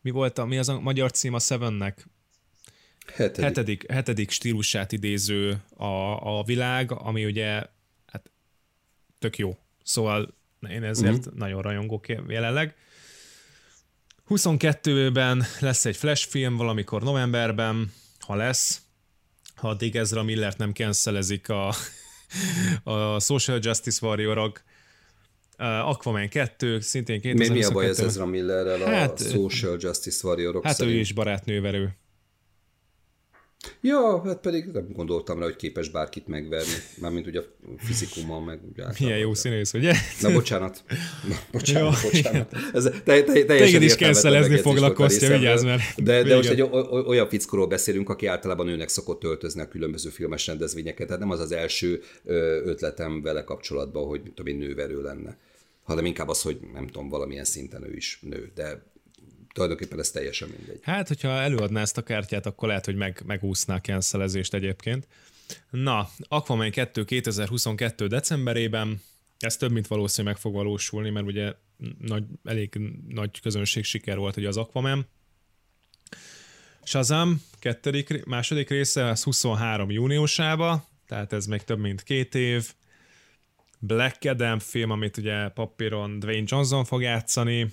mi volt a, mi az a magyar cím a Sevennek? Hetedik. Hetedik, hetedik stílusát idéző a, a világ, ami ugye hát tök jó. Szóval én ezért uh-huh. nagyon rajongok jelenleg. 22-ben lesz egy flash film valamikor novemberben, ha lesz, ha addig Ezra Millert nem cancelezik a, (laughs) a Social Justice Warriorok. Uh, Aquaman 2, szintén 2022. Mi, mi a baj ez Ezra Millerrel hát, a Social Justice Warriorok Hát szerint? ő is barátnőverő. Ja, hát pedig nem gondoltam rá, hogy képes bárkit megverni. Mármint ugye a fizikummal meg. Ugye Milyen jó színész, ugye? Na bocsánat. Na, bocsánat, jó, bocsánat. Ez te, te, Téged is szelezni foglak, Kostya, vigyázz mert... De, de most egy olyan fickóról beszélünk, aki általában nőnek szokott öltözni a különböző filmes rendezvényeket. Tehát nem az az első ötletem vele kapcsolatban, hogy tudom én nőverő lenne hanem inkább az, hogy nem tudom, valamilyen szinten ő is nő. De tulajdonképpen ez teljesen mindegy. Hát, hogyha előadná ezt a kártyát, akkor lehet, hogy meg, megúszná a cancelezést egyébként. Na, Aquaman 2 2022 decemberében, ez több, mint valószínű meg fog valósulni, mert ugye nagy, elég nagy közönség siker volt ugye az Aquaman. Shazam, kettedik, második része, az 23 júniusába, tehát ez még több mint két év. Black Adam film, amit ugye papíron Dwayne Johnson fog játszani,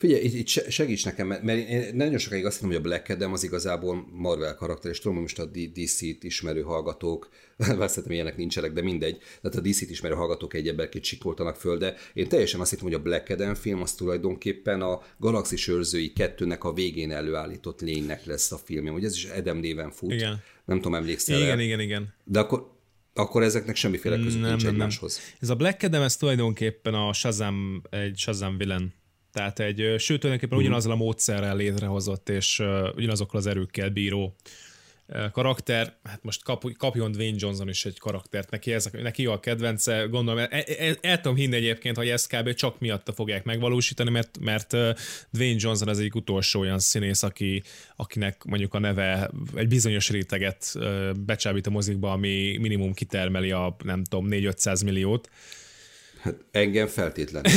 Figyelj, itt, itt segíts nekem, mert én nagyon sokáig azt hittem, hogy a Black Adam az igazából Marvel karakter, és tudom, hogy most a DC-t ismerő hallgatók, (laughs) szerintem ilyenek nincsenek, de mindegy, tehát a DC-t ismerő hallgatók egy emberként csikoltanak föl, de én teljesen azt hittem, hogy a Black Adam film az tulajdonképpen a Galaxis őrzői kettőnek a végén előállított lénynek lesz a filmje, hogy ez is Adam néven fut. Igen. Nem tudom, emlékszel Igen, el. igen, igen. De akkor, akkor ezeknek semmiféle között nem, nincs nem, egymáshoz. Nem. Ez a Black Adam, ez tulajdonképpen a Shazam, egy Shazam villain tehát egy, sőt, tulajdonképpen ugyanazzal a módszerrel létrehozott és ugyanazokkal az erőkkel bíró karakter, hát most kap, kapjon Dwayne Johnson is egy karaktert, neki, ez, neki a kedvence, gondolom, el, el, el, el tudom hinni egyébként, hogy ezt kb. csak miatta fogják megvalósítani, mert, mert Dwayne Johnson az egyik utolsó olyan színész, aki, akinek mondjuk a neve egy bizonyos réteget becsábít a mozikba, ami minimum kitermeli a nem tudom, 4-500 milliót, Hát engem feltétlenül.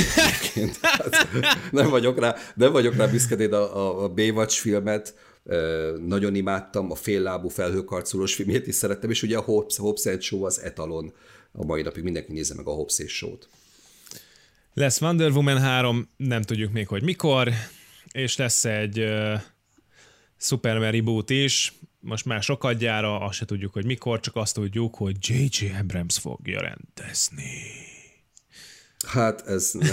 hát, nem vagyok rá, nem vagyok rá büszke, a, a, a Baywatch filmet nagyon imádtam, a féllábú felhőkarcolós filmét is szerettem, és ugye a Hobbs, Hobbs Show az etalon. A mai napig mindenki nézze meg a Hobbs és Show-t. Lesz Wonder Woman 3, nem tudjuk még, hogy mikor, és lesz egy uh, Superman reboot is, most már sokat gyára, azt se tudjuk, hogy mikor, csak azt tudjuk, hogy J.J. Abrams fogja rendezni. Hát ez, ne,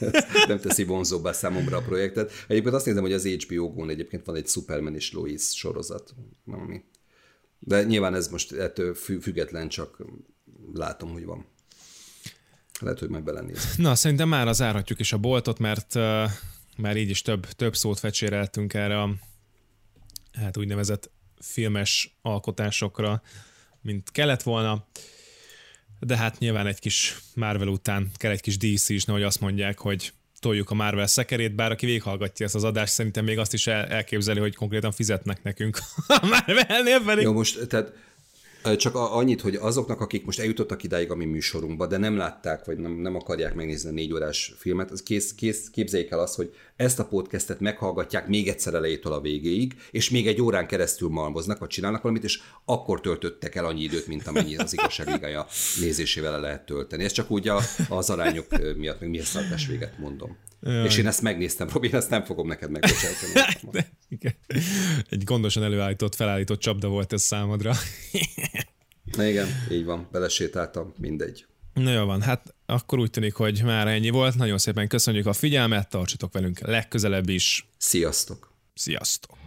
(laughs) ez nem teszi vonzóbbá számomra a projektet. Egyébként azt nézem, hogy az HBO-gon egyébként van egy Superman és Lois sorozat. Ami. De nyilván ez most ettől független, csak látom, hogy van. Lehet, hogy meg belenéz. Na, szerintem már zárhatjuk is a boltot, mert már így is több, több szót fecséreltünk erre a hát úgynevezett filmes alkotásokra, mint kellett volna de hát nyilván egy kis Marvel után kell egy kis DC is, nehogy azt mondják, hogy toljuk a Marvel szekerét, bár aki végighallgatja ezt az adást, szerintem még azt is el- elképzeli, hogy konkrétan fizetnek nekünk (laughs) a Marvelnél pedig. Jó, most tehát csak annyit, hogy azoknak, akik most eljutottak idáig a mi műsorunkba, de nem látták, vagy nem, nem akarják megnézni a négy órás filmet, az kész, kész, képzeljék el azt, hogy ezt a podcastet meghallgatják még egyszer elejétől a végéig, és még egy órán keresztül malmoznak, vagy csinálnak valamit, és akkor töltöttek el annyi időt, mint amennyi az igazságvigája nézésével el lehet tölteni. Ez csak úgy a, az arányok miatt, meg szartás véget mondom. Jaj. És én ezt megnéztem, Robi, ezt nem fogom neked megbocsátani. (laughs) Egy gondosan előállított, felállított csapda volt ez számodra. (laughs) Igen, így van, belesétáltam, mindegy. Na jó van, hát akkor úgy tűnik, hogy már ennyi volt. Nagyon szépen köszönjük a figyelmet, tartsatok velünk legközelebb is. Sziasztok! Sziasztok!